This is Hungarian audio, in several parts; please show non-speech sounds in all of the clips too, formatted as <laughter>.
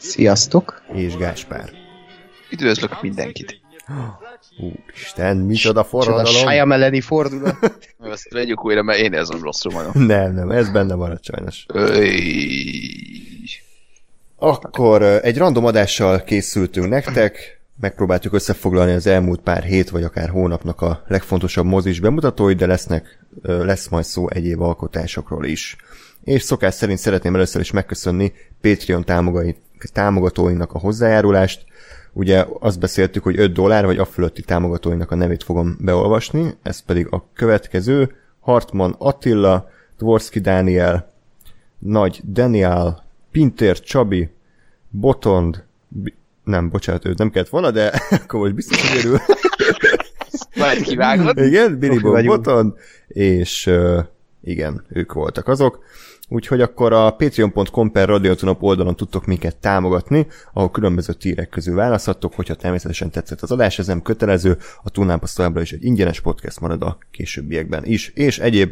Sziasztok! És Gáspár. Üdvözlök mindenkit! Úristen, micsoda forradalom! Csoda elleni fordulat. <laughs> Ezt vegyük újra, mert én érzem rosszul magam. Nem, nem, ez benne maradt sajnos. Akkor egy random adással készültünk nektek, megpróbáltuk összefoglalni az elmúlt pár hét vagy akár hónapnak a legfontosabb mozis bemutatói, de lesznek, lesz majd szó egyéb alkotásokról is. És szokás szerint szeretném először is megköszönni Patreon támogatóinak a hozzájárulást. Ugye azt beszéltük, hogy 5 dollár vagy a fölötti támogatóinak a nevét fogom beolvasni, ez pedig a következő, Hartman Attila, Dvorski Dániel, Nagy Daniel, Pintér Csabi, Botond, nem, bocsánat, őt nem kellett volna, de <laughs> akkor most biztos, hogy örül. Majd kivágod. Igen, Billy Bob Botond, és uh, igen, ők voltak azok. Úgyhogy akkor a patreon.com per radiotonop oldalon tudtok minket támogatni, ahol különböző tírek közül választhatok, hogyha természetesen tetszett az adás, ez nem kötelező, a Túlnámpa továbbra is egy ingyenes podcast marad a későbbiekben is, és egyéb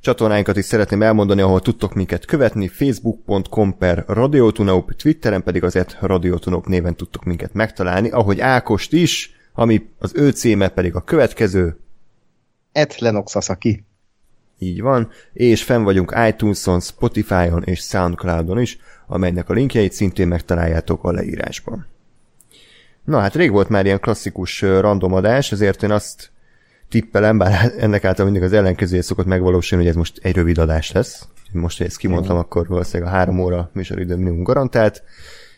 csatornáinkat is szeretném elmondani, ahol tudtok minket követni, facebook.com per radiotunaup, twitteren pedig azért radiotunaup néven tudtok minket megtalálni, ahogy Ákost is, ami az ő címe pedig a következő. Et Lennox Sasaki. Így van, és fenn vagyunk iTunes-on, Spotify-on és Soundcloud-on is, amelynek a linkjeit szintén megtaláljátok a leírásban. Na hát rég volt már ilyen klasszikus random adás, ezért én azt tippelem, bár <laughs> ennek által mindig az ellenkezője szokott megvalósulni, hogy ez most egy rövid adás lesz. Most, hogy ezt kimondtam, mm. akkor valószínűleg a három óra műsoridő minimum garantált.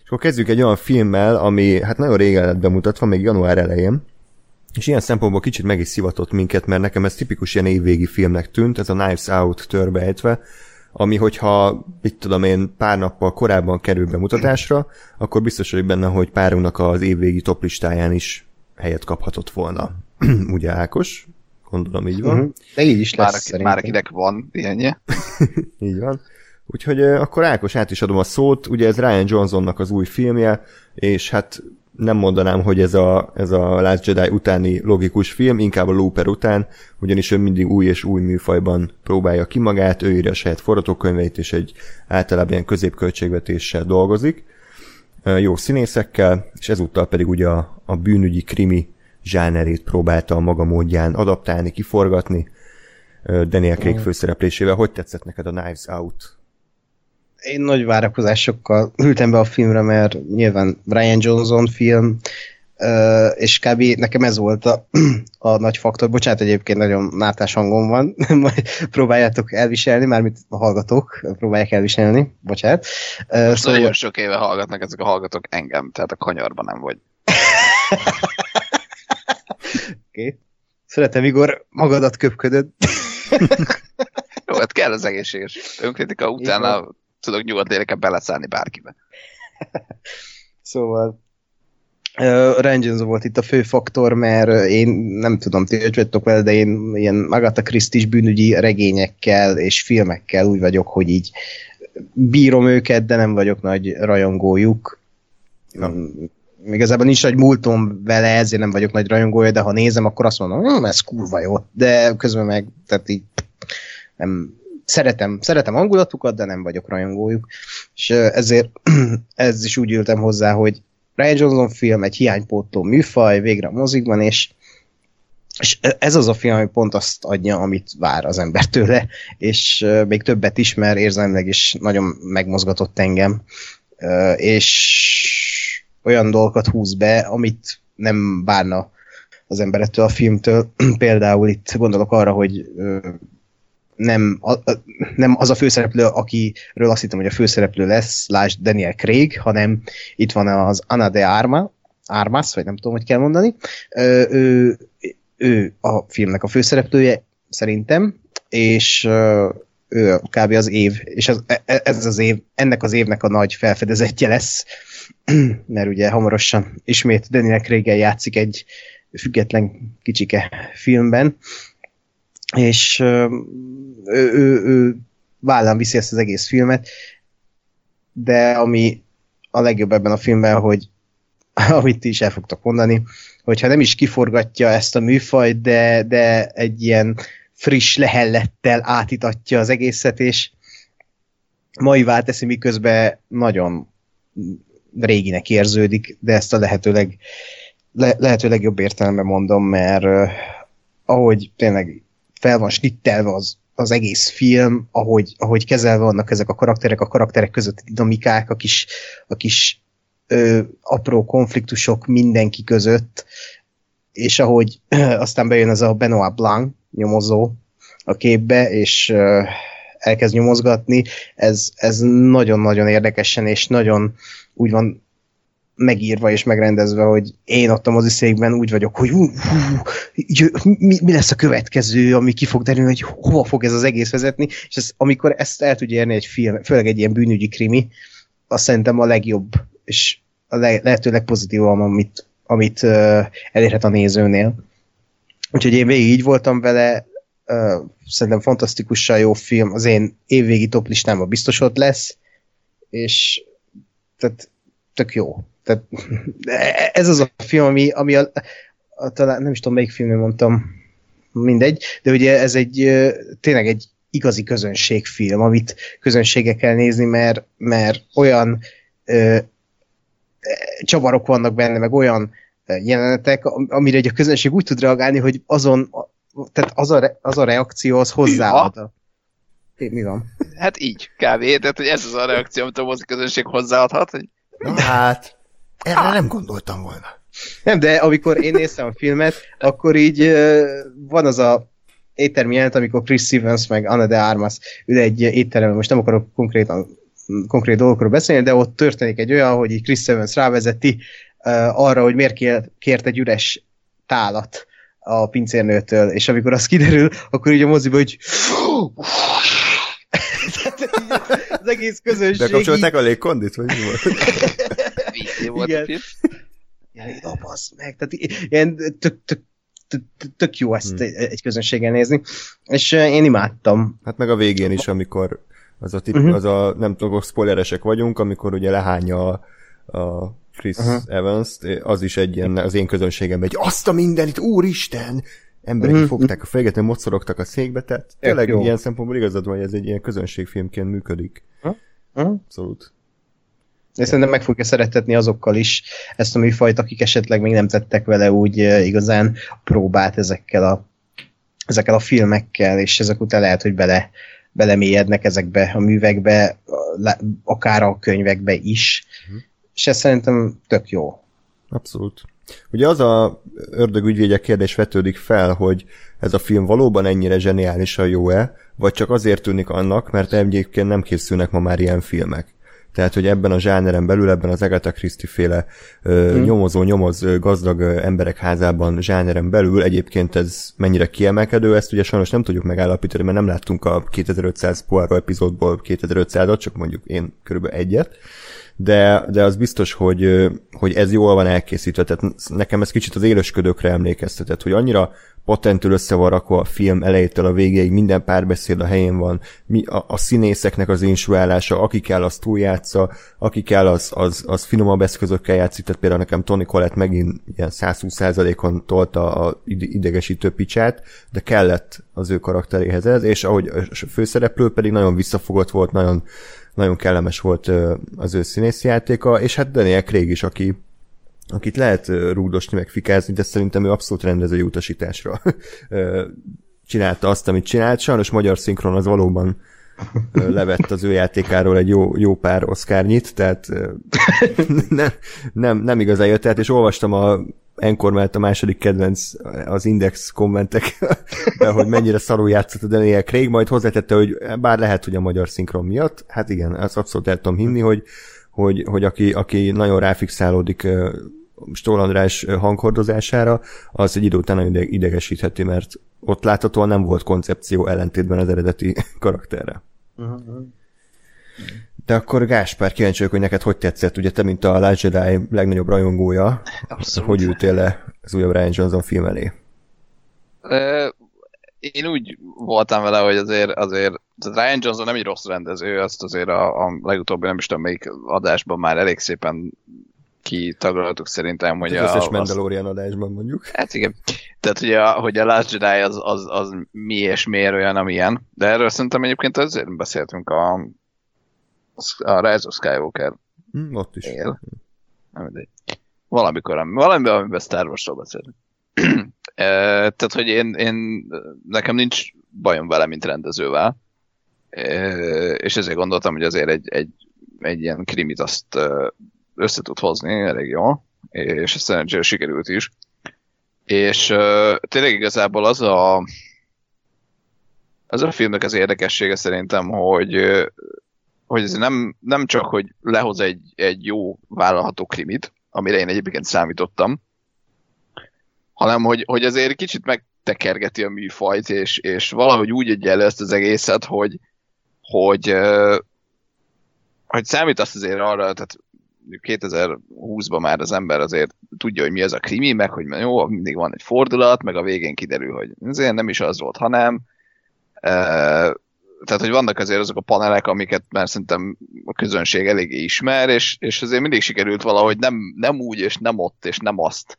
És akkor kezdjük egy olyan filmmel, ami hát nagyon régen lett bemutatva, még január elején, és ilyen szempontból kicsit meg is szivatott minket, mert nekem ez tipikus ilyen évvégi filmnek tűnt, ez a Knives Out törbejtve, ami hogyha, mit tudom én, pár nappal korábban kerül bemutatásra, akkor biztos vagyok benne, hogy párunknak az évvégi toplistáján is helyet kaphatott volna. <clears throat> Ugye Ákos? Gondolom így van. Uh-huh. De így is lesz Már, már akinek van ilyenje. <laughs> így van. Úgyhogy akkor Ákos át is adom a szót, ugye ez Ryan Johnsonnak az új filmje, és hát nem mondanám, hogy ez a, ez a Last Jedi utáni logikus film, inkább a Looper után, ugyanis ő mindig új és új műfajban próbálja ki magát, ő írja a saját forgatókönyveit, és egy általában ilyen középköltségvetéssel dolgozik, jó színészekkel, és ezúttal pedig ugye a, a bűnügyi krimi zsánerét próbálta a maga módján adaptálni, kiforgatni. Daniel Craig főszereplésével. Hogy tetszett neked a Knives Out? Én nagy várakozásokkal ültem be a filmre, mert nyilván Brian Johnson film, és kb. nekem ez volt a, <clears throat> a nagy faktor. Bocsánat, egyébként nagyon nátás hangom van, <laughs> majd próbáljátok elviselni, mármint a hallgatók próbálják elviselni, bocsánat. Most szóval... nagyon sok éve hallgatnak ezek a hallgatók engem, tehát a kanyarban nem vagy. <laughs> okay. Szeretem, Igor, magadat köpködöd. <laughs> Jó, hát kell az egészséges önkritika, utána Igen. Tudok nyugodt lélekkel beleszállni bárkibe. szóval uh, Rangenzo volt itt a fő faktor, mert én nem tudom, ti hogy vagytok vele, de én ilyen Agatha Christie bűnügyi regényekkel és filmekkel úgy vagyok, hogy így bírom őket, de nem vagyok nagy rajongójuk. Ja igazából nincs nagy múltom vele, ezért nem vagyok nagy rajongója, de ha nézem, akkor azt mondom, hm, ez kurva jó. De közben meg, tehát így nem, szeretem, szeretem hangulatukat, de nem vagyok rajongójuk. És ezért <clears throat> ez is úgy ültem hozzá, hogy Ryan Johnson film egy hiánypótló műfaj, végre a mozikban, és és ez az a film, ami pont azt adja, amit vár az ember tőle, és még többet ismer, érzelmileg is nagyon megmozgatott engem, és olyan dolgokat húz be, amit nem bárna az emberettől a filmtől. <clears throat> Például itt gondolok arra, hogy nem, a, nem az a főszereplő, akiről azt hittem, hogy a főszereplő lesz, lásd Daniel Craig, hanem itt van az Ana de Arma, Armas, vagy nem tudom, hogy kell mondani. Ő, ő a filmnek a főszereplője, szerintem, és ő kb. az év, és az, e- ez az év, ennek az évnek a nagy felfedezetje lesz, <clears throat> mert ugye hamarosan ismét Daniel craig játszik egy független kicsike filmben, és ő, ő, ő vállán viszi ezt az egész filmet, de ami a legjobb ebben a filmben, hogy <laughs> amit ti is el fogtok mondani, hogyha nem is kiforgatja ezt a műfajt, de, de egy ilyen friss lehellettel átitatja az egészet, és maivá teszi, miközben nagyon réginek érződik, de ezt a lehetőleg le, lehetőleg jobb értelemben mondom, mert uh, ahogy tényleg fel van snittelve az, az egész film, ahogy, ahogy kezelve vannak ezek a karakterek, a karakterek közötti dinamikák, a kis, a kis ö, apró konfliktusok mindenki között, és ahogy ö, <clears throat> aztán bejön ez a Benoit Blanc nyomozó a képbe, és ö, elkezd nyomozgatni, ez, ez nagyon-nagyon érdekesen, és nagyon úgy van megírva és megrendezve, hogy én ott a moziszékben úgy vagyok, hogy hú, hú, mi, mi lesz a következő, ami ki fog derülni, hogy hova fog ez az egész vezetni, és ez, amikor ezt el tudja érni egy film, főleg egy ilyen bűnügyi krimi, azt szerintem a legjobb, és a le, lehető legpozitívabb, amit, amit uh, elérhet a nézőnél. Úgyhogy én végig így voltam vele, uh, szerintem fantasztikusan jó film, az én évvégi top listámban biztos ott lesz, és tehát tök jó. Tehát <laughs> ez az a film, ami, ami a, a, talán nem is tudom melyik filmről mondtam, mindegy, de ugye ez egy tényleg egy igazi közönségfilm, amit közönsége kell nézni, mert, mert olyan ö, csavarok vannak benne, meg olyan jelenetek, amire egy a közönség úgy tud reagálni, hogy azon, tehát az a, az a reakció az hozzáad. Mi van? Hát így, kávé, tehát hogy ez az a reakció, amit a mozi közönség hozzáadhat, hogy Na hát, erre nem gondoltam volna. Nem, de amikor én néztem a filmet, akkor így uh, van az a éttermi jelent, amikor Chris Stevens meg Anna de Armas ül egy étteremben, most nem akarok konkrétan konkrét dolgokról beszélni, de ott történik egy olyan, hogy így Chris Stevens rávezeti uh, arra, hogy miért kért, kért egy üres tálat a pincérnőtől, és amikor az kiderül, akkor így a moziba, hogy <laughs> az egész közönség... Bekapcsolták a légkondit, vagy mi volt? <laughs> vízé volt Igen. a film. Ja, basz meg, tehát ilyen tök, tök, tök, tök jó ezt hmm. egy közönséggel nézni, és én imádtam. Hát meg a végén is, amikor az a, tip, Mhm. uh-huh. az a nem tudom, spoileresek vagyunk, amikor ugye lehánya a, a Chris Mhm. uh-huh. evans az is egy ilyen, az én közönségemben, egy azt a mindenit, úristen! Emberek Mhm. uh-huh. fogták a fejet, nem mocorogtak a székbe, tehát tényleg jó. ilyen szempontból igazad van, hogy ez egy ilyen közönségfilmként működik. Uh-huh. Abszolút. De szerintem meg fogja szeretetni azokkal is ezt a műfajt, akik esetleg még nem tettek vele úgy uh, igazán próbát ezekkel a, ezekkel a filmekkel, és ezek után lehet, hogy bele, belemélyednek ezekbe a művekbe, akár a könyvekbe is, uh-huh. és ez szerintem tök jó. Abszolút. Ugye az a ördögügyvédek kérdés vetődik fel, hogy ez a film valóban ennyire zseniálisan jó-e, vagy csak azért tűnik annak, mert egyébként nem készülnek ma már ilyen filmek. Tehát, hogy ebben a zsáneren belül, ebben az Agatha Christie féle ö, Hmm. nyomozó, nyomoz ö, gazdag ö, emberek házában zsáneren belül egyébként ez mennyire kiemelkedő, ezt ugye sajnos nem tudjuk megállapítani, mert nem láttunk a 2500 Poirot epizódból 2500-at, csak mondjuk én körülbelül egyet, de, de az biztos, hogy, hogy ez jól van elkészítve. Tehát nekem ez kicsit az élősködőkre emlékeztetett, hogy annyira patentül össze van rakva a film elejétől a végéig, minden párbeszéd a helyén van, mi, a, a színészeknek az insuálása, aki kell, az túljátsza, aki kell, az, az, az finomabb eszközökkel játszik, tehát például nekem Tony Collette megint ilyen 120%-on tolta a ide- idegesítő picsát, de kellett az ő karakteréhez ez, és ahogy a főszereplő pedig nagyon visszafogott volt, nagyon, nagyon kellemes volt az ő színészi játéka, és hát Daniel Craig is, aki akit lehet ö, rúgdosni, meg fikázni, de szerintem ő abszolút rendezői utasításra <laughs> csinálta azt, amit csinált. Sajnos magyar szinkron az valóban levett az ő játékáról egy jó, jó pár oszkárnyit, tehát <laughs> nem, nem, nem igazán jött át, és olvastam a Encore mellett a második kedvenc az Index kommentek, <laughs> hogy mennyire szarul játszott a Daniel Craig, majd hozzátette, hogy bár lehet, hogy a magyar szinkron miatt, hát igen, azt abszolút el tudom hinni, hogy, hogy, hogy aki, aki nagyon ráfixálódik Stoll András hanghordozására, az egy idő után nagyon idegesítheti, mert ott láthatóan nem volt koncepció ellentétben az eredeti <laughs> karakterre. Uh-huh. De akkor Gáspár, kíváncsi vagyok, hogy neked hogy tetszett, ugye te, mint a Last Jedi legnagyobb rajongója, Abszolút. hogy ültél le az újabb Ryan Johnson film elé? én úgy voltam vele, hogy azért, azért Ryan Johnson nem egy rossz rendező, azt azért a, a legutóbbi nem is tudom melyik adásban már elég szépen kitagoltuk szerintem, hogy az összes Mandalorian adásban mondjuk. Hát igen. Tehát, hogy a, hogy a Last Jedi az, az, az mi és miért olyan, amilyen. De erről szerintem egyébként azért beszéltünk a, a Rise of Skywalker. Hmm, ott is. Él. Nem mindegy. Valamikor, valamiben, amiben Star Wars-ról beszélünk. <clears throat> Tehát, hogy én, én, nekem nincs bajom vele, mint rendezővel, és ezért gondoltam, hogy azért egy, egy, egy ilyen krimit azt össze tud hozni elég jó, és szerencsére sikerült is. És tényleg igazából az a az a filmnek az érdekessége szerintem, hogy hogy ez nem, nem csak, hogy lehoz egy, egy jó vállalható krimit, amire én egyébként számítottam, hanem hogy, hogy azért kicsit megtekergeti a műfajt, és, és valahogy úgy adja elő ezt az egészet, hogy, hogy, hogy számít azt azért arra, tehát 2020-ban már az ember azért tudja, hogy mi az a krimi, meg hogy jó, mindig van egy fordulat, meg a végén kiderül, hogy azért nem is az volt, hanem tehát, hogy vannak azért azok a panelek, amiket már szerintem a közönség eléggé ismer, és, és azért mindig sikerült valahogy nem, nem úgy, és nem ott, és nem azt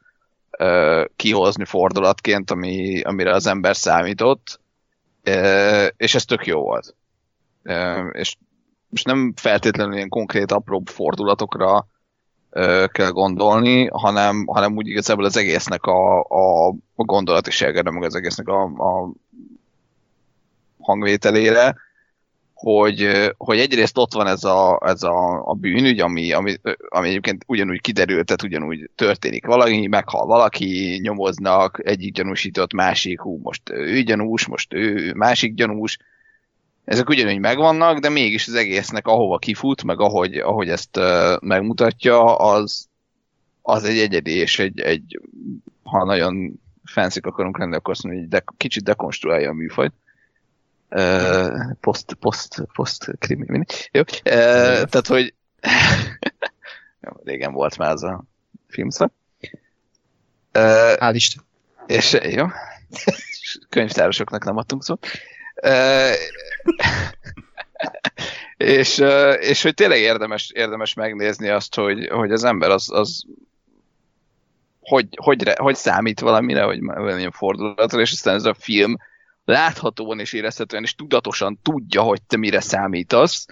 kihozni fordulatként, ami, amire az ember számított, és ez tök jó volt. És most nem feltétlenül ilyen konkrét apróbb fordulatokra kell gondolni, hanem, hanem úgy igazából az egésznek a, a, a gondolatiságra, meg az egésznek a, a hangvételére, hogy, hogy egyrészt ott van ez a, ez a, a bűnügy, ami, ami, ami egyébként ugyanúgy kiderült, tehát ugyanúgy történik valaki, meghal valaki, nyomoznak, egyik gyanúsított, másik, hú, most ő gyanús, most ő másik gyanús, ezek ugyanúgy megvannak, de mégis az egésznek ahova kifut, meg ahogy, ahogy ezt uh, megmutatja, az, az egy egyedi, és egy, egy ha nagyon fancy akarunk lenni, akkor azt mondom, hogy de, kicsit dekonstruálja a műfajt post, post, post krimi. Jó, tehát, hogy <laughs> régen volt már az a filmszak. Hál' Isten. És jó, <laughs> könyvtárosoknak nem adtunk szó. <laughs> és, és hogy tényleg érdemes, érdemes megnézni azt, hogy, hogy az ember az, az hogy, hogy, hogy számít valamire, hogy valamilyen fordulatra, és aztán ez a film láthatóan és érezhetően és tudatosan tudja, hogy te mire számítasz,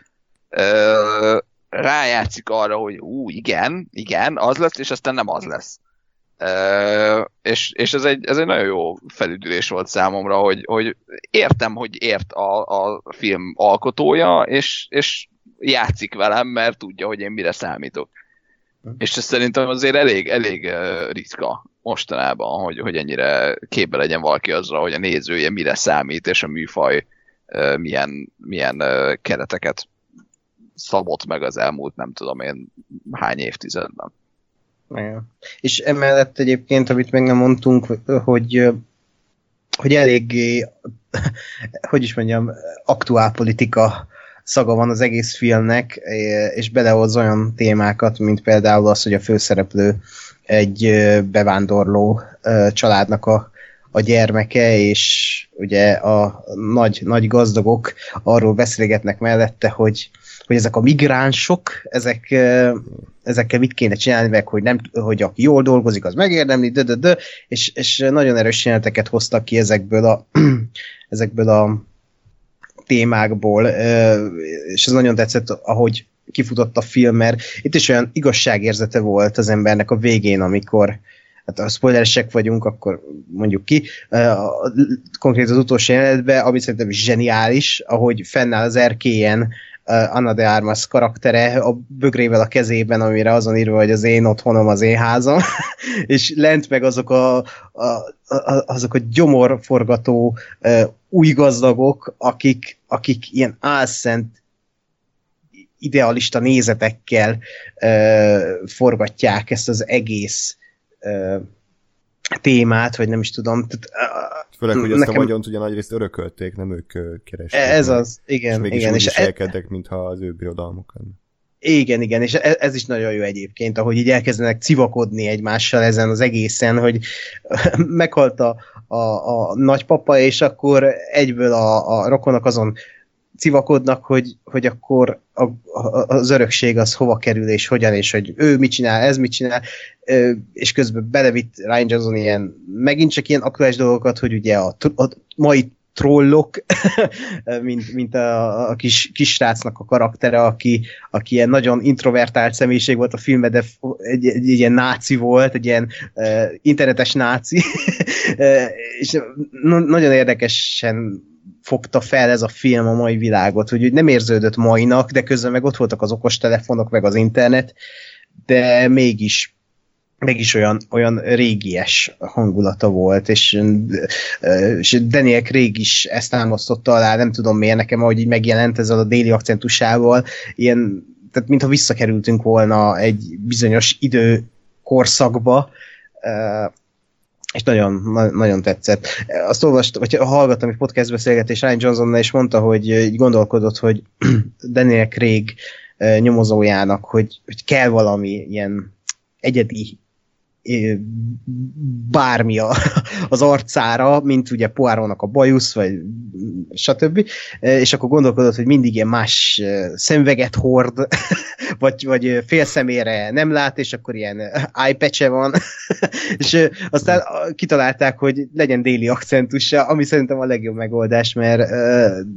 rájátszik arra, hogy ú, igen, igen, az lesz, és aztán nem az lesz. Uh, és, és ez, egy, ez egy nagyon jó felüdülés volt számomra, hogy, hogy értem, hogy ért a, a film alkotója, és, és játszik velem, mert tudja, hogy én mire számítok. Hm. És ez szerintem azért elég, elég ritka mostanában, hogy, hogy ennyire képbe legyen valaki azra, hogy a nézője mire számít, és a műfaj uh, milyen, milyen uh, kereteket szabott meg az elmúlt, nem tudom én, hány évtizedben. Igen. És emellett egyébként, amit meg nem mondtunk, hogy hogy eléggé, hogy is mondjam, aktuál politika szaga van az egész filmnek, és belehoz olyan témákat, mint például az, hogy a főszereplő egy bevándorló családnak a, a gyermeke, és ugye a nagy, nagy gazdagok arról beszélgetnek mellette, hogy, hogy ezek a migránsok, ezek, ezekkel mit kéne csinálni, meg hogy, nem, hogy aki jól dolgozik, az megérdemli, de, de, de, és, és nagyon erős jeleneteket hoztak ki ezekből a, <clears throat> ezekből a témákból, és ez nagyon tetszett, ahogy kifutott a film, mert itt is olyan igazságérzete volt az embernek a végén, amikor hát ha spoileresek vagyunk, akkor mondjuk ki, konkrét az utolsó jelenetben, ami szerintem zseniális, ahogy fennáll az erkélyen Anna de Armas karaktere a bögrével a kezében, amire azon írva, hogy az én otthonom, az én házam, <laughs> és lent meg azok a, a, a, azok a gyomorforgató új gazdagok, akik, akik ilyen álszent idealista nézetekkel uh, forgatják ezt az egész ö, témát, vagy nem is tudom. Tehát, Főleg, hogy ezt nekem... a vagyont ugye nagyrészt örökölték, nem ők keresték. Ez meg. az, igen. És mégis igen, úgy és viselkednek, e... mintha az ő birodalmuk lenne. Igen, igen, és e- ez is nagyon jó egyébként, ahogy így elkezdenek civakodni egymással ezen az egészen, hogy <laughs> meghalt a, a, a nagypapa, és akkor egyből a, a rokonok azon civakodnak, hogy, hogy akkor a, a, az örökség az hova kerül, és hogyan, és hogy ő mit csinál, ez mit csinál, és közben belevitt Ryan Johnson ilyen, megint csak ilyen aktuális dolgokat, hogy ugye a, a mai trollok, <laughs> mint, mint a, a kis, kis srácnak a karaktere, aki, aki ilyen nagyon introvertált személyiség volt a filmben, de egy, egy, egy ilyen náci volt, egy ilyen uh, internetes náci, <laughs> és nagyon érdekesen fogta fel ez a film a mai világot, hogy nem érződött mainak, de közben meg ott voltak az okostelefonok, meg az internet, de mégis mégis olyan, olyan régies hangulata volt, és, és Daniel Craig is ezt támasztotta alá, nem tudom miért, nekem ahogy így megjelent ezzel a déli akcentusával, ilyen, tehát mintha visszakerültünk volna egy bizonyos időkorszakba, és nagyon, nagyon tetszett. Azt olvastam, vagy hallgattam egy podcast beszélgetés Ryan Johnsonnal, és mondta, hogy így gondolkodott, hogy <clears throat> Daniel Craig nyomozójának, hogy, hogy kell valami ilyen egyedi bármi a, az arcára, mint ugye Poirónak a bajusz, vagy stb. És akkor gondolkodott, hogy mindig ilyen más szemveget hord, <laughs> vagy, vagy fél szemére nem lát, és akkor ilyen eye van. <laughs> és aztán kitalálták, hogy legyen déli akcentusa, ami szerintem a legjobb megoldás, mert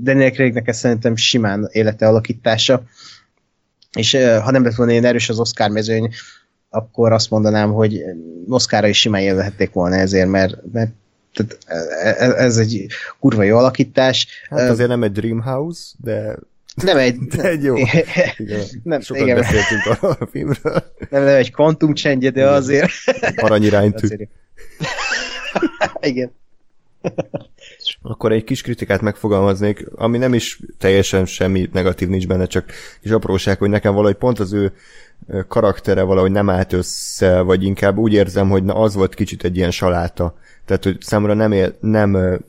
Daniel Craignek ez szerintem simán élete alakítása. És ha nem lett volna ilyen erős az Oscar mezőny, akkor azt mondanám, hogy Oszkára is simán jelölhették volna ezért, mert, mert tehát e, e, ez egy kurva jó alakítás. Hát azért nem egy Dreamhouse, de nem egy... <laughs> De egy jó. Igen. Nem, Sokat igen. beszéltünk a filmről. Nem, nem egy kvantum csendje, de azért... Aranyiránytű. <laughs> igen. Akkor egy kis kritikát megfogalmaznék, ami nem is teljesen semmi negatív nincs benne, csak kis apróság, hogy nekem valahogy pont az ő karaktere valahogy nem állt össze, vagy inkább úgy érzem, hogy na, az volt kicsit egy ilyen saláta. Tehát, hogy számomra nem, él, nem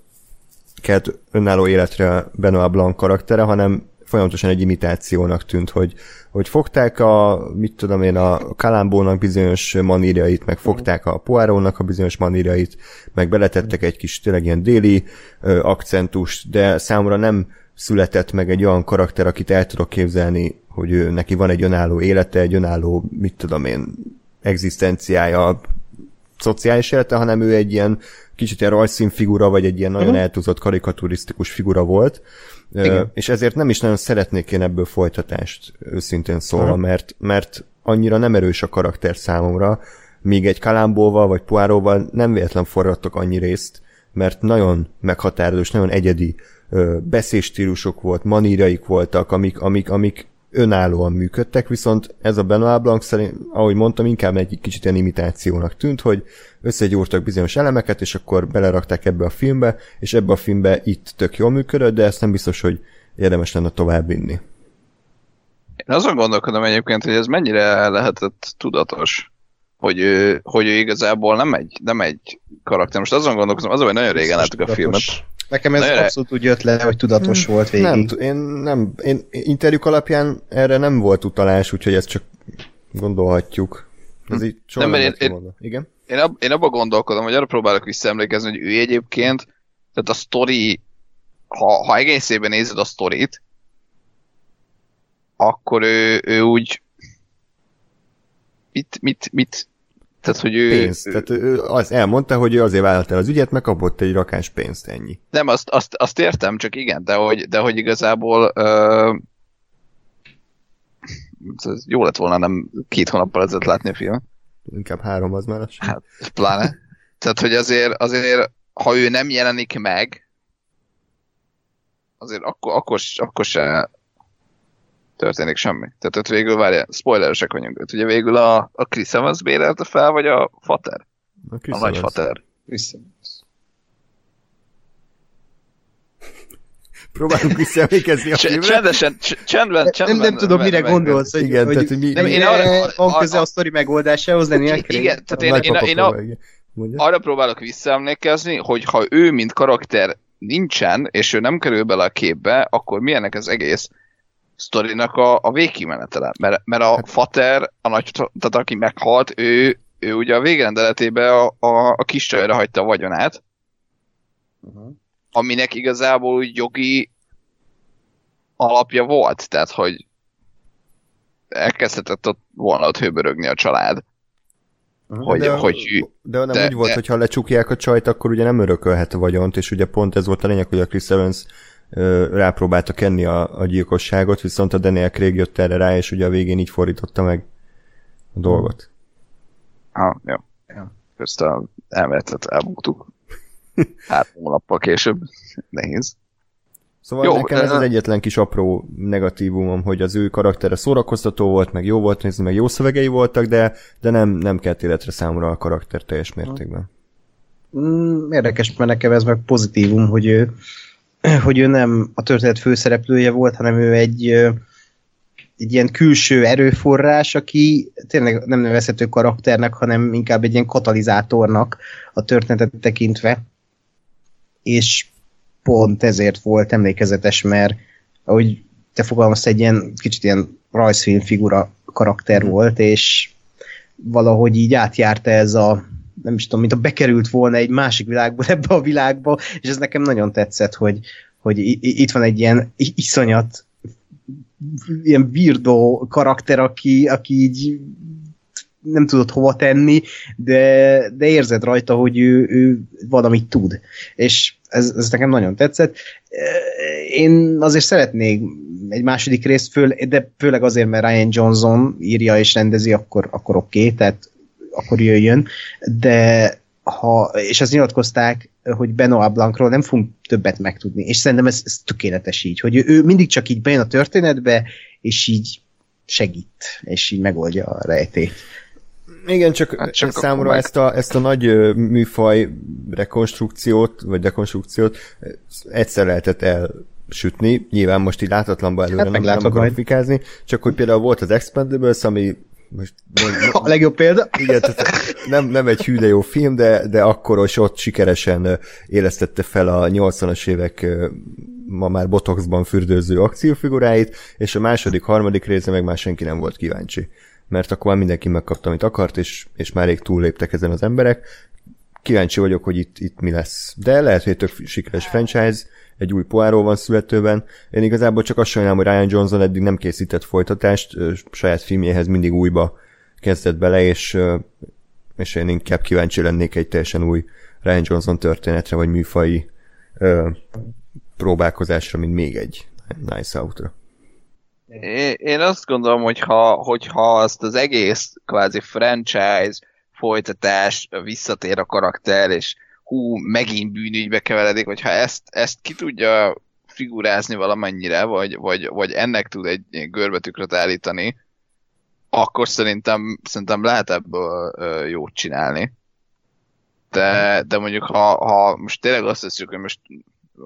kelt önálló életre Benoit Blanc karaktere, hanem folyamatosan egy imitációnak tűnt, hogy, hogy fogták a, mit tudom én, a Kalambónak bizonyos manírjait, meg fogták a Poirónak a bizonyos manírjait, meg beletettek egy kis tényleg ilyen déli ö, akcentus, de számomra nem született meg egy olyan karakter, akit el tudok képzelni, hogy ő, neki van egy önálló élete, egy önálló, mit tudom én, egzisztenciája, szociális élete, hanem ő egy ilyen kicsit ilyen rajzszínfigura, vagy egy ilyen nagyon uh-huh. eltúzott karikaturisztikus figura volt, Igen. és ezért nem is nagyon szeretnék én ebből folytatást, őszintén szólva, uh-huh. mert, mert annyira nem erős a karakter számomra, míg egy Kalambóval vagy Poiróval nem véletlen forgattok annyi részt, mert nagyon meghatározó és nagyon egyedi beszélstílusok volt, maníraik voltak, amik, amik, amik önállóan működtek, viszont ez a Benoit Blanc szerint, ahogy mondtam, inkább egy kicsit ilyen imitációnak tűnt, hogy összegyúrtak bizonyos elemeket, és akkor belerakták ebbe a filmbe, és ebbe a filmbe itt tök jól működött, de ezt nem biztos, hogy érdemes lenne tovább vinni. Én azon gondolkodom egyébként, hogy ez mennyire lehetett tudatos, hogy ő, hogy ő igazából nem egy, nem egy karakter. Most azon gondolkozom, az, hogy nagyon régen láttuk a filmet. Nekem ez Na, abszolút úgy jött le, hogy tudatos hmm, volt végig. Nem, én nem, én interjúk alapján erre nem volt utalás, úgyhogy ezt csak gondolhatjuk. Ez hm. így nem, nem én, én, Igen? Én, ab, én abban gondolkodom, hogy arra próbálok visszaemlékezni, hogy ő egyébként, tehát a story, ha, ha egészében nézed a sztorit, akkor ő, ő úgy mit, mit, mit, tehát, hogy ő... Pénzt. Tehát ő az elmondta, hogy ő azért vállalt el az ügyet, megkapott egy rakás pénzt, ennyi. Nem, azt, azt, azt értem, csak igen, de hogy, de hogy igazából ö, jó lett volna nem két hónappal ezelőtt látni a film. Inkább három az már Hát, pláne. Tehát, hogy azért, azért, ha ő nem jelenik meg, azért akkor, akkor, akkor se történik semmi. Tehát ott végül, várja, spoileresek vagyunk. Ott ugye végül a, a Chris Evans bérelte fel, vagy a Fater? A, Chris a nagy Fater. Chris. <laughs> Próbálunk visszaemlékezni a filmre. Csendesen, csendben, csendben. Nem, nem tudom, mire gondolsz, hogy, Igen, hogy tehát, hogy mi- nem, én arra, van köze a- a sztori megoldásához, Daniel Craig? Igen, tehát én, én, én, a, arra próbálok visszaemlékezni, hogy ha ő, mint karakter nincsen, és ő nem kerül bele a képbe, akkor milyenek az egész sztorinak a, a végkimenetele. Mert, mert a Fater, a nagy, tehát aki meghalt, ő, ő ugye a végrendeletében a, a, a kis csajra hagyta a vagyonát, aminek igazából úgy jogi alapja volt, tehát hogy elkezdhetett ott volna ott hőbörögni a család. Hogy, de, hogy, de nem de- úgy volt, de- hogy ha lecsukják a csajt, akkor ugye nem örökölhet a vagyont, és ugye pont ez volt a lényeg, hogy a Chris Evans rápróbálta kenni a, a gyilkosságot, viszont a Daniel Craig jött erre rá, és ugye a végén így fordította meg a dolgot. Ah, jó. Ja. Közt a elméletet elbuktuk. Hát <laughs> hónappal később. Nehéz. Szóval Jó, jó, nekem ez az egyetlen kis apró negatívumom, hogy az ő karaktere szórakoztató volt, meg jó volt nézni, meg jó szövegei voltak, de, de nem, nem kelt életre számomra a karakter teljes mértékben. Mm, érdekes, mert nekem ez meg pozitívum, hogy ő, hogy ő nem a történet főszereplője volt, hanem ő egy, egy ilyen külső erőforrás, aki tényleg nem nevezhető karakternek, hanem inkább egy ilyen katalizátornak a történetet tekintve. És pont ezért volt emlékezetes, mert ahogy te fogalmazta, egy ilyen kicsit ilyen rajzfilm figura karakter volt, és valahogy így átjárta ez a nem is tudom, mint a bekerült volna egy másik világból ebbe a világba, és ez nekem nagyon tetszett, hogy, hogy itt van egy ilyen iszonyat ilyen weirdo karakter, aki, aki így nem tudod hova tenni, de, de érzed rajta, hogy ő, ő valamit tud. És ez, ez nekem nagyon tetszett. Én azért szeretnék egy második részt föl, de főleg azért, mert Ryan Johnson írja és rendezi, akkor, akkor oké, okay, tehát akkor jöjjön, de ha, és azt nyilatkozták, hogy Benoit Blancról nem fogunk többet megtudni, és szerintem ez, ez tökéletes így, hogy ő, mindig csak így bejön a történetbe, és így segít, és így megoldja a rejtét. Igen, csak, Hát csak csak számomra meg- ezt a, ezt a nagy műfaj rekonstrukciót, vagy dekonstrukciót egyszer lehetett elsütni. Nyilván most így látatlanba előre Hát nem, majd. grafikázni, csak hogy például volt az Expendables, ami most <laughs> A legjobb példa? igen, tehát nem, nem egy hű, de jó film, de, de akkor is ott sikeresen élesztette fel a 80-as évek ma már botoxban fürdőző akciófiguráit, és a második, harmadik része meg már senki nem volt kíváncsi. Mert akkor már mindenki megkapta, amit akart, és, és már rég túlléptek ezen az emberek. Kíváncsi vagyok, hogy itt, itt mi lesz. De lehet, hogy tök sikeres franchise, egy új poáró van születőben. Én igazából csak azt sajnálom, hogy Ryan Johnson eddig nem készített folytatást, saját filmjéhez mindig újba kezdett bele, és, és én inkább kíváncsi lennék egy teljesen új Ryan Johnson történetre, vagy műfai ö, próbálkozásra, mint még egy Nice Out-ra. Én azt gondolom, hogy ha, hogyha azt az egész kvázi franchise folytatás visszatér a karakter, és hú, megint bűnügybe keveredik, hogyha ezt, ezt ki tudja figurázni valamennyire, vagy, vagy, vagy ennek tud egy görbetükröt állítani, akkor szerintem, szerintem lehet ebből jót csinálni. De, de mondjuk, ha, ha most tényleg azt hiszük, hogy most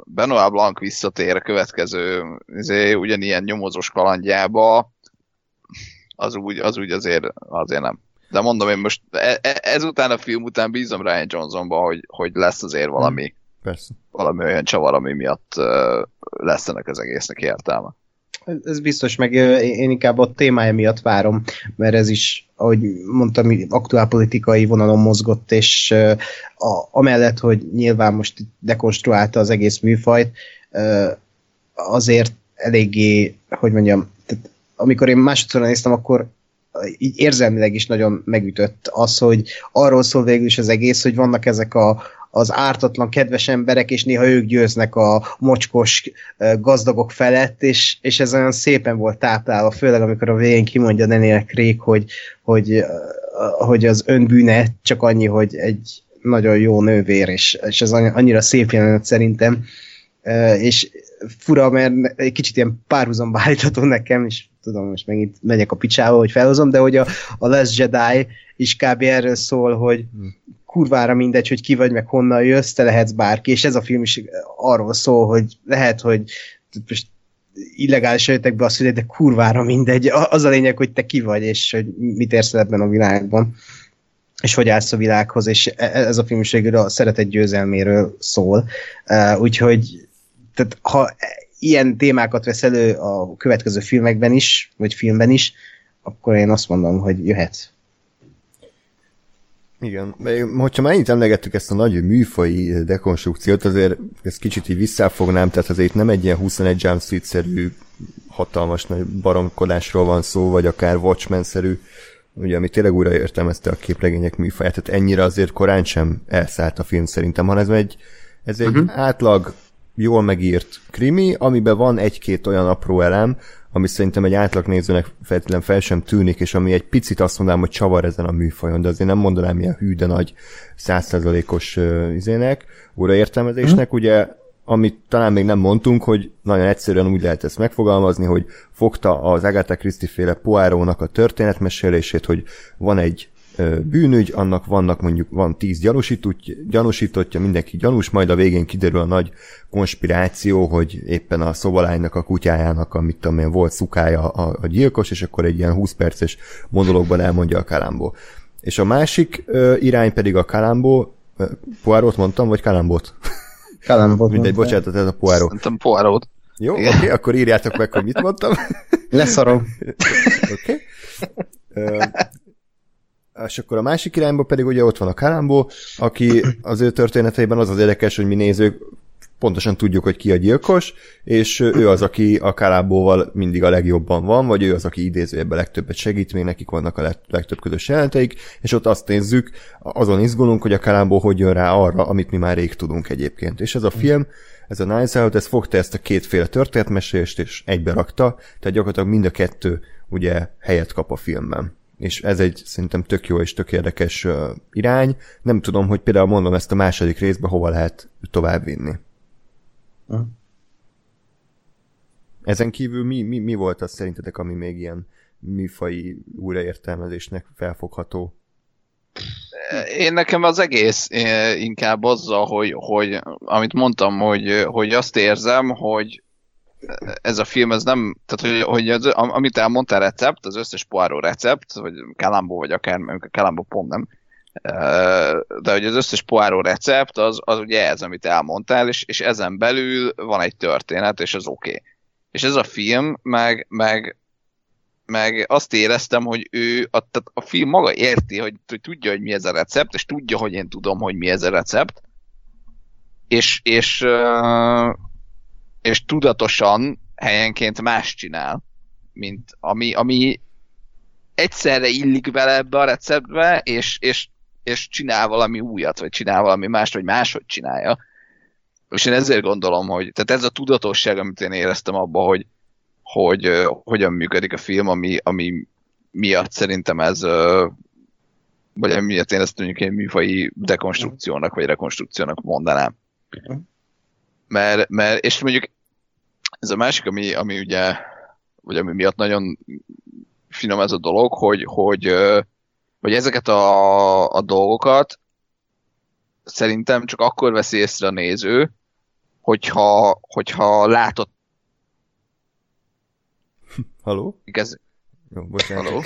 Benoit Blanc visszatér a következő izé, ugyanilyen nyomozós kalandjába, az úgy, az úgy azért, azért nem. De mondom, én most e- e- ezután a film után bízom Ryan Johnsonba, hogy, hogy lesz azért valami, Persze. valami olyan csavar, ami miatt lesz ennek az egésznek értelme. Ez- biztos, meg én inkább a témája miatt várom, mert ez is, ahogy mondtam, aktuálpolitikai vonalon mozgott, és a, amellett, hogy nyilván most itt dekonstruálta az egész műfajt, azért eléggé, hogy mondjam, tehát amikor én másodszor néztem, akkor így érzelmileg is nagyon megütött az, hogy arról szól végül is az egész, hogy vannak ezek a, az ártatlan, kedves emberek, és néha ők győznek a mocskos gazdagok felett, és, és ez olyan szépen volt táplálva, főleg amikor a végén kimondja Daniel Craig, hogy, hogy, hogy az önbűne csak annyi, hogy egy nagyon jó nővér, és, és ez annyira szép jelenet szerintem, és fura, mert egy kicsit ilyen párhuzamba állítható nekem, és tudom, most megint megyek a picsába, hogy felhozom, de hogy a, a Last Jedi is kb. erről szól, hogy kurvára mindegy, hogy ki vagy, meg honnan jössz, te lehetsz bárki, és ez a film is arról szól, hogy lehet, hogy most illegális jöttek be a szület, de kurvára mindegy. Az a lényeg, hogy te ki vagy, és hogy mit érsz ebben a világban és hogy állsz a világhoz, és e- e- ez a film is a szeretet győzelméről szól. Úgyhogy tehát, ha ilyen témákat vesz elő a következő filmekben is, vagy filmben is, akkor én azt mondom, hogy jöhet. Igen, hogyha már ennyit emlegettük ezt a nagy műfai dekonstrukciót, azért ezt kicsit így visszafognám, tehát azért nem egy ilyen 21 Jump Street-szerű hatalmas nagy baromkodásról van szó, vagy akár Watchmen-szerű, ugye, ami tényleg újra értelmezte a képregények műfaját, tehát ennyire azért korán sem elszállt a film szerintem, hanem ez egy, ez egy uh-huh. átlag jól megírt krimi, amiben van egy-két olyan apró elem, ami szerintem egy átlagnézőnek feltétlenül fel sem tűnik, és ami egy picit azt mondanám, hogy csavar ezen a műfajon, de azért nem mondanám ilyen hű, de nagy százszerzalékos uh, izének, újraértelmezésnek, mm. ugye amit talán még nem mondtunk, hogy nagyon egyszerűen úgy lehet ezt megfogalmazni, hogy fogta az Agatha Christie féle Poirónak a történetmesélését, hogy van egy bűnügy, annak vannak mondjuk van tíz gyanúsítottja, gyanúsítottja, mindenki gyanús, majd a végén kiderül a nagy konspiráció, hogy éppen a szobalánynak, a kutyájának, amit tudom én, volt szukája a, a gyilkos, és akkor egy ilyen 20 perces monológban elmondja a Kalambó. És a másik ö, irány pedig a Kalambó, Poirot mondtam, vagy Kalambot? Kalambot <laughs> Mindegy, bocsánat, ez a Poirot. Mondtam Poirot. Jó, oké, okay, akkor írjátok meg, hogy mit mondtam. Leszarom. <laughs> oké. Okay és akkor a másik irányba pedig ugye ott van a Kalambó, aki az ő történeteiben az az érdekes, hogy mi nézők pontosan tudjuk, hogy ki a gyilkos, és ő az, aki a Kalambóval mindig a legjobban van, vagy ő az, aki idézőjebben legtöbbet segít, még nekik vannak a legtöbb közös jelenteik, és ott azt nézzük, azon izgulunk, hogy a Kalambó hogy jön rá arra, amit mi már rég tudunk egyébként. És ez a film, ez a Nice Out, ez fogta ezt a kétféle történetmesélést, és egybe rakta, tehát gyakorlatilag mind a kettő ugye helyet kap a filmben és ez egy szerintem tök jó és tök érdekes uh, irány. Nem tudom, hogy például mondom ezt a második részbe hova lehet tovább vinni. Uh. Ezen kívül mi, mi, mi volt az szerintetek, ami még ilyen műfai újraértelmezésnek felfogható? Én nekem az egész inkább azzal, hogy, hogy amit mondtam, hogy, hogy azt érzem, hogy ez a film, ez nem, tehát hogy, hogy az, amit elmondtál recept, az összes Poirot recept, vagy Kalambó, vagy akár, a Kalambó pont nem, de hogy az összes Poirot recept, az, az ugye ez, amit elmondtál, és, és ezen belül van egy történet, és az oké. Okay. És ez a film, meg, meg, meg azt éreztem, hogy ő, a, tehát a film maga érti, hogy, hogy tudja, hogy mi ez a recept, és tudja, hogy én tudom, hogy mi ez a recept, és, és és tudatosan helyenként más csinál, mint ami, ami egyszerre illik vele ebbe a receptbe, és, és, és csinál valami újat, vagy csinál valami mást, vagy máshogy csinálja. És én ezért gondolom, hogy tehát ez a tudatosság, amit én éreztem abban, hogy, hogy uh, hogyan működik a film, ami, ami miatt szerintem ez vagy miatt én ezt mondjuk egy műfai dekonstrukciónak, vagy rekonstrukciónak mondanám. Mert, mert, és mondjuk ez a másik, ami, ami ugye, vagy ami miatt nagyon finom ez a dolog, hogy, hogy, hogy ezeket a, a dolgokat szerintem csak akkor veszi észre a néző, hogyha, hogyha látott <laughs> Haló? Ez... Jó, bocsánat. Haló?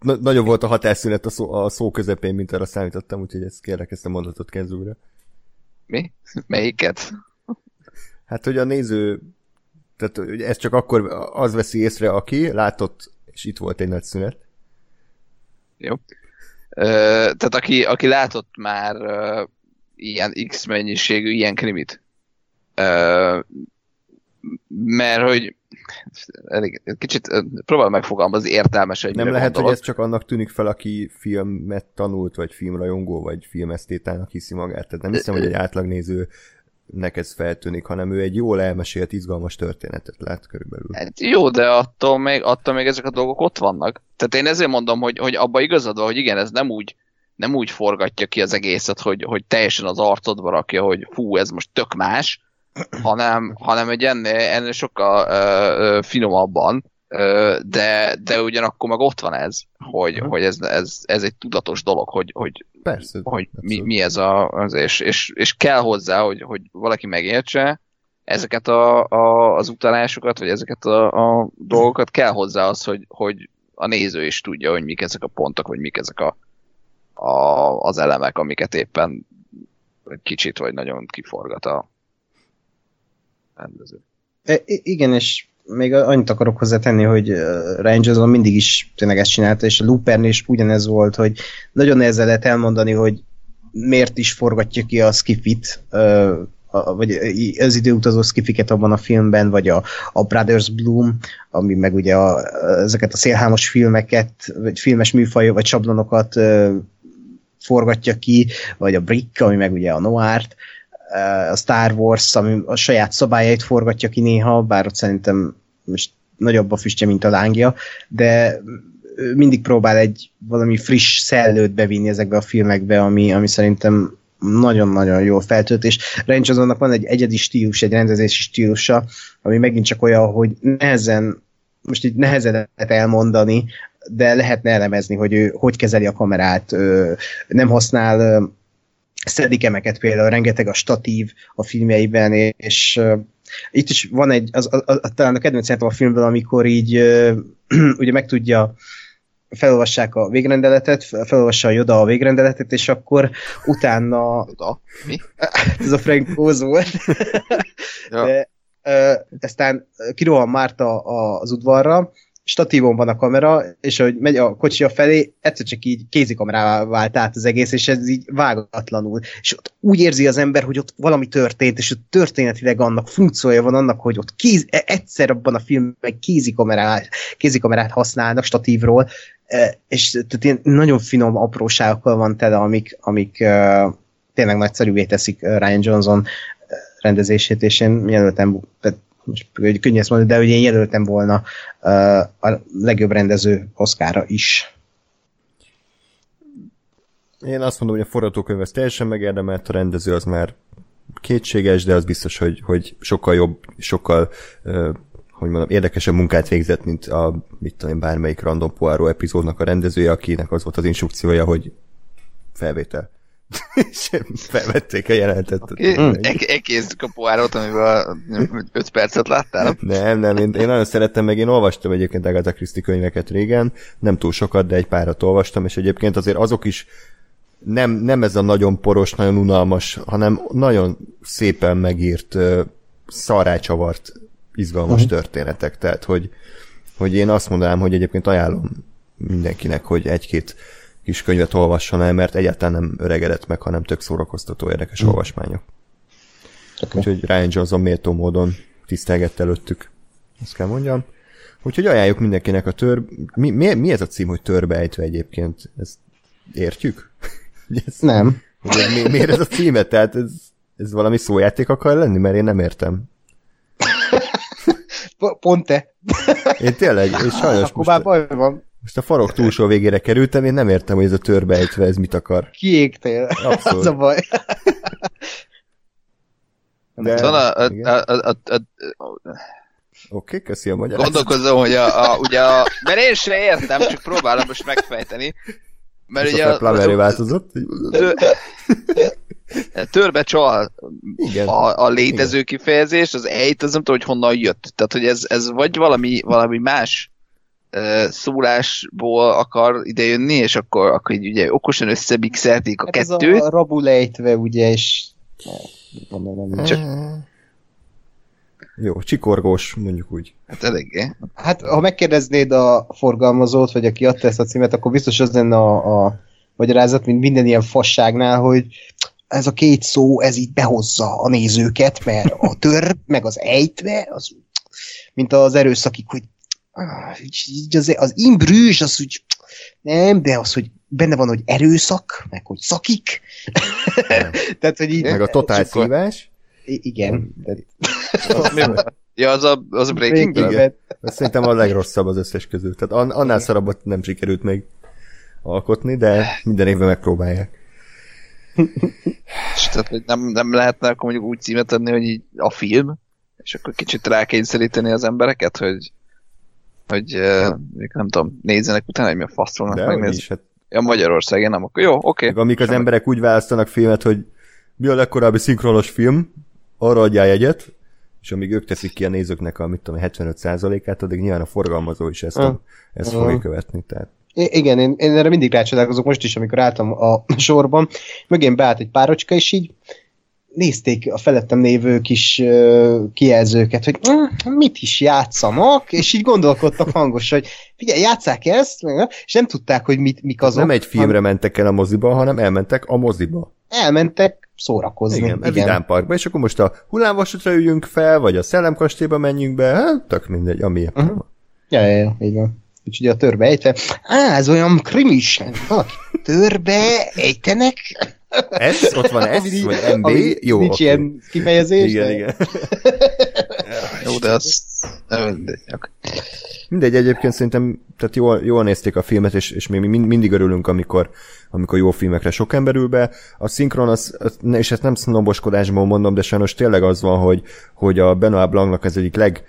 <laughs> Nagyobb volt a hatásszünet a szó, a szó közepén, mint arra számítottam, úgyhogy ezt kérlek ezt a mondatot kezd újra. Mi? Melyiket? Hát, hogy a néző, tehát ez csak akkor az veszi észre, aki látott, és itt volt egy nagy szünet. Jó. Ö, tehát aki, aki látott már ö, ilyen X mennyiségű ilyen krimit. Ö, mert hogy elég, kicsit próbál megfogalmazni értelmes, hogy Nem lehet, gondolok. hogy ez csak annak tűnik fel, aki filmet tanult, vagy filmrajongó, vagy filmesztétának hiszi magát. Tehát nem hiszem, hogy egy átlagnéző nek ez feltűnik, hanem ő egy jól elmesélt, izgalmas történetet lát körülbelül. Hát jó, de attól még, attól még ezek a dolgok ott vannak. Tehát én ezért mondom, hogy, hogy abba igazad van, hogy igen, ez nem úgy, nem úgy forgatja ki az egészet, hogy, hogy teljesen az arcodba rakja, hogy fú, ez most tök más, hanem, hanem egy ennél, ennél sokkal uh, finomabban, de, de ugyanakkor meg ott van ez, hogy, hogy ez, ez, ez egy tudatos dolog, hogy, hogy, Persze, hogy mi, mi ez a, az, és, és, és kell hozzá, hogy, hogy valaki megértse, ezeket a, a, az utalásokat, vagy ezeket a, a dolgokat. Kell hozzá az, hogy, hogy a néző is tudja, hogy mik ezek a pontok, vagy mik ezek a, a, az elemek, amiket éppen egy kicsit vagy nagyon kiforgat a rendező. E, igen, és még annyit akarok hozzátenni, hogy Ryan mindig is tényleg ezt csinálta, és a Loopernél is ugyanez volt, hogy nagyon nehezen lehet elmondani, hogy miért is forgatja ki a skifit, vagy az időutazó skifiket abban a filmben, vagy a, a Brothers Bloom, ami meg ugye a, ezeket a szélhámos filmeket, vagy filmes műfaj, vagy sablonokat forgatja ki, vagy a Brick, ami meg ugye a Noárt, a Star Wars, ami a saját szabályait forgatja ki néha, bár ott szerintem most nagyobb a füstje, mint a lángja, de mindig próbál egy valami friss szellőt bevinni ezekbe a filmekbe, ami, ami szerintem nagyon-nagyon jó feltölt, és Ranchazonnak van egy egyedi stílus, egy rendezési stílusa, ami megint csak olyan, hogy nehezen, most így nehezen lehet elmondani, de lehetne elemezni, hogy ő hogy kezeli a kamerát, nem használ szedikemeket például, rengeteg a statív a filmjeiben, és itt is van egy, az, az, az, talán a kedvenc a filmben, amikor így <clears throat> ugye meg tudja felolvassák a végrendeletet, felolvassa a Joda a végrendeletet, és akkor utána... Joda? Mi? <laughs> Ez a Frank Oz volt. ja. De, uh, aztán kirohan Márta az udvarra, statívon van a kamera, és ahogy megy a kocsi a felé, egyszer csak így kézikamerává vált át az egész, és ez így vágatlanul. És ott úgy érzi az ember, hogy ott valami történt, és ott történetileg annak funkciója van annak, hogy ott kéz, e, egyszer abban a filmben kézikamerát, kézikamerát használnak statívról, e, és tehát ilyen nagyon finom apróságokkal van tele, amik, amik uh, tényleg nagyszerűvé teszik Ryan Johnson rendezését, és én jelöltem, most könnyű ezt mondani, de hogy én jelöltem volna uh, a legjobb rendező oszkára is. Én azt mondom, hogy a forgatókönyv ez teljesen megérdemelt, a rendező az már kétséges, de az biztos, hogy, hogy sokkal jobb, sokkal uh, hogy mondom, érdekesebb munkát végzett, mint a, mit tudom bármelyik Random Poirot epizódnak a rendezője, akinek az volt az instrukciója, hogy felvétel. <laughs> és felvették a jelentet. Elkésztük a poárot, amivel 5 percet láttál? Nem, nem, én, én nagyon szerettem, meg én olvastam egyébként Agatha Christie könyveket régen, nem túl sokat, de egy párat olvastam, és egyébként azért azok is nem, nem ez a nagyon poros, nagyon unalmas, hanem nagyon szépen megírt, szarácsavart, izgalmas uh-huh. történetek. Tehát, hogy, hogy én azt mondanám, hogy egyébként ajánlom mindenkinek, hogy egy-két kis könyvet olvasson el, mert egyáltalán nem öregedett meg, hanem tök szórakoztató, érdekes mm. olvasmányok. Okay. Úgyhogy Ryan Johnson méltó módon tisztelgett előttük, azt kell mondjam. Úgyhogy ajánljuk mindenkinek a tör... Mi, mi, mi ez a cím, hogy törbeejtve egyébként? Ezt értjük? <laughs> ez, nem. mi, miért ez a címe? Tehát ez, ez valami szójáték akar lenni? Mert én nem értem. <laughs> Pont te. Én tényleg, és sajnos Akkor most... baj van. Most a farok túlsó végére kerültem, én nem értem, hogy ez a törbeejtve, ez mit akar. Kiégtél. Abszolút. <laughs> Az a baj. De, a, a, a, a, a, a, Oké, okay, köszi a magyarázatot. Gondolkozom, hogy a, a, ugye a, mert én se értem, csak próbálom most megfejteni. Mert ugye a, a, változott? törbe csal Igen. A, a létező Igen. kifejezés, az ejt, az nem tudom, hogy honnan jött. Tehát, hogy ez, ez vagy valami, valami más szólásból akar idejönni, és akkor, akkor így ugye okosan összebixelték a hát kettőt. Ez a rabulejtve, ugye, és mondom, csak... Jó, csikorgós, mondjuk úgy. Hát eléggé. Hát, ha megkérdeznéd a forgalmazót, vagy aki adta ezt a címet, akkor biztos az lenne a, a magyarázat, mint minden ilyen fasságnál, hogy ez a két szó, ez így behozza a nézőket, mert a tör, meg az ejtve, az, mint az erőszakik, hogy az, az imbrűs, az úgy nem, de az, hogy benne van, hogy erőszak, meg hogy szakik. <laughs> Tehát, hogy így, meg a totál szívás. Igen. De... ja, az a, az a Breaking Bad? Szerintem a legrosszabb az összes közül. Tehát annál szarabbat nem sikerült még alkotni, de minden évben megpróbálják. És tehát, hogy nem, nem lehetne akkor mondjuk úgy címet adni, hogy így a film, és akkor kicsit rákényszeríteni az embereket, hogy hogy uh, nem tudom, nézzenek utána, hogy mi a fasz fognak megnézni. Hát... Ja, Magyarországon nem, akkor jó, oké. Okay. amik az emberek úgy választanak filmet, hogy mi a legkorábbi szinkronos film, arra adjál jegyet, és és amíg ők teszik ki a nézőknek a, mit tudom, 75%-át, addig nyilván a forgalmazó is ezt, a, Ah. ezt Ah. fogja követni. Tehát I- igen, én, én erre mindig rácsodálkozok, most is, amikor álltam a sorban, mögém beállt egy párocska, és így nézték a felettem lévő kis uh, kijelzőket, hogy "Mm, mit is játszanak, és így gondolkodtak hangosan, hogy figyelj, játsszák ezt, és nem tudták, hogy mit, mik azok. nem egy filmre mentek el a moziba, hanem elmentek a moziba. Elmentek szórakozni. Igen, igen. Vidám Parkba, és akkor most a hullámvasútra üljünk fel, vagy a szellemkastélyba menjünk be, hát tök mindegy, ami van. Ja, ja, ja, van. Úgyhogy a törbe ejtve, á, ez olyan krimis, valaki törbe ejtenek? Ez, ott van ez, Ami- vagy MB, jó, Nincs oké. ilyen kifejezés. Igen, de- igen. <laughs> Jó, de az... Nem mindegy. Egyébként szerintem tehát jól, jól nézték a filmet, és, és mind, mindig örülünk, amikor, amikor jó filmekre sok ember ül be. A szinkron, az, és ezt nem sznoboskodásból mondom, de sajnos tényleg az van, hogy, hogy a Benoit Blancnak az egyik leg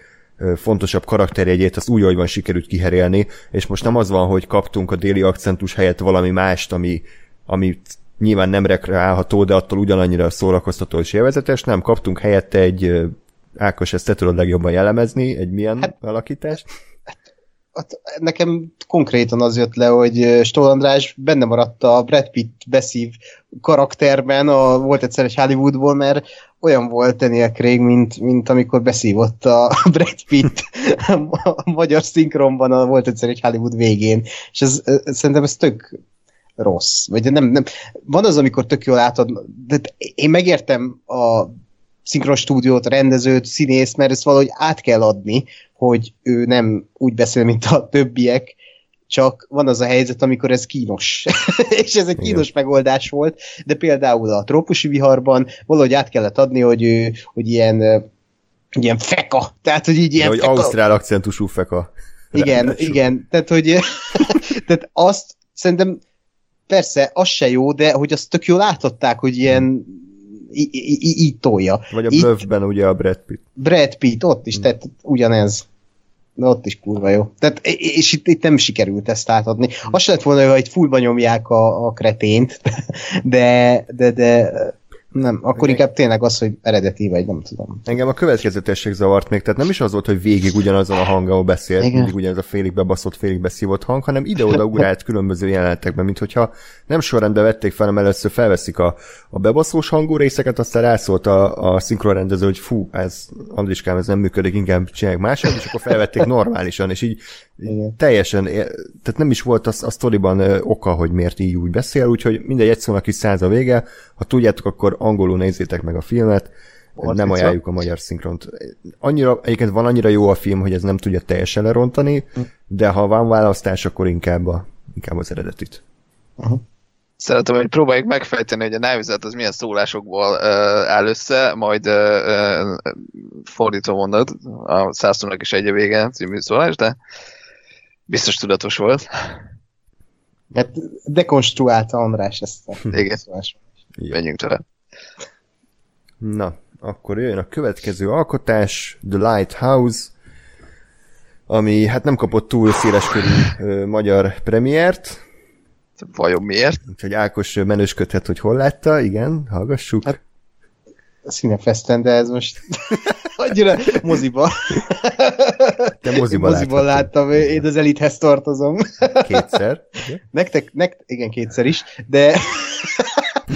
fontosabb karakterjegyét az úgy, hogy van sikerült kiherélni, és most nem az van, hogy kaptunk a déli akcentus helyett valami mást, ami, ami nyilván nem rekreálható, de attól ugyanannyira szórakoztató és élvezetes, nem, kaptunk helyette egy Ákos, ezt te tudod legjobban jellemezni, egy milyen hát, alakítást? Hát nekem konkrétan az jött le, hogy Stoll András benne maradt a Brad Pitt beszív karakterben, a, volt egyszer egy Hollywoodból, mert olyan volt Daniel Craig, mint, mint amikor beszívott a <laughs> Brad Pitt a magyar szinkronban, a, volt egyszer egy Hollywood végén, és ez, ez, szerintem ez tök rossz. Vagy nem, nem. Van az, amikor tök jól látod, de én megértem a szinkron stúdiót, rendezőt, színészt, mert ezt valahogy át kell adni, hogy ő nem úgy beszél, mint a többiek, csak van az a helyzet, amikor ez kínos. <laughs> és ez egy kínos Igen. megoldás volt, de például a trópusi viharban valahogy át kellett adni, hogy ő, hogy ilyen ilyen feka, tehát, hogy így ilyen ja, hogy feka. ausztrál akcentusú feka. Igen, Ráadásul. igen, tehát, hogy <laughs> tehát azt szerintem persze, az se jó, de hogy azt tök jól látották, hogy ilyen í- így tolja. Vagy a Bluffben ugye a Brad Pitt. Brad Pitt ott is, tehát ugyanez. De ott is kurva jó. Tehát, és itt, itt nem sikerült ezt átadni. Azt se lett volna, hogy fullba nyomják a, a kretént, <laughs> de, de, de nem, akkor Igen. inkább tényleg az, hogy eredeti vagy, nem tudom. Engem a következetesség zavart még, tehát nem is az volt, hogy végig ugyanazon a hanggal beszélt, Igen. mindig ugyanaz a félig bebaszott, félig beszívott hang, hanem ide-oda ugrált különböző jelenetekben, mint hogyha nem sorrendben vették fel, hanem először felveszik a, a bebaszós hangú részeket, aztán rászólt a, a szinkronrendező, hogy fú, ez Andriskám, ez nem működik, inkább csinálják máshogy, és akkor felvették normálisan, és így Igen. teljesen, tehát nem is volt az, a sztoriban oka, hogy miért így úgy beszél, úgyhogy mindegy, egy szónak is száz a vége. Ha tudjátok, akkor angolul nézzétek meg a filmet, Fordítva. nem ajánljuk a magyar szinkront. Annyira, egyébként van annyira jó a film, hogy ez nem tudja teljesen lerontani, de ha van választás, akkor inkább, a, inkább az eredetit. Szeretem, hogy próbáljuk megfejteni, hogy a Knives az milyen szólásokból uh, áll össze, majd uh, uh, fordítva mondod a száztónak is egy a vége című szólás, de biztos tudatos volt. Hát dekonstruálta András ezt a Igen. Menjünk tovább. Na, akkor jöjjön a következő alkotás, The Lighthouse, ami hát nem kapott túl széleskörű ö, magyar premiért, Vajon miért? úgyhogy Ákos menősködhet, hogy hol látta, igen, hallgassuk. Hát- Színefesten, de ez most <laughs> annyira moziba. Te moziba moziban láthattad. láttam, én az elithez tartozom. Kétszer. ugye? <laughs> Nektek, nek, igen, kétszer is, de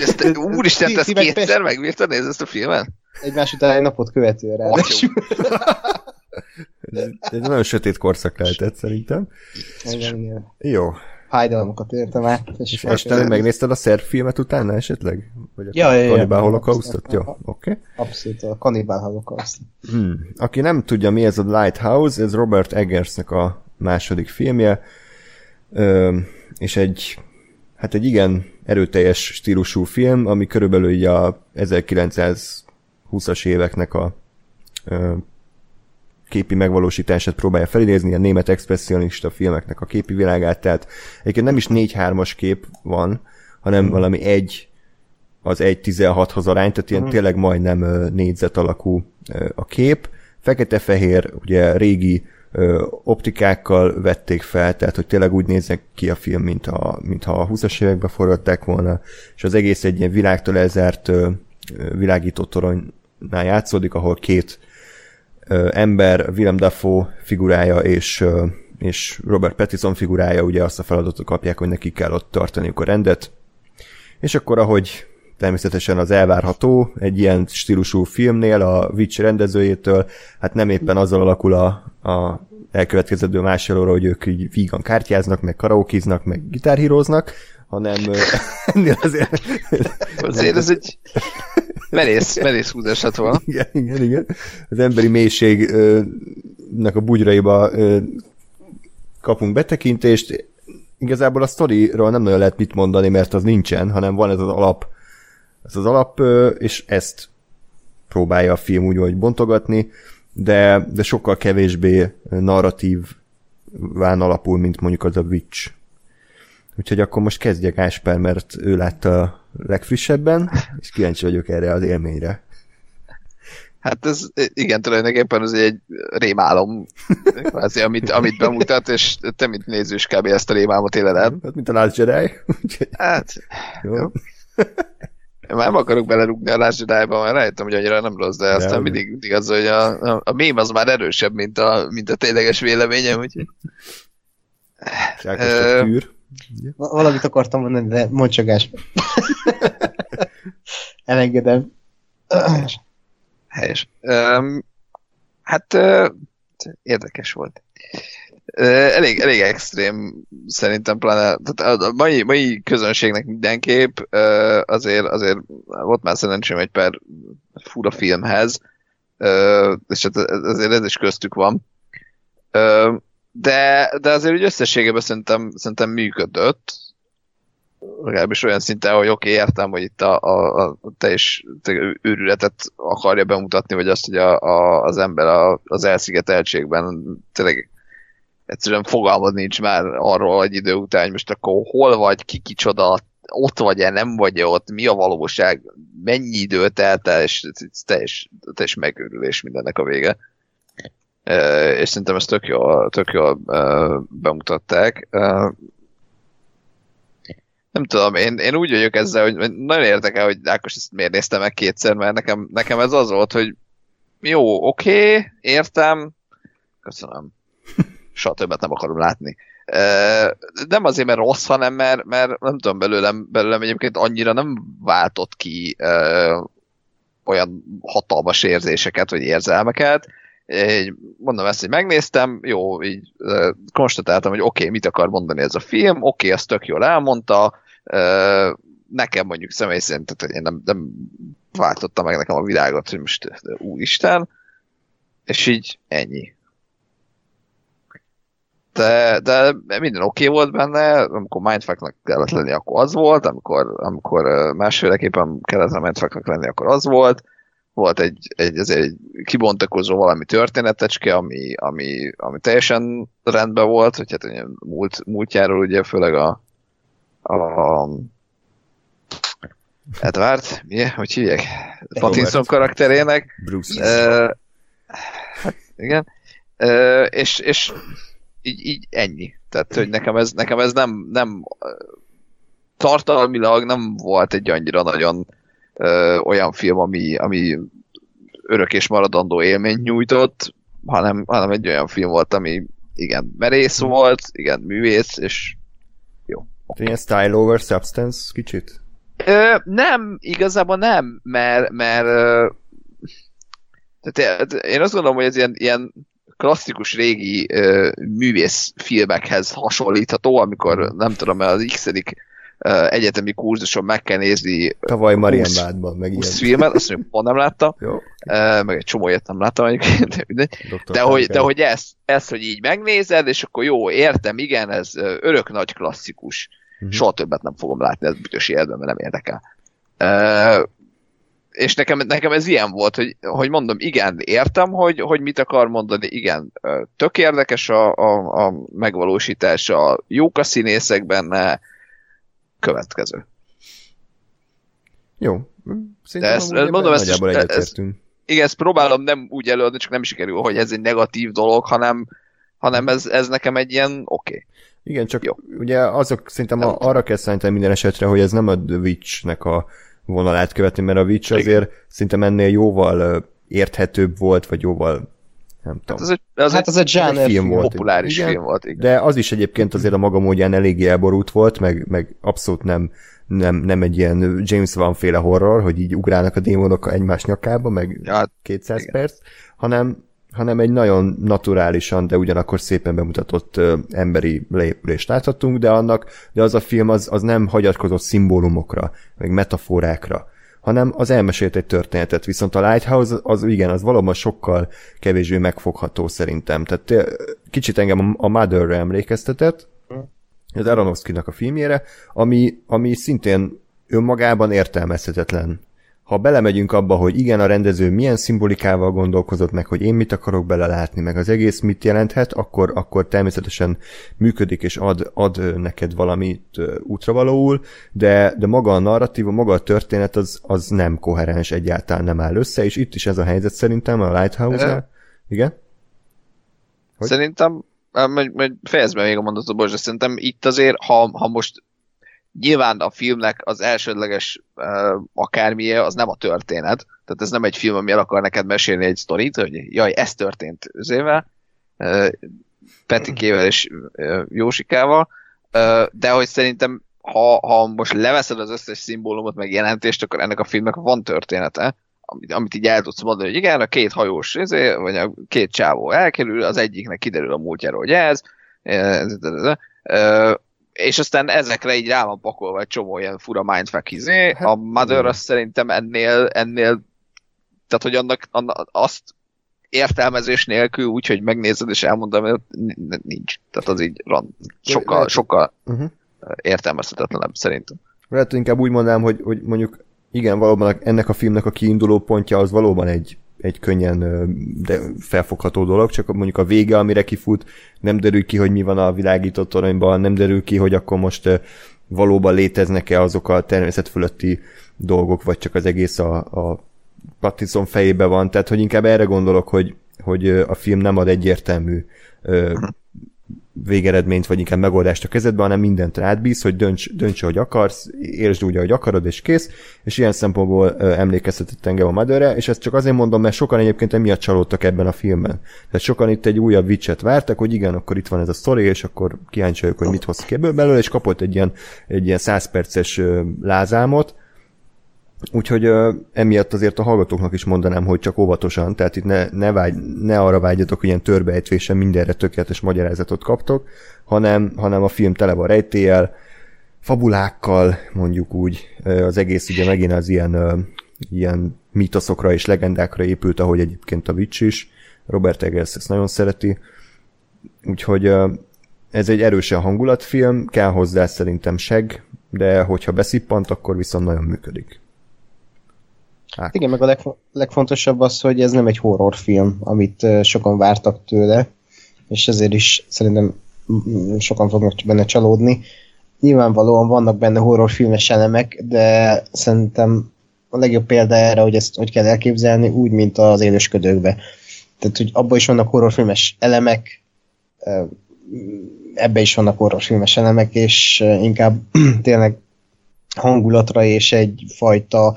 Ezt, te- úristen, te ezt kétszer megbírtad nézni ezt a filmet? egymás után egy napot követően ráadásul. Ez, ez nagyon sötét korszak lehetett szerintem. Igen, igen. Jó. Fájdalmakat értem át. És este még megnézted a szerb filmet utána esetleg? Vagy a Ja, ja, ja. Kanibál holokausztot? Jó, oké. Okay. Abszolút, a kanibál holokauszt. Hmm. Aki nem tudja, mi ez a Lighthouse, ez Robert Eggersnek a második filmje, Ö, és egy, hát egy igen erőteljes stílusú film, ami körülbelül így a 1920-as éveknek a ö, képi megvalósítását próbálja felidézni, a német expressionista filmeknek a képi világát, tehát egyébként nem is 4-3-as kép van, hanem valami egy az 1.16-hoz arány, tehát ilyen tényleg majdnem négyzet alakú a kép. Fekete-fehér, ugye régi optikákkal vették fel, tehát hogy tényleg úgy néznek ki a film, mint, a, mintha a 20-as években forgatták volna, és az egész egy ilyen világtól elzárt világító toronynál játszódik, ahol két ember, Willem Dafoe figurája és, és Robert Pattinson figurája ugye azt a feladatot kapják, hogy nekik kell ott tartaniuk a rendet. És akkor, ahogy természetesen az elvárható egy ilyen stílusú filmnél a Witch rendezőjétől, hát nem éppen azzal alakul a, a elkövetkező másodóra, hogy ők így vígan kártyáznak, meg karaokiznak, meg gitárhíroznak, hanem <laughs> ennél azért... Azért ez egy merész, merész húzás lett volna. <laughs> Igen, igen, igen. Az emberi mélységnek a bugyraiba kapunk betekintést. Igazából a sztoriról nem nagyon lehet mit mondani, mert az nincsen, hanem van ez az alap, ez az alap, és ezt próbálja a film úgy, hogy bontogatni, de, de sokkal kevésbé narratív ván alapul, mint mondjuk az a Witch. Úgyhogy akkor most kezdjek Ásper, mert ő látta a legfrissebben, és kíváncsi vagyok erre az élményre. Hát ez, igen, tulajdonképpen ez egy rémálom, kvázi, amit, amit bemutat, és te, mint néző is kb. ezt a rémálmot éled el. Hát, mint a Last Jedi. Hát, jó. Jó. Én már nem akarok belerúgni a Last Jedi-ba, mert rájöttem, hogy annyira nem rossz, de aztán Nem. mindig, mindig az, hogy a, a, a mém az már erősebb, mint a, mint a tényleges véleményem, úgyhogy Sákos csak tűr. Va- Valamit akartam mondani, de Gáspár. <laughs> Elengedem. helyes. Um, hát uh, érdekes volt. Uh, elég, elég extrém szerintem pláne, tehát a mai, mai közönségnek mindenképp uh, azért, azért volt már szerencsém egy pár fura filmhez, és hát azért ez is köztük van. De, de azért úgy összességében szerintem, szerintem működött, legalábbis olyan szinten, hogy oké, okay, értem, hogy itt a, a, a teljes te- őrületet akarja bemutatni, vagy azt, hogy a, a, az ember a, az elszigeteltségben tényleg egyszerűen fogalmad nincs már arról egy idő után, hogy most akkor hol vagy, ki kicsoda, ott vagy-e, nem vagy-e ott, mi a valóság, mennyi idő telt el, és teljes, teljes megőrülés mindennek a vége. És szerintem ezt tök jól, tök jól bemutatták. Nem tudom, én, én úgy vagyok ezzel, hogy nagyon érdekel, hogy Ákos ezt miért nézte meg kétszer, mert nekem, nekem ez az volt, hogy jó, oké, okay, értem, köszönöm. <laughs> Soha többet nem akarom látni. Nem azért, mert rossz, hanem mert, mert nem tudom, belőlem, belőlem egyébként annyira nem váltott ki olyan hatalmas érzéseket, vagy érzelmeket. Így, mondom ezt, hogy megnéztem, jó, így uh, konstatáltam, hogy oké, okay, mit akar mondani ez a film, oké, okay, azt tök jól elmondta, uh, nekem mondjuk személy szerint, tehát én nem, nem váltotta meg nekem a világot, hogy most úristen, és így ennyi. De, de minden oké okay volt benne, amikor mindfucknak kellett lenni, akkor az volt, amikor, amikor másféleképpen kellett mindfucknak lenni, akkor az volt, volt egy, egy, azért egy kibontakozó valami történetecske, ami, ami, ami teljesen rendben volt, hogy hát ugye múlt, múltjáról ugye főleg a, a Edward, mi? Hogy hívják? Pattinson karakterének. Bruce. Hát igen. Uh, és, és így, így ennyi. Tehát, hogy nekem ez, nekem ez nem, nem tartalmilag nem volt egy annyira nagyon ö, olyan film, ami, ami örök és maradandó élményt nyújtott, hanem, hanem egy olyan film volt, ami igen, merész volt, igen, művész, és jó. Ilyen style over substance kicsit? Ö, nem, igazából nem, mert, mert ö, tehát én azt gondolom, hogy ez ilyen, ilyen klasszikus régi ö, művész filmekhez hasonlítható, amikor nem tudom, az x egyetemi kurzuson meg kell nézni Tavaly Marienbádban, meg 20 ilyen. filmet, azt mondjuk pont nem láttam, Jó. meg egy csomó ilyet nem láttam egyébként, <laughs> de. De hogy, de hogy ezt, ezt, hogy így megnézed, és akkor jó, értem, igen, ez örök nagy klasszikus. Mhm. Soha többet nem fogom látni, ez bütös életben, mert nem érdekel. Uh, és nekem, nekem ez ilyen volt, hogy, hogy mondom, igen, értem, hogy, hogy mit akar mondani, igen, tök érdekes a, a, a megvalósítása, jók a színészek benne, következő. Jó. Szerintem ezt- amúgy mondom, ezt- nagyjából ez- egyetértünk. Igen, ezt próbálom nem úgy előadni, csak nem sikerül, hogy ez egy negatív dolog, hanem, hanem ez, ez nekem egy ilyen oké. Okay. Igen, csak Jó. ugye azok szerintem a, arra kell számítani minden esetre, hogy ez nem a The Witch-nek a vonalát követni, mert a Witch Igen. azért szerintem ennél jóval érthetőbb volt, vagy jóval nem tudom. Hát az egy, az Hát egy az egy zsáner film film volt. populáris Igen. film volt. Igen. De az is egyébként azért a maga módján eléggé elborult volt, meg, meg abszolút nem, nem, nem egy ilyen James Van féle horror, hogy így ugrálnak a démonok egymás nyakába, meg Ja, hát 200 igen. perc, hanem, hanem egy nagyon naturálisan, de ugyanakkor szépen bemutatott ö, emberi leépülést láthatunk, de annak, de az a film az, az nem hagyatkozott szimbólumokra, meg metaforákra, hanem az elmesélt egy történetet, viszont a Lighthouse az, igen, az valóban sokkal kevésbé megfogható szerintem. Tehát kicsit engem a- a Motherre emlékeztetett, az Aronofsky-nak a filmjére, ami, ami szintén önmagában értelmezhetetlen. Ha belemegyünk abba, hogy igen, a rendező milyen szimbolikával gondolkozott meg, hogy én mit akarok belelátni, meg az egész mit jelenthet, akkor, akkor természetesen működik és ad, ad neked valamit útravalóul, de, de maga a narratíva, maga a történet az, az nem koherens, egyáltalán nem áll össze, és itt is ez a helyzet szerintem a Lighthouse-nál. Igen? Hogy? Szerintem, majd, majd fejezd be még a mondatot, bocs, de szerintem itt azért, ha, ha most nyilván a filmnek az elsődleges uh, akármilyen, az nem a történet. Tehát ez nem egy film, ami el akar neked mesélni egy sztorit, hogy jaj, ez történt özével, uh, Petikével és uh, Jósikával, uh, de hogy szerintem ha, ha most leveszed az összes szimbólumot, meg jelentést, akkor ennek a filmnek van története, amit, amit így el tudsz mondani, hogy igen, a két hajós, izé, vagy a két csávó elkerül, az egyiknek kiderül a múltjáról, hogy ez, ez, ez, ez, ez, és aztán ezekre így rá van pakolva egy csomó ilyen fura mindfuck izé. Hát, a Mother az szerintem ennél, ennél tehát, hogy annak, annak azt értelmezés nélkül, úgyhogy megnézed és elmondom, hogy nincs. Tehát az így rand, sokkal, lehet- sokkal Uh-huh. értelmezhetetlenebb szerintem. Lehet, hogy inkább úgy mondanám, hogy, hogy mondjuk igen, valóban ennek a filmnek a kiinduló pontja az valóban egy, egy könnyen de felfogható dolog, csak mondjuk a vége, amire kifut, nem derül ki, hogy mi van a világított toronyban, nem derül ki, hogy akkor most valóban léteznek-e azok a természet fölötti dolgok, vagy csak az egész a, a Pattinson fejébe van, tehát hogy inkább erre gondolok, hogy, hogy a film nem ad egyértelmű ö, végeredményt, vagy inkább megoldást a kezedbe, hanem mindent rád bíz, hogy dönts, dönts, ahogy akarsz, értsd úgy, ahogy akarod, és kész, és ilyen szempontból ö, emlékeztetett engem a Motherre, és ezt csak azért mondom, mert sokan egyébként emiatt csalódtak ebben a filmben. Tehát sokan itt egy újabb vicset vártak, hogy igen, akkor itt van ez a sztori, és akkor kíváncsi hogy mit hoz ki ebből belőle, és kapott egy ilyen, egy ilyen 100 perces lázámot, Úgyhogy ö, emiatt azért a hallgatóknak is mondanám, hogy csak óvatosan, tehát itt ne, ne, vágy, ne arra vágyatok, hogy ilyen törbeejtvésen mindenre tökéletes magyarázatot kaptok, hanem, hanem a film tele van rejtélyel, fabulákkal, mondjuk úgy, az egész ugye megint az ilyen, ilyen mítoszokra és legendákra épült, ahogy egyébként a Witch is, Robert Eggers ezt nagyon szereti, úgyhogy ez egy erősen hangulatfilm, kell hozzá szerintem seg, de hogyha beszippant, akkor viszont nagyon működik. Ákos. Igen, meg a legfo- legfontosabb az, hogy ez nem egy horrorfilm, amit sokan vártak tőle, és ezért is szerintem mm, sokan fognak benne csalódni. Nyilvánvalóan vannak benne horrorfilmes elemek, de szerintem a legjobb példa erre, hogy ezt hogy kell elképzelni, úgy, mint az élősködőkbe. Tehát, hogy abban is vannak horrorfilmes elemek, ö, ebbe is vannak horrorfilmes elemek, és inkább <clears throat> tényleg hangulatra és egyfajta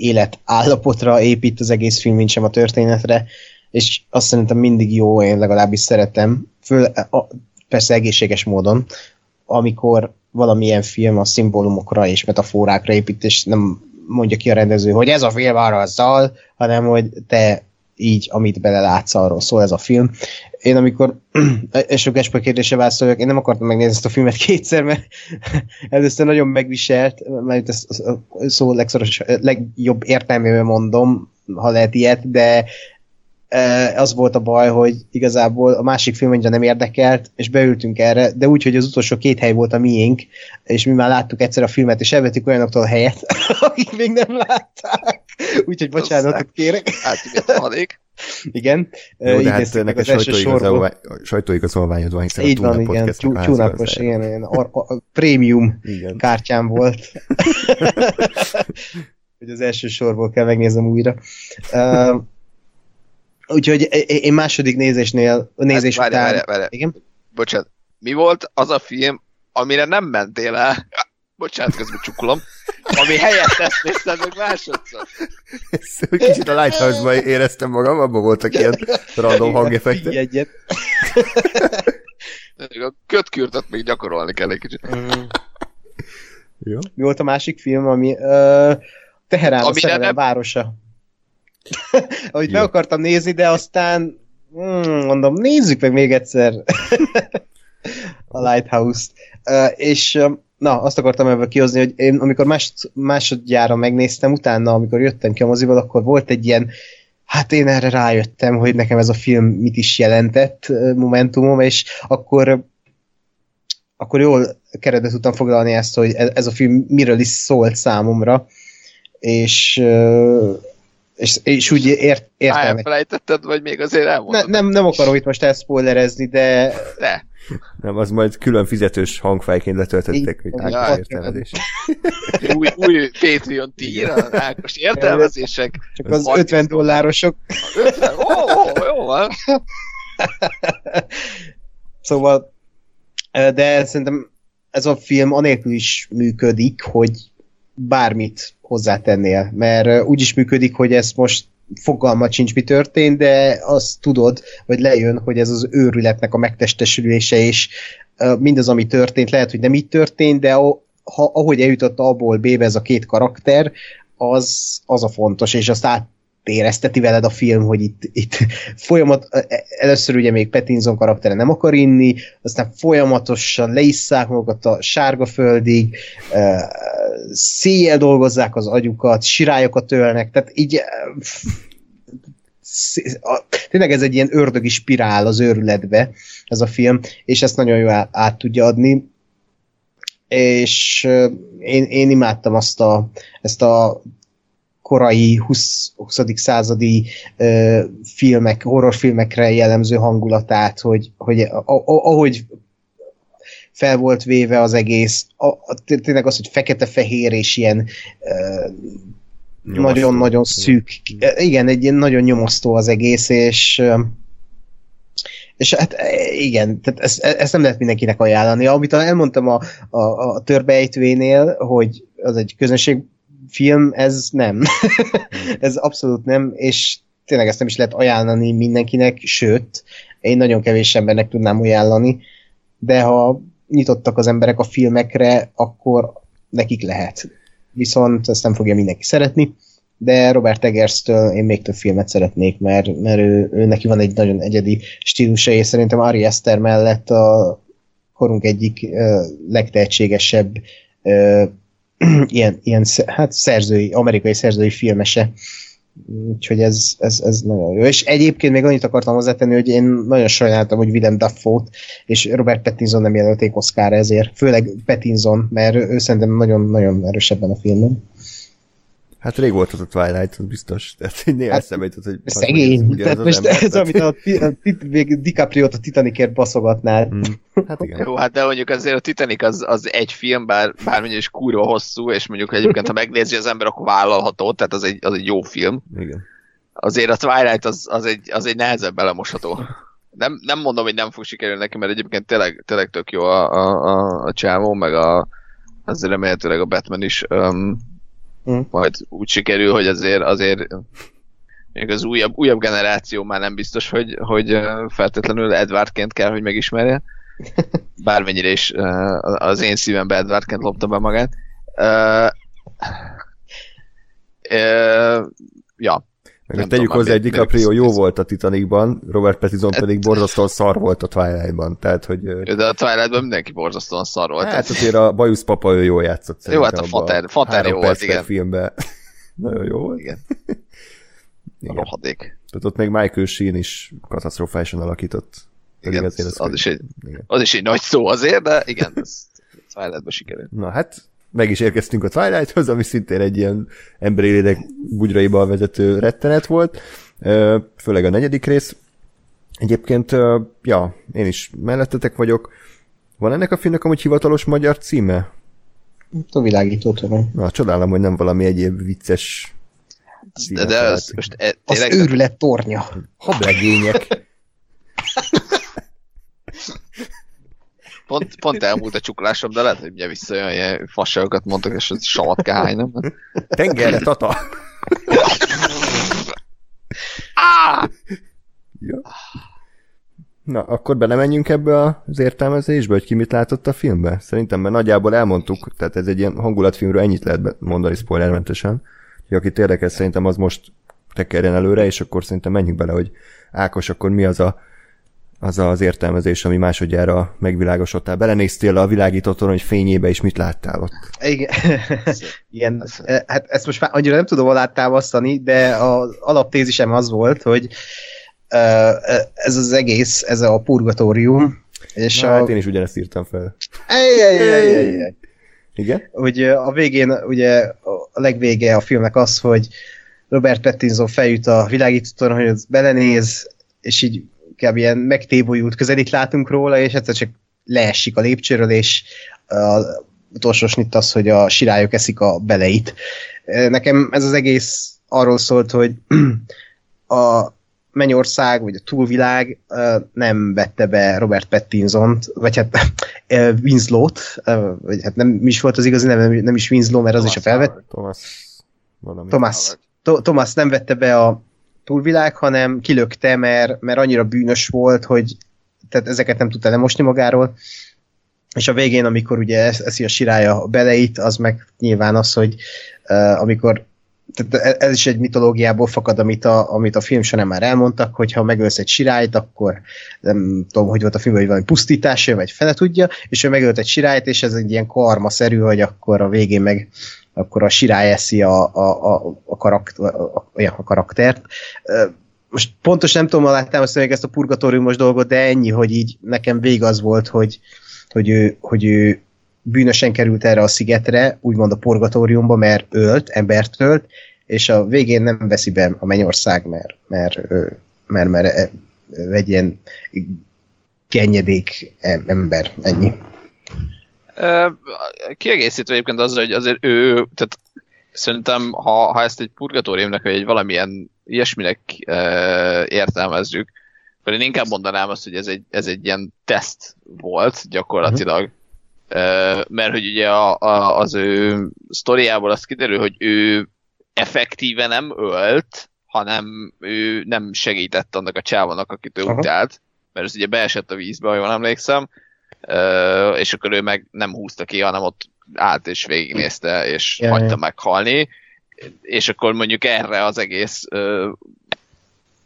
életállapotra épít az egész film, mint sem a történetre, és azt szerintem mindig jó, én legalábbis szeretem, föl, a, persze egészséges módon, amikor valamilyen film a szimbólumokra és metaforákra épít, és nem mondja ki a rendező, hogy ez a film arra azzal, hanem hogy te így, amit belelátsz, arról szól ez a film. Én amikor, <clears throat> és a Gesper kérdése válaszoljak, én nem akartam megnézni ezt a filmet kétszer, mert <laughs> először nagyon megviselt, mert ezt a szó legszoros, legjobb értelmében mondom, ha lehet ilyet, de az volt a baj, hogy igazából a másik film annyira nem érdekelt, és beültünk erre, de úgy, hogy az utolsó két hely volt a miénk, és mi már láttuk egyszer a filmet, és elvettük olyanoktól a helyet, <laughs> akik még nem látták. Úgyhogy bocsánatot kérek. Hát igen. Igen. Jó, de hát ennek a sajtóigazolványod van, hiszen Így a van, igen, házigazdája. igen, ilyen a, a, a prémium Igen. kártyám volt. <laughs> <laughs> hogy az első sorból kell megnézem újra. Uh, úgyhogy én második nézésnél, nézés Hát, után... várjál, várjál. Igen? Bocsánat, mi volt az a film, amire nem mentél el, <laughs> bocsánat, közben csukulom, ami helyett ezt nézted meg másodszor. Ezt Kicsit a Lighthouse-ban éreztem magam, abban voltak ilyen random hangeffektek. Egyet. A kötkürtöt még gyakorolni kell egy kicsit. Jó. Mi volt a másik film, ami uh, Teherán a Amire szerelem nem- városa. <laughs> Amit meg akartam nézni, de aztán hmm, mondom, nézzük meg még egyszer. <laughs> A Lighthouse-t. Uh, és na, azt akartam ebből kihozni, hogy én amikor más, másodjára megnéztem, utána, amikor jöttem ki a moziból, akkor volt egy ilyen hát én erre rájöttem, hogy nekem ez a film mit is jelentett momentumom, és akkor akkor jól keretbe tudtam foglalni ezt, hogy e- ez a film miről is szólt számomra, és és, és úgy ért, értem. elfelejtetted, vagy még azért Ne, elmondod? nem, nem akarom itt most elszpoilerezni, de De. Nem, az majd külön fizetős hangfájként letöltötték, hogy Ákos értelmezés. Új, új Patreon tier, a Ákos értelmezések. csak az Majd 50 biztos. dollárosok. 50? Ó, ó, jó van. Szóval, de szerintem ez a film anélkül is működik, hogy bármit hozzátennél, mert úgy is működik, hogy ez most fogalma sincs, mi történt, de azt tudod, vagy lejön, hogy ez az őrületnek a megtestesülése, és mindaz, ami történt, lehet, hogy nem így történt, de ha, ahogy eljutott A-ból B-be ez a két karakter, az, az a fontos, és azt átérezteti veled a film, hogy itt, itt folyamat, először ugye még Pattinson karaktere nem akar inni, aztán folyamatosan leisszák magukat a sárga földig, széjjel dolgozzák az agyukat, sirályokat ölnek, tehát így tényleg ez egy ilyen ördögi spirál az őrületbe, ez a film, és ezt nagyon jól át, tudja adni, és én, én imádtam azt a, ezt a korai 20. 20. századi ö, filmek, horrorfilmekre jellemző hangulatát, hogy, hogy a, a, ahogy fel volt véve az egész, a, a, té- tényleg az, hogy fekete-fehér és ilyen nagyon-nagyon szűk, igen, egy ilyen nagyon nyomasztó az egész, és és hát e, igen, tehát ezt, ezt nem lehet mindenkinek ajánlani. Amit elmondtam a, a, a törbejtvénél, hogy az egy közönségfilm, ez nem. <laughs> ez abszolút nem, és tényleg ezt nem is lehet ajánlani mindenkinek, sőt, én nagyon kevés embernek tudnám ajánlani, de ha nyitottak az emberek a filmekre, akkor nekik lehet. Viszont ezt nem fogja mindenki szeretni, de Robert Eggers-től én még több filmet szeretnék, mert, mert ő, ő neki van egy nagyon egyedi stílusa, és szerintem Ari Aster mellett a korunk egyik uh, legtehetségesebb uh, <clears throat> ilyen, ilyen hát szerzői, amerikai szerzői filmese. Úgyhogy ez, ez, ez nagyon jó. És egyébként még annyit akartam hozzátenni, hogy én nagyon sajnáltam, hogy Willem Dafoe-t és Robert Pattinson nem jelölték Oscar ezért. Főleg Pattinson, mert ő szerintem nagyon-nagyon erős ebben a filmben. Hát rég volt az a Twilight, az biztos. Tehát néha Hát, eszembe jutott, hogy... Szegény. ugyanaz Tehát az most ember, ez, tehát- amit a, a, tit- még DiCaprio-t a Titanicért baszogatnál. Hmm. Hát igen. Jó, hát de mondjuk azért a Titanic az, az egy film, bár bármennyire is kurva hosszú, és mondjuk egyébként, ha megnézi az ember, akkor vállalható, tehát az egy, az egy jó film. igen. Azért a Twilight az, az, egy, az egy nehezebb belemosható. Nem, nem mondom, hogy nem fog sikerülni neki, mert egyébként tényleg, tényleg tök jó a, a, a, a csávó, meg a, az remélhetőleg a Batman is um, Hm. majd úgy sikerül, hogy azért, azért még az újabb, újabb generáció már nem biztos, hogy, hogy feltétlenül Edwardként kell, hogy megismerje. <laughs> Bármennyire is az én szívembe Edwardként lopta be magát. Ja, Meg tegyük hozzá, hogy DiCaprio jó volt a Titanicban, Robert Pattinson pedig borzasztóan szar volt a Twilightban. Tehát, hogy... de a Twilight-ban mindenki borzasztóan szar volt. Hát azért a Bajusz papa ő jól játszott Jó, hát a Fater- Fater jó volt, igen. filmben. <laughs> Nagyon jó volt. Igen. <laughs> Igen. rohadék. Tehát ott még Michael Sheen is katasztrofálisan alakított. Igen, az, az az, is egy, Igen. az is egy nagy szó azért, de igen, ez Twilight-ba sikerült. Na hát, meg is érkeztünk a Twilighthoz, ami szintén egy ilyen emberi lélek bugyraiba vezető rettenet volt, főleg a negyedik rész. Egyébként, ja, én is mellettetek vagyok. Van ennek a filmnek amúgy hivatalos magyar címe? A világító. Na, csodálom, hogy nem valami egyéb vicces De, de ez találtunk. most e, Az tényleg, őrület tornya. Hablegények. Pont, pont elmúlt a csuklásom, de lehet, hogy ugye visszajön, ilyen fasságokat mondtak, és ez savat kell hánynom. Tengerre, tata! ja. Na, akkor belemenjünk ebbe az értelmezésbe, hogy ki mit látott a filmbe? Szerintem mert nagyjából elmondtuk, tehát ez egy ilyen hangulatfilmről ennyit lehet mondani spoilermentesen. Hogy akit érdekes, szerintem az most tekerjen előre, és akkor szerintem menjünk bele, hogy Ákos, akkor mi az a az az értelmezés, ami másodjára megvilágosodtál. Belenéztél a világítóton, hogy fényébe, és mit láttál ott? Igen, <laughs> Igen. hát ezt most már annyira nem tudom alátámasztani, de az alaptézisem az volt, hogy ez az egész, ez a purgatórium, és Na, a... hát én is ugyanezt írtam fel. Ej, ej, ej, ej, ej. Igen? Hogy a végén, ugye a legvége a filmnek az, hogy Robert Pattinson feljut a világítóton, hogy az belenéz, és így kb. ilyen megtébolyult közelít látunk róla, és egyszer csak leesik a lépcsőről, és az utolsó snitt az, hogy a sirályok eszik a beleit. Nekem ez az egész arról szólt, hogy <clears throat> a Mennyország, vagy a túlvilág nem vette be Robert Pattinson-t, vagy hát Winslow-t, vagy hát nem is volt az igazi neve, nem is Winslow, mert az Thomas is a felvett. Thomas. Valami. Thomas. Thomas nem vette be a túlvilág, hanem kilökte, mert, mert annyira bűnös volt, hogy tehát ezeket nem tudta lemosni magáról. És a végén, amikor ugye eszi a sirája beleit, az meg nyilván az, hogy uh, amikor tehát ez is egy mitológiából fakad, amit a, amit a film során már elmondtak, hogy ha megölsz egy sirályt, akkor nem tudom, hogy volt a film, hogy valami pusztítás, vagy fele tudja, és ő megölt egy sirályt, és ez egy ilyen karma-szerű, hogy akkor a végén meg akkor a sirály eszi a, a, a, a, karakt, a, a, karaktert. Most pontosan nem tudom alátámasztani ezt a purgatóriumos dolgot, de ennyi, hogy így nekem vég az volt, hogy, hogy, ő, hogy ő bűnösen került erre a szigetre, úgymond a purgatóriumba, mert ölt, embert ölt, és a végén nem veszi be a mennyország, mert, mert, mert, mert egy ilyen kenyedék ember, ennyi. Kiegészítve egyébként azzal, hogy azért ő, tehát szerintem, ha, ha ezt egy purgatóriumnak, vagy egy valamilyen ilyesminek e, értelmezzük, akkor én inkább mondanám azt, hogy ez egy, ez egy ilyen teszt volt gyakorlatilag. Uh-huh. E, mert hogy ugye a, a, az ő sztoriából azt kiderül, hogy ő effektíve nem ölt, hanem ő nem segített annak a csávonak, akit ő uh-huh. utált, mert ez ugye beesett a vízbe, ha jól emlékszem, és akkor ő meg nem húzta ki, hanem ott állt és végignézte, és ja, hagyta ja. meghalni, és akkor mondjuk erre az egész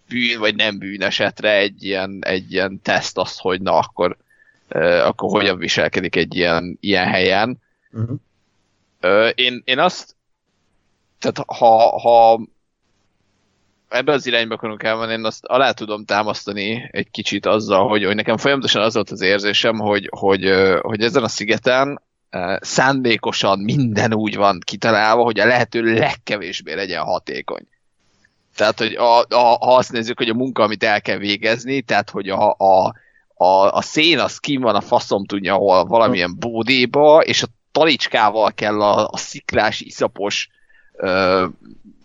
bűn vagy nem bűn esetre egy ilyen, egy ilyen teszt az, hogy na akkor, akkor hogyan viselkedik egy ilyen, ilyen helyen. Uh-huh. Én, én azt tehát ha, ha ebbe az irányba akarunk elmenni, én azt alá tudom támasztani egy kicsit azzal, hogy, hogy nekem folyamatosan az volt az érzésem, hogy, hogy, hogy ezen a szigeten szándékosan minden úgy van kitalálva, hogy a lehető legkevésbé legyen hatékony. Tehát, hogy a, a, ha azt nézzük, hogy a munka, amit el kell végezni, tehát, hogy a, a, a, a szén az kim van a faszom tudja, hol valamilyen bódéba, és a talicskával kell a, a sziklás, iszapos ö,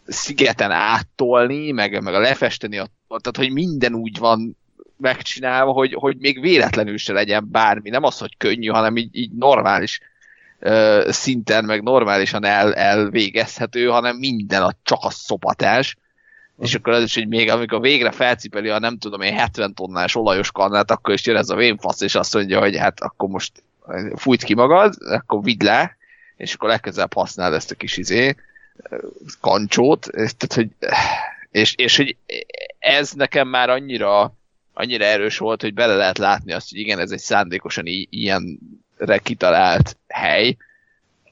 szigeten áttolni, meg, meg a lefesteni, a, tehát hogy minden úgy van megcsinálva, hogy, hogy még véletlenül se legyen bármi. Nem az, hogy könnyű, hanem így, így normális ö, szinten, meg normálisan el, elvégezhető, hanem minden a, csak a szopatás. Uh-huh. És akkor az is, hogy még amikor végre felcipeli a nem tudom én 70 tonnás olajos kannát, akkor is jön ez a vénfasz, és azt mondja, hogy hát akkor most fújt ki magad, akkor vidd le, és akkor legközelebb használd ezt a kis izé, kancsót, tehát, hogy, és, és hogy ez nekem már annyira, annyira erős volt, hogy bele lehet látni azt, hogy igen, ez egy szándékosan ilyenre kitalált hely,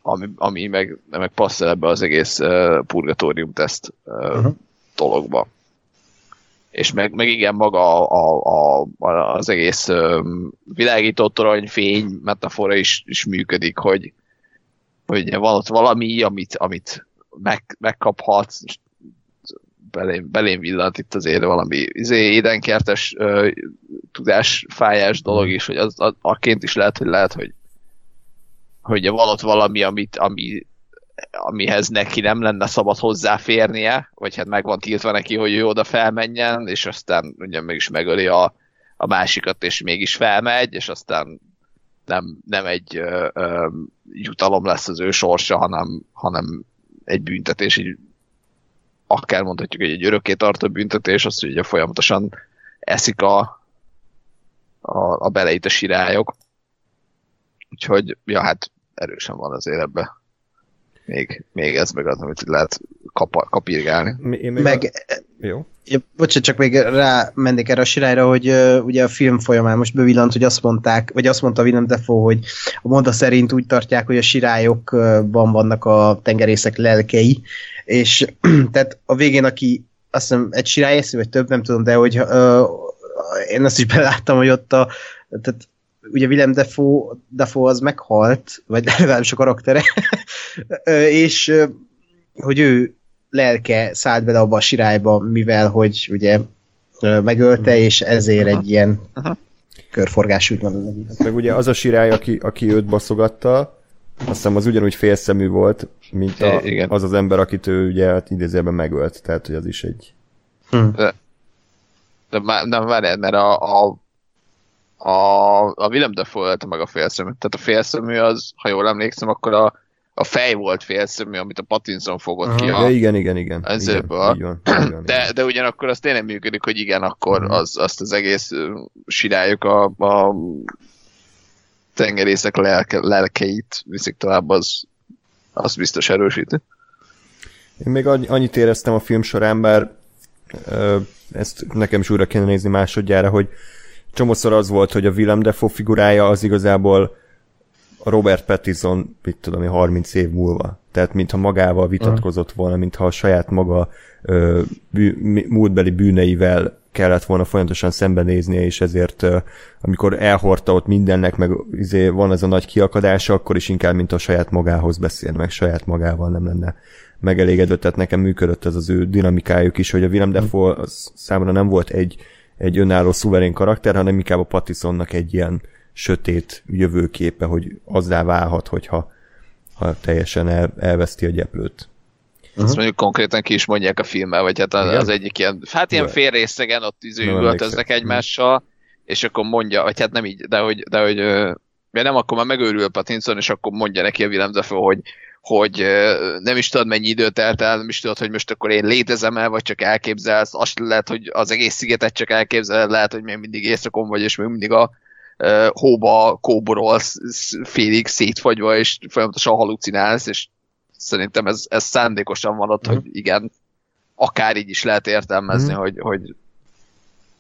ami, ami meg, meg passzol ebbe az egész uh, purgatórium teszt uh, uh-huh. dologba. És meg, meg igen, maga a, a, a, az egész um, világító toronyfény metafora is, is működik, hogy, hogy van ott valami, amit, amit meg, megkaphatsz, belém, belém villant itt azért valami izé, édenkertes uh, tudásfájás dolog is, hogy az, az aként is lehet, hogy lehet, hogy hogy van ott valami, amit, ami, amihez neki nem lenne szabad hozzáférnie, vagy hát meg van tiltva neki, hogy ő oda felmenjen, és aztán ugye mégis megöli a, a másikat, és mégis felmegy, és aztán nem, nem egy ö, ö, jutalom lesz az ő sorsa, hanem, hanem egy büntetés, így akár mondhatjuk, hogy egy örökké tartó büntetés, az, hogy ugye folyamatosan eszik a, a, a beleit a sirályok. Úgyhogy, ja, hát erősen van azért ebbe. Még, még ez meg az, amit lehet kapa, kapirgálni. Mi- Én még Meg, A... Jó. Ja, bocsánat, csak még rá mennék erre a sirályra, hogy uh, ugye a film folyamán most bevillant, hogy azt mondták, vagy azt mondta Willem Dafoe, hogy a monda szerint úgy tartják, hogy a sirályokban vannak a tengerészek lelkei, és <clears throat> tehát a végén, aki azt hiszem egy sirály eszi, vagy több, nem tudom, de hogy uh, én azt is beláttam, hogy ott a, tehát ugye Willem Dafoe, Dafoe az meghalt, vagy <laughs> legalábbis a karaktere, <laughs> és hogy ő lelke szállt bele abba a sirályba, mivel hogy ugye megölte, és ezért egy ilyen Aha. körforgás úgy van. Meg ugye az a sirály, aki, aki őt baszogatta, azt hiszem az ugyanúgy félszemű volt, mint a, I- igen. az az ember, akit ő ugye hát idézőben megölt. Tehát, hogy az is egy... Hm. De már, nem, várjál, mert a, a, a, a Willem Dafoe ölte meg a félszemű. Tehát a félszemű az, ha jól emlékszem, akkor a, a fej volt félszemű, amit a Pattinson fogott ki. Ja, A, igen, igen, igen. Ez igen, így van, de, de ugyanakkor az tényleg működik, hogy igen, akkor az, azt az egész ö, sirályok a, a tengerészek lelke, lelkeit viszik tovább, az, az biztos erősíti. Én még annyi- annyit éreztem a film során, bár ezt nekem is újra kéne nézni másodjára, hogy csomószor az volt, hogy a Willem Dafoe figurája az igazából a Robert Pattinson, mit tudom én, 30 év múlva. Tehát mintha magával vitatkozott volna, mintha a saját maga ö, bű, múltbeli bűneivel kellett volna folyamatosan szembenéznie, és ezért ö, amikor elhordta ott mindennek, meg izé, van ez a nagy kiakadása, akkor is inkább, mint a saját magához beszélne, meg saját magával nem lenne megelégedve, tehát nekem működött ez az ő dinamikájuk is, hogy a Willem Dafoe az számomra nem volt egy, egy önálló, szuverén karakter, hanem inkább a Pattisonnak egy ilyen sötét jövőképe, hogy azzá válhat, hogyha ha teljesen el, elveszti a gyeplőt. Ezt mondjuk konkrétan ki is mondják a filmmel, vagy hát az, az egyik ilyen, hát ilyen Jó. félrészegen ott izé emlékszem. egymással, és akkor mondja, vagy hát nem így, de hogy, de hogy ö, ja nem, akkor már megőrül Pattinson, és akkor mondja neki a Willem Dafoe, hogy, hogy nem is tudod mennyi időt telt el, nem is tudod, hogy most akkor én létezem el, vagy csak elképzelsz, azt lehet, hogy az egész szigetet csak elképzeled, lehet, hogy még mindig éjszakon vagy, és még mindig a ö, hóba kóborolsz sz- félig szétfagyva, és folyamatosan halucinálsz, és szerintem ez, ez szándékosan van ott, Mhm. hogy igen, akár így is lehet értelmezni, Mhm. hogy, hogy,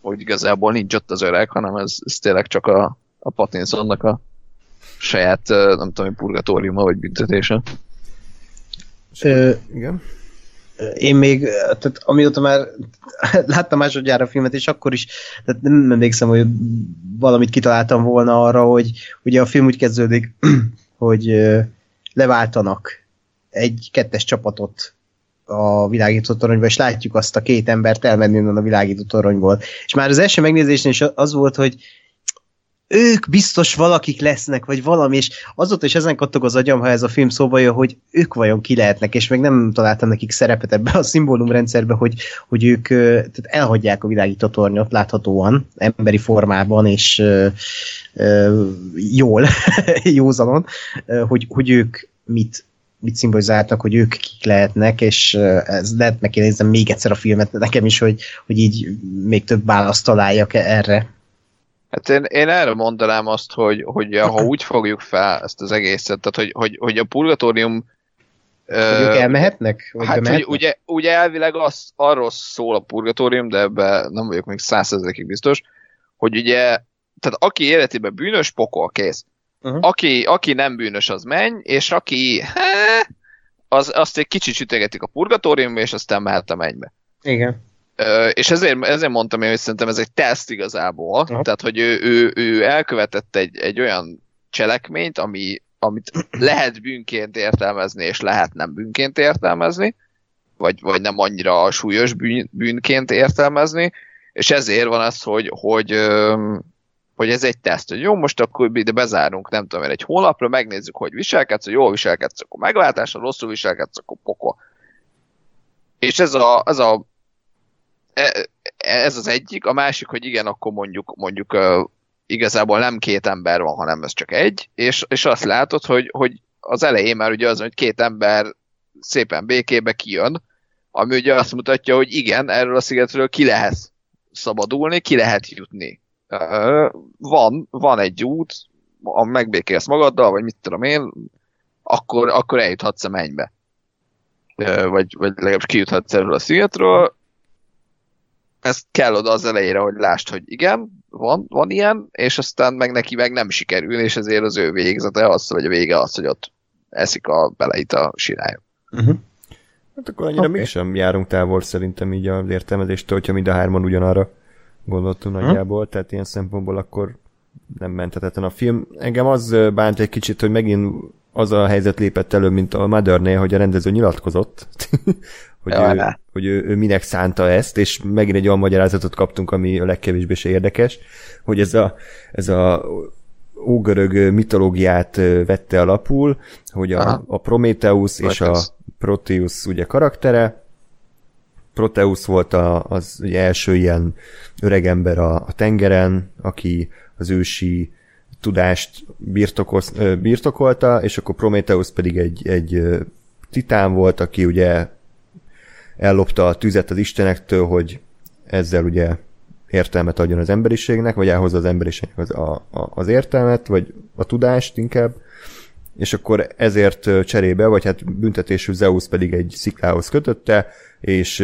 hogy igazából nincs ott az öreg, hanem ez, ez tényleg csak a, a Pattinsonnak a saját, nem tudom, purgatóriuma vagy büntetése. Ö, Igen? én még, tehát amióta már <laughs> láttam másodjára a filmet, és akkor is, tehát nem emlékszem, hogy valamit kitaláltam volna arra, hogy ugye a film úgy kezdődik, <clears throat> hogy leváltanak egy kettes csapatot a világító toronyba, és látjuk azt a két embert elmenni onnan a világító toronyból. És már az első megnézésnél is az volt, hogy ők biztos valakik lesznek, vagy valami, és azóta is ezen kattog az agyam, ha ez a film szóba jön, hogy ők vajon ki lehetnek, és még nem találtam nekik szerepet ebbe a szimbólumrendszerbe, hogy, hogy ők tehát elhagyják a világító tornyot láthatóan, emberi formában, és ö, ö, jól, <laughs> józanon, hogy, hogy ők mit mit szimbolizáltak, hogy ők kik lehetnek, és ez lehet meg kell néznem még egyszer a filmet nekem is, hogy, hogy így még több választ találjak erre. Hát én, én erre mondanám azt, hogy, hogy ha úgy fogjuk fel ezt az egészet, tehát hogy, hogy, hogy a purgatórium Hogy ők elmehetnek? Vagy Hát, hogy bemehetnek? ugye, ugye elvileg az, arról szól a purgatórium, de ebbe nem vagyok még százszerzekig biztos, hogy ugye, tehát aki életében bűnös, pokol, kész. Uh-huh. Aki, aki nem bűnös, az menj, és aki, há, az, azt egy kicsit sütegetik a purgatóriumba, és aztán mehet a mennybe. Igen. És ezért, ezért mondtam én, hogy szerintem ez egy teszt igazából, Aha. tehát hogy ő, ő, ő elkövetett egy, egy olyan cselekményt, ami, amit lehet bűnként értelmezni, és lehet nem bűnként értelmezni, vagy, vagy nem annyira súlyos bűn, bűnként értelmezni, és ezért van az, hogy, hogy, hogy ez egy teszt, hogy jó, most akkor ide bezárunk, nem tudom egy hónapra, megnézzük, hogy viselkedsz, ha jól viselkedsz, akkor megváltás, ha rosszul viselkedsz, akkor pokol. És ez a, ez a ez az egyik, a másik, hogy igen, akkor mondjuk, mondjuk igazából nem két ember van, hanem ez csak egy, és, és azt látod, hogy, hogy az elején már ugye az, hogy két ember szépen békébe kijön, ami ugye azt mutatja, hogy igen, erről a szigetről ki lehet szabadulni, ki lehet jutni. Van, van egy út, ha megbékélsz magaddal, vagy mit tudom én, akkor, akkor eljuthatsz a mennybe. Vagy, vagy legalábbis kijuthatsz erről a szigetről. Ez kell oda az elejére, hogy lásd, hogy igen, van, van ilyen, és aztán meg neki meg nem sikerül, és ezért az ő végzete az, vagy a vége az, hogy ott eszik a beleit a sirály. Uh-huh. Hát akkor annyira okay. mégsem járunk távol szerintem így az értelmezéstől, hogyha mind a hárman ugyanarra gondoltunk uh-huh. nagyjából, tehát ilyen szempontból akkor nem menthetetlen a film. Engem az bánt egy kicsit, hogy megint az a helyzet lépett elő, mint a Mothernél, hogy a rendező nyilatkozott, <laughs> hogy, ja, ő, hogy ő, ő minek szánta ezt, és megint egy olyan magyarázatot kaptunk, ami a legkevésbé se érdekes, hogy ez a, ez a ógörög mitológiát vette alapul, hogy a, a Prometheus és a Proteus. Ugye karaktere, Proteus volt a, az ugye első ilyen öregember a, a tengeren, aki az ősi tudást birtokoz, birtokolta, és akkor Prometheus pedig egy, egy titán volt, aki ugye ellopta a tüzet az istenektől, hogy ezzel ugye értelmet adjon az emberiségnek, vagy elhozza az emberiségnek az, a, a, az értelmet, vagy a tudást inkább, és akkor ezért cserébe, vagy hát büntetésű Zeus pedig egy sziklához kötötte, és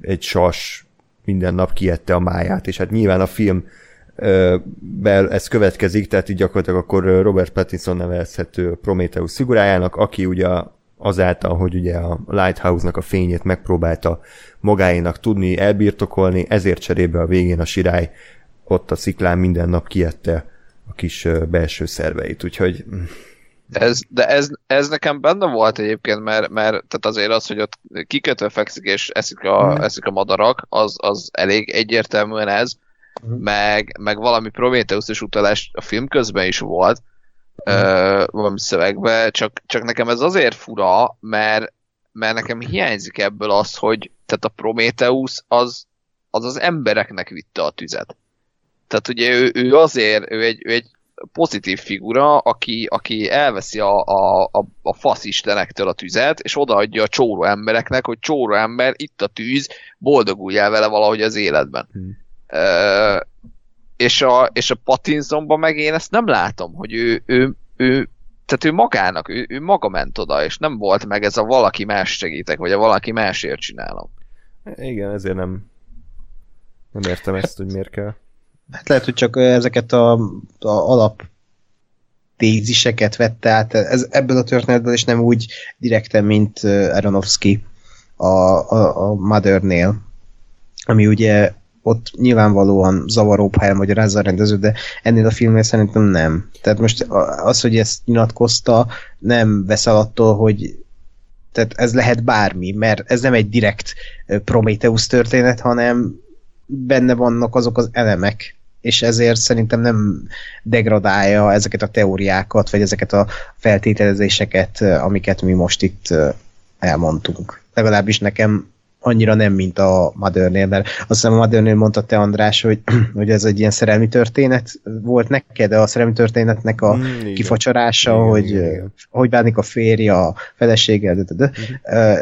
egy sas minden nap kiette a máját, és hát nyilván a film bel ez következik, tehát így gyakorlatilag akkor Robert Pattinson nevezhető Prometheus figurájának, aki ugye azáltal, hogy ugye a Lighthouse-nak a fényét megpróbálta magáénak tudni elbirtokolni, ezért cserébe a végén a sirály ott a sziklán minden nap kiette a kis belső szerveit, úgyhogy... Ez, de ez, ez nekem benne volt egyébként, mert, mert tehát azért az, hogy ott kikötve fekszik és eszik a, mm. eszik a madarak, az, az elég egyértelműen ez, mm. meg, meg valami Prometheus-es utalás a film közben is volt, ö, valami szövegbe, csak, csak nekem ez azért fura, mert, mert nekem hiányzik ebből az, hogy tehát a Prometheus az, az az embereknek vitte a tüzet. Tehát ugye ő, ő azért, ő egy, ő egy pozitív figura, aki, aki elveszi a, a, a, a faszistenektől a tüzet, és odaadja a csóró embereknek, hogy csóró ember, itt a tűz, boldoguljál vele valahogy az életben. Hmm. Uh, és a, és a Pattinsonban meg én ezt nem látom, hogy ő, ő, ő tehát ő magának, ő, ő maga ment oda, és nem volt meg ez a valaki más segítek, vagy a valaki másért csinálom. Igen, ezért nem nem értem ezt, hogy miért kell. Hát lehet, hogy csak ezeket a, a alap téziseket vette át ez, ebből a történetből, és nem úgy direkten, mint Aronofsky a, a, a Mothernél, ami ugye ott nyilvánvalóan zavaróbb, ha elmagyarázza a rendező, de ennél a filmnél szerintem nem. Tehát most az, hogy ezt nyilatkozta, nem veszel attól, hogy tehát ez lehet bármi, mert ez nem egy direkt Prometheus történet, hanem benne vannak azok az elemek, és ezért szerintem nem degradálja ezeket a teóriákat, vagy ezeket a feltételezéseket, amiket mi most itt elmondtunk. Legalábbis nekem annyira nem, mint a Mothernél, mert azt hiszem a Mothernél mondta te András, hogy, <clears throat> hogy ez egy ilyen szerelmi történet volt neked, de a szerelmi történetnek a mm, kifacsarása, igen, hogy igen, hogy bánik a férje, a felesége, de, de, de. Uh,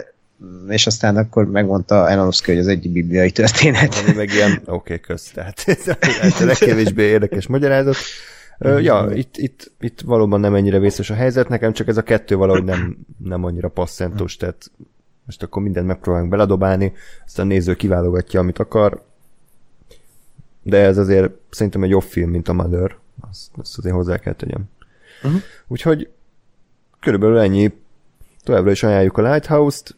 és aztán akkor megmondta Aronofsky, hogy ez egy bibliai történet. Ami meg ilyen, <laughs> oké, okay, kösz, tehát ez a legkevésbé érdekes magyarázat. Uh, ja, itt, itt, itt valóban nem ennyire vészes a helyzet, nekem csak ez a kettő valahogy nem, nem annyira passzentós, tehát most akkor mindent megpróbálunk beledobálni, aztán a néző kiválogatja, amit akar, de ez azért szerintem egy jobb film, mint a Mother, azt, azt azért hozzá kell tegyem. Uh-huh. Úgyhogy körülbelül ennyi. Továbbra is ajánljuk a Lighthouse-t,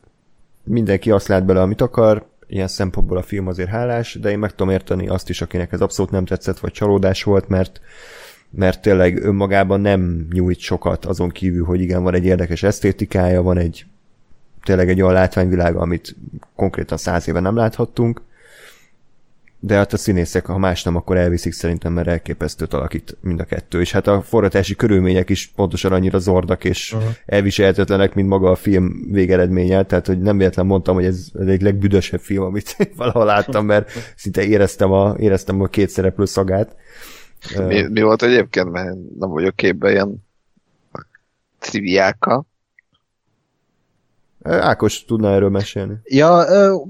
mindenki azt lát bele, amit akar, ilyen szempontból a film azért hálás, de én meg tudom érteni azt is, akinek ez abszolút nem tetszett, vagy csalódás volt, mert mert tényleg önmagában nem nyújt sokat azon kívül, hogy igen, van egy érdekes esztétikája, van egy tényleg egy olyan látványvilága, amit konkrétan száz éve nem láthattunk, de hát a színészek, ha más nem, akkor elviszik szerintem, mert elképesztőt alakít mind a kettő. És hát a forratási körülmények is pontosan annyira zordak és uh-huh. elviselhetetlenek, mint maga a film végeredménye, tehát hogy nem véletlen mondtam, hogy ez, ez egy legbüdösebb film, amit <laughs> valahol láttam, mert szinte éreztem a, éreztem a két szereplő szagát. Mi, mi volt egyébként, mert nem vagyok képben ilyen triviákkal. Ákos tudna erről mesélni. Ja,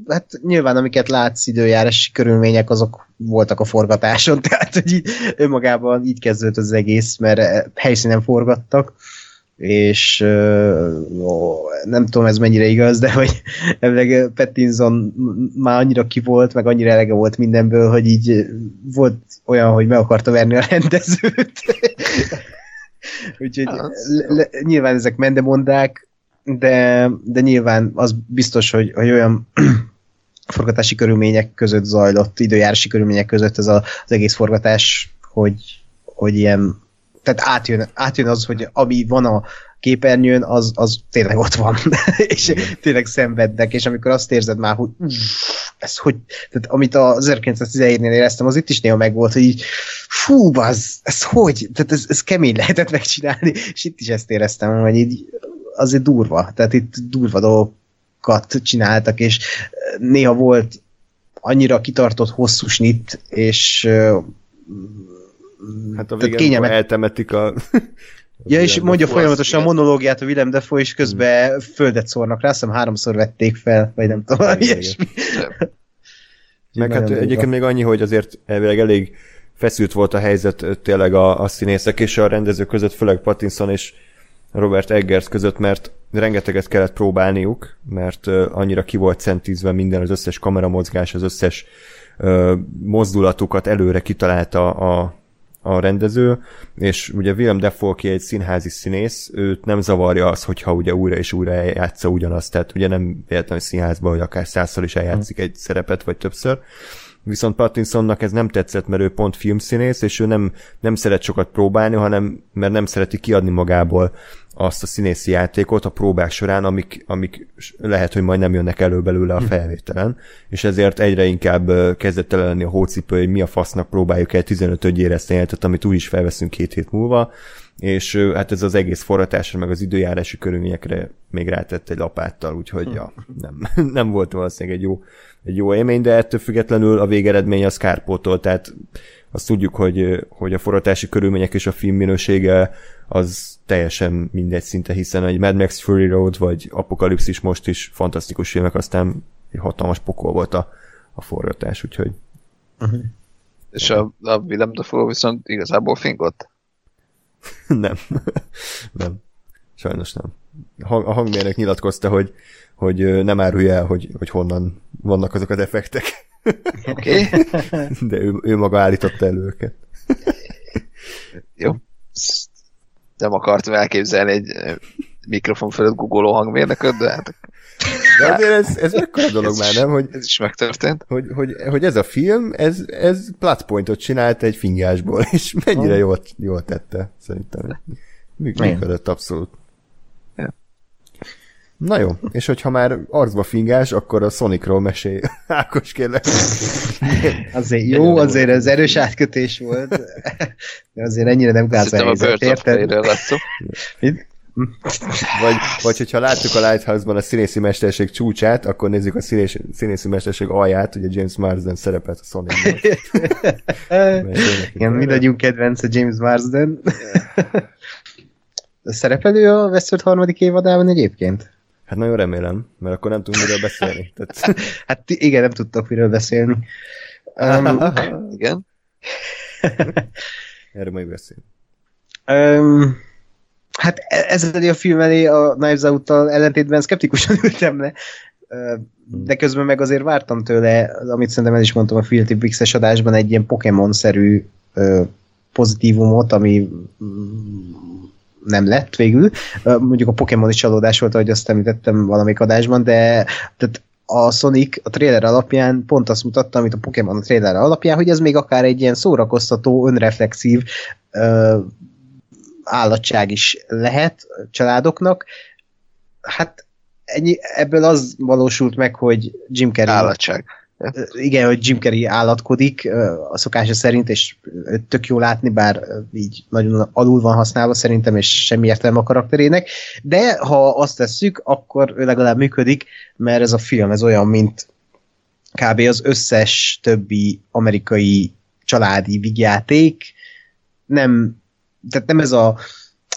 hát nyilván amiket látsz időjárási körülmények, azok voltak a forgatáson, <laughs> tehát hogy így, önmagában így kezdődött az egész, mert helyszínen forgattak, és ó, nem tudom ez mennyire igaz, de hogy <laughs> ebből Pattinson már annyira ki volt, meg annyira elege volt mindenből, hogy így volt olyan, hogy meg akarta verni a rendezőt. <laughs> Úgyhogy le, le, nyilván ezek mendemondák, de, de nyilván az biztos, hogy, hogy olyan <clears throat> forgatási körülmények között zajlott, időjárási körülmények között ez a, az egész forgatás, hogy, hogy ilyen, tehát átjön, átjön az, hogy ami van a képernyőn, az, az tényleg ott van, <laughs> és tényleg szenvednek, és amikor azt érzed már, hogy uff, ez hogy, tehát amit a 1917-nél éreztem, az itt is néha meg volt, hogy így, fú, az, ez hogy, tehát ez, ez kemény lehetett megcsinálni, és itt is ezt éreztem, hogy így azért durva, tehát itt durva dolgokat csináltak, és néha volt annyira kitartott hosszú snit, és hát a végén kényelmet... eltemetik a <laughs> Ja, és mondja folyamatosan a monológiát a Willem Dafoe, és közben hmm. földet szórnak rá, hiszem háromszor vették fel, vagy nem tudom, igen, <laughs> ilyesmi. <laughs> Meg hát egyébként még annyi, hogy azért elvileg elég feszült volt a helyzet tényleg a, a színészek és a rendezők között, főleg Pattinson és Robert Eggers között, mert rengeteget kellett próbálniuk, mert annyira ki volt centízve minden, az összes kameramozgás, az összes mozdulatukat előre kitalálta a, a rendező, és ugye Willem Dafoe, aki egy színházi színész, őt nem zavarja az, hogyha ugye újra és újra eljátsza ugyanazt, tehát ugye nem véletlenül színházban, hogy akár százszor is eljátszik egy szerepet, vagy többször. Viszont Pattinsonnak ez nem tetszett, mert ő pont filmszínész, és ő nem, nem szeret sokat próbálni, hanem mert nem szereti kiadni magából azt a színészi játékot a próbák során, amik, amik lehet, hogy majd nem jönnek elő belőle a hm. felvételen, és ezért egyre inkább kezdett el lenni a hócipő, hogy mi a fasznak próbáljuk el 15 ögyére ezt amit úgy is felveszünk két hét múlva, és hát ez az egész forratásra, meg az időjárási körülményekre még rátett egy lapáttal, úgyhogy ja, nem, <laughs> nem volt valószínűleg egy jó, egy jó élmény, de ettől függetlenül a végeredmény az kárpótol, tehát azt tudjuk, hogy, hogy a forratási körülmények és a film minősége az teljesen mindegy szinte, hiszen egy Mad Max Fury Road vagy Apokalipszis most is fantasztikus filmek, aztán egy hatalmas pokol volt a, a forgatás, úgyhogy uh-huh. És a, a Willem Dafoe viszont igazából fingott? <laughs> nem. nem. Sajnos nem. A hangmérnök nyilatkozta, hogy, hogy nem árulja el, hogy, hogy honnan vannak azok az effektek. <laughs> Oké. Okay. <laughs> De ő, ő maga állította elő őket. Jó nem akartam elképzelni egy mikrofon felett googoló hangmérnököt, de hát... De azért ez, ez mekkora dolog ez már, is, nem? Hogy, ez is megtörtént. Hogy, hogy, hogy ez a film, ez, ez Platzpointot csinált egy fingásból, <laughs> és mennyire jól, jól tette, szerintem. Működött abszolút. Na jó, és hogyha már arcba fingás, akkor a Sonicról mesélj. <laughs> Ákos, kérlek. azért jó, azért ez erős átkötés volt. De azért ennyire nem gáz a helyzet, érted? Vagy, vagy hogyha láttuk a Lighthouse-ban a színészi mesterség csúcsát, akkor nézzük a színészi, színészi mesterség alját, ugye James Marsden szerepet a sony <laughs> Igen, mindannyiunk kedvenc a James Marsden. <laughs> Szerepelő a Westworld harmadik évadában egyébként? Hát nagyon remélem, mert akkor nem tudunk miről beszélni. <laughs> Tehát... hát igen, nem tudtak miről beszélni. Um, igen. Erről majd beszélni. Um, hát e- ezzel a film elé a Knives out ellentétben szkeptikusan <laughs> ültem le, de közben meg azért vártam tőle, amit szerintem el is mondtam a Filthy Pix-es adásban, egy ilyen Pokémon-szerű pozitívumot, ami nem lett végül. Mondjuk a Pokémon is csalódás volt, ahogy azt említettem valamelyik adásban, de tehát a Sonic a trailer alapján pont azt mutatta, amit a Pokémon a trailer alapján, hogy ez még akár egy ilyen szórakoztató, önreflexív állatság is lehet családoknak. Hát ennyi, ebből az valósult meg, hogy Jim Carrey... Állatság igen, hogy Jim Carrey állatkodik a szokása szerint, és tök jó látni, bár így nagyon alul van használva szerintem, és semmi értelme a karakterének, de ha azt tesszük, akkor ő legalább működik, mert ez a film ez olyan, mint kb. az összes többi amerikai családi vigyáték, nem, tehát nem ez a,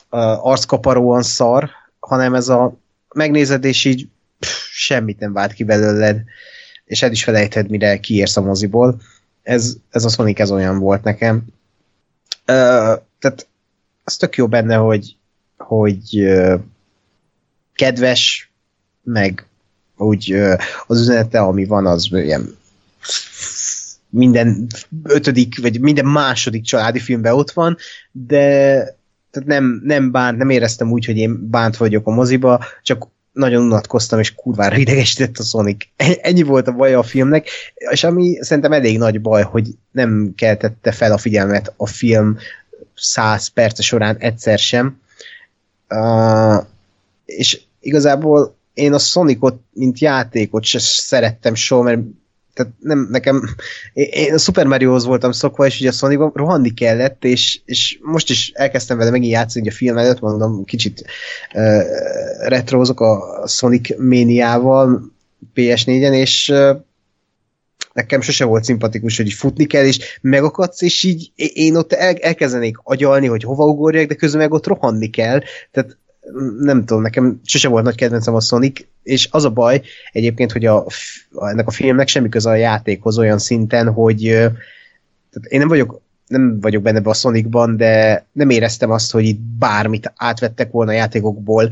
a arckaparóan szar, hanem ez a megnézed, és így pff, semmit nem vált ki belőled, és el is felejted, mire kiérsz a moziból. Ez, ez a Sonic ez olyan volt nekem. Uh, tehát az tök jó benne, hogy, hogy uh, kedves, meg úgy uh, az üzenete, ami van, az ilyen minden ötödik, vagy minden második családi filmben ott van, de tehát nem, nem bánt, nem éreztem úgy, hogy én bánt vagyok a moziba, csak nagyon unatkoztam, és kurvára idegesített a Sonic. Ennyi volt a baj a filmnek, és ami szerintem elég nagy baj, hogy nem keltette fel a figyelmet a film száz perce során egyszer sem. Uh, és igazából én a Sonicot, mint játékot se szerettem soha, mert tehát nem, nekem, én a Super Mario-hoz voltam szokva, és ugye a sony rohanni kellett, és, és most is elkezdtem vele megint játszani, a film előtt, mondom, kicsit uh, retrózok a Sonic méniával PS4-en, és uh, nekem sose volt szimpatikus, hogy futni kell, és megakadsz, és így én ott el, elkezdenék agyalni, hogy hova ugorjak, de közben meg ott rohanni kell, tehát nem tudom, nekem sose volt nagy kedvencem a Sonic, és az a baj egyébként, hogy a, ennek a filmnek semmi köze a játékhoz olyan szinten, hogy tehát én nem vagyok nem vagyok benne a Sonicban, de nem éreztem azt, hogy itt bármit átvettek volna a játékokból,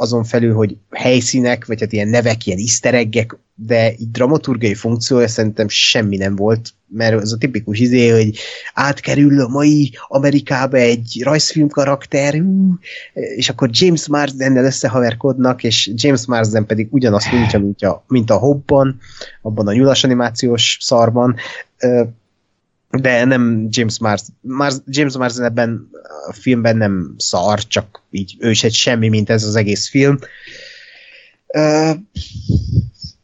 azon felül, hogy helyszínek, vagy hát ilyen nevek, ilyen isztereggek, de így dramaturgiai funkciója szerintem semmi nem volt, mert az a tipikus izé, hogy átkerül a mai Amerikába egy rajzfilm karakter, és akkor James Marsdennel összehaverkodnak, és James Marsden pedig ugyanazt nyújtja, mint a, mint a Hobban, abban a nyulas animációs szarban, de nem James Mars, Mars James Marsden ebben a filmben nem szar, csak így ő se semmi, mint ez az egész film. Uh,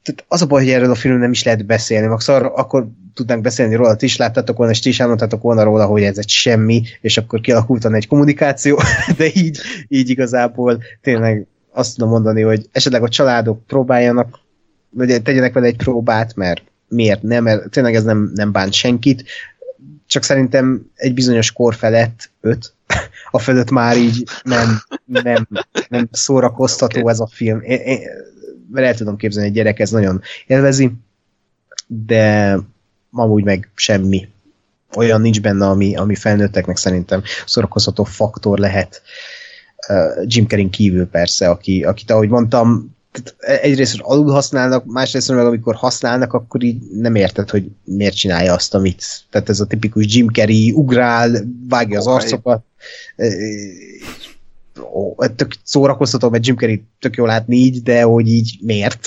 tehát az a baj, hogy erről a filmről nem is lehet beszélni, szar, akkor tudnánk beszélni róla, ti is láttátok volna, és ti is elmondhatok volna róla, hogy ez egy semmi, és akkor kialakultan egy kommunikáció, <laughs> de így, így igazából tényleg azt tudom mondani, hogy esetleg a családok próbáljanak, vagy tegyenek vele egy próbát, mert miért nem, mert tényleg ez nem, nem bánt senkit, csak szerintem egy bizonyos kor felett, öt, a fölött már így nem, nem, nem szórakoztató ez a film. Én, én, mert el tudom képzelni, hogy egy gyerek ez nagyon élvezi, de amúgy meg semmi. Olyan nincs benne, ami, ami felnőtteknek szerintem szórakoztató faktor lehet. Jim Carrey kívül persze, aki, akit ahogy mondtam, egyrészt alul használnak, másrészt meg amikor használnak, akkor így nem érted, hogy miért csinálja azt, amit. Tehát ez a tipikus Jim Carrey ugrál, vágja az arcokat. Ó, tök szórakoztató, mert Jim Carrey tök jól látni így, de hogy így miért?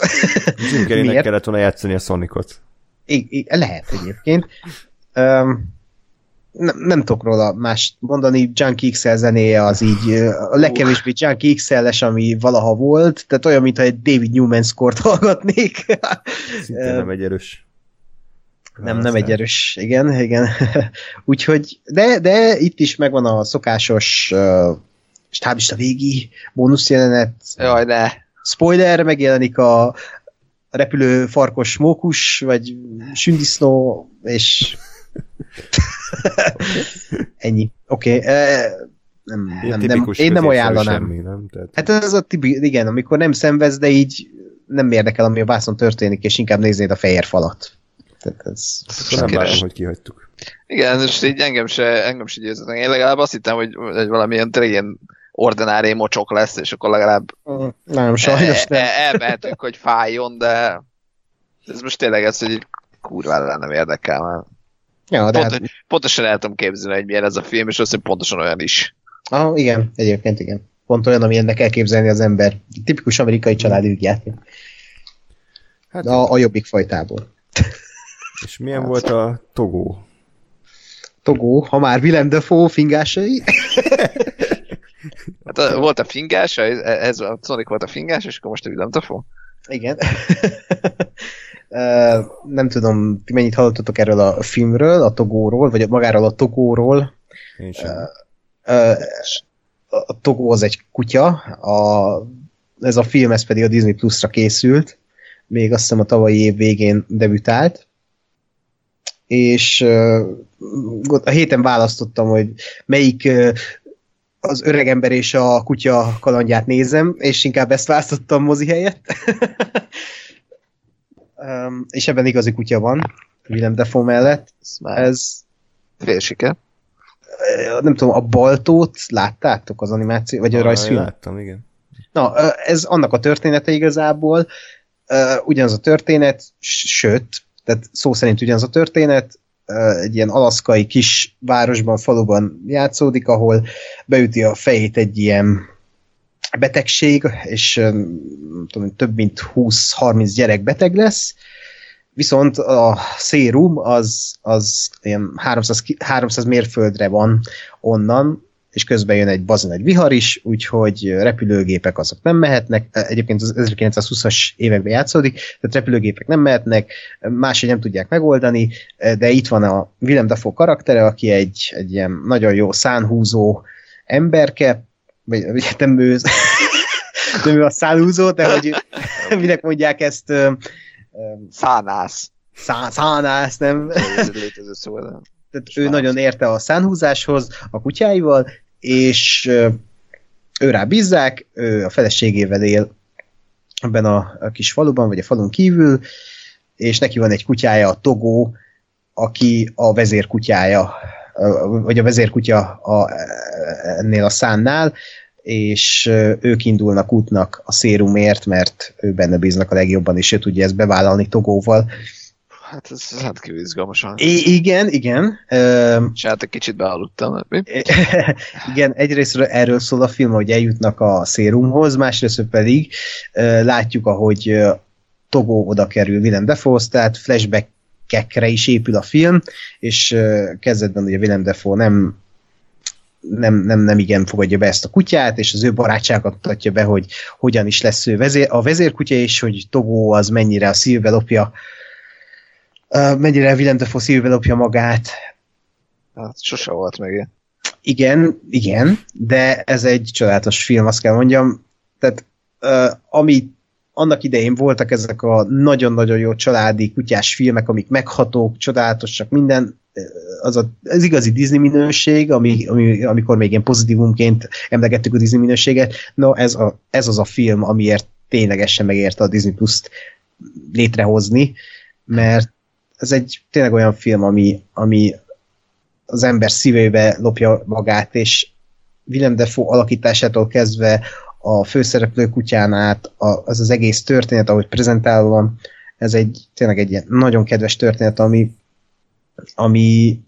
Jim Carreynek kellett volna játszani a Sonicot. I- I- lehet egyébként. Um, nem, nem tudok róla más mondani, Junkie XL zenéje az így a legkevésbé Junkie XL-es, ami valaha volt, tehát olyan, mintha egy David Newman score hallgatnék. Szintén nem egy erős. Nem, nem egy erős, igen, igen. <laughs> Úgyhogy, de, de itt is megvan a szokásos uh, stábista végi bónuszjelenet. Jaj, ne. Spoiler, megjelenik a repülő farkos mókus, vagy sündisznó, és <laughs> <laughs> Ennyi. Oké. Okay. Nem, nem, nem, én nem ajánlanám. Semmi, nem? Tehát... Hát ez az a tibi, igen, amikor nem szenvedsz, de így nem érdekel, ami a vászon történik, és inkább néznéd a fehér falat. Tehát ez... nem várom, hogy kihagytuk. Igen, és így engem se, engem se győzött. Én legalább azt hittem, hogy, hogy valamilyen ilyen ordinári mocsok lesz, és akkor legalább nem, sajnos nem. El, elmehetünk, hogy fájjon, de ez most tényleg ez, hogy kurva nem érdekel, mert Ja, de Pont, hát... Pontosan el tudom képzelni, hogy milyen ez a film, és azt hogy pontosan olyan is. Ah, igen, egyébként igen. Pont olyan, amilyennek kell képzelni az ember. Tipikus amerikai családi ügyjáték. Hát, a, a jobbik fajtából. És milyen hát. volt a Togó? Togó, ha már Willem Dafoe fingásai. <laughs> hát a, volt a fingás, ez a Sonic volt a fingás, és akkor most a Willem Dafoe? Igen. Nem tudom, ti mennyit hallottatok erről a filmről, a Togóról, vagy magáról a Togóról. Én sem. A Togó az egy kutya, a, ez a film, ez pedig a Disney Plus-ra készült, még azt hiszem a tavalyi év végén debütált, és a héten választottam, hogy melyik az öregember és a kutya kalandját nézem, és inkább ezt választottam mozi helyett. <laughs> és ebben igazi kutya van, Willem Dafoe mellett. Ez fél siker. Nem tudom, a Baltót láttátok az animáció, vagy a, a rajzfilm? Láttam, igen. Na, ez annak a története igazából, ugyanaz a történet, sőt, tehát szó szerint ugyanaz a történet, egy ilyen alaszkai kis városban, faluban játszódik, ahol beüti a fejét egy ilyen betegség, és tudom, több mint 20-30 gyerek beteg lesz, viszont a szérum az, az ilyen 300, 300 mérföldre van onnan, és közben jön egy bazon egy vihar is, úgyhogy repülőgépek azok nem mehetnek, egyébként az 1920-as években játszódik, tehát repülőgépek nem mehetnek, máshogy nem tudják megoldani, de itt van a Willem Dafoe karaktere, aki egy, egy ilyen nagyon jó szánhúzó emberke, vagy, vagy nem ő, <laughs> nem ő a szánhúzó, de hogy <laughs> minek mondják ezt Szánász. Szá, szánász, nem? Ez <laughs> létező szó, Tehát ő nagyon érte a szánhúzáshoz a kutyáival, és ő rá bízzák, ő a feleségével él ebben a, a kis faluban, vagy a falun kívül, és neki van egy kutyája, a Togó, aki a vezérkutyája, vagy a vezérkutya a, ennél a szánnál, és ők indulnak útnak a szérumért, mert ő benne bíznak a legjobban, és ő tudja ezt bevállalni Togóval. Hát ez rendkívül izgalmasan. I- igen, igen. És hát egy kicsit bealudtam. Mi? <laughs> igen, egyrészt erről szól a film, hogy eljutnak a szérumhoz, másrészt pedig látjuk, ahogy Togó oda kerül Willem dafoe tehát flashback is épül a film, és kezdetben ugye Willem Dafoe nem nem, nem, nem igen fogadja be ezt a kutyát, és az ő barátságot mutatja be, hogy hogyan is lesz ő vezér, a vezérkutya, és hogy Togó az mennyire a szívbe lopja mennyire Willem Dafoe szívbe lopja magát. Hát sose volt meg Igen, igen, de ez egy csodálatos film, azt kell mondjam. Tehát uh, ami annak idején voltak ezek a nagyon-nagyon jó családi kutyás filmek, amik meghatók, csodálatosak, minden, az a, az igazi Disney minőség, ami, ami, amikor még ilyen pozitívumként emlegettük a Disney minőséget, no, ez, a, ez az a film, amiért ténylegesen megérte a Disney Plus-t létrehozni, mert ez egy tényleg olyan film, ami, ami az ember szívébe lopja magát, és Willem Dafoe alakításától kezdve a főszereplő kutyán át, a, az az egész történet, ahogy prezentálva ez egy tényleg egy nagyon kedves történet, ami, ami,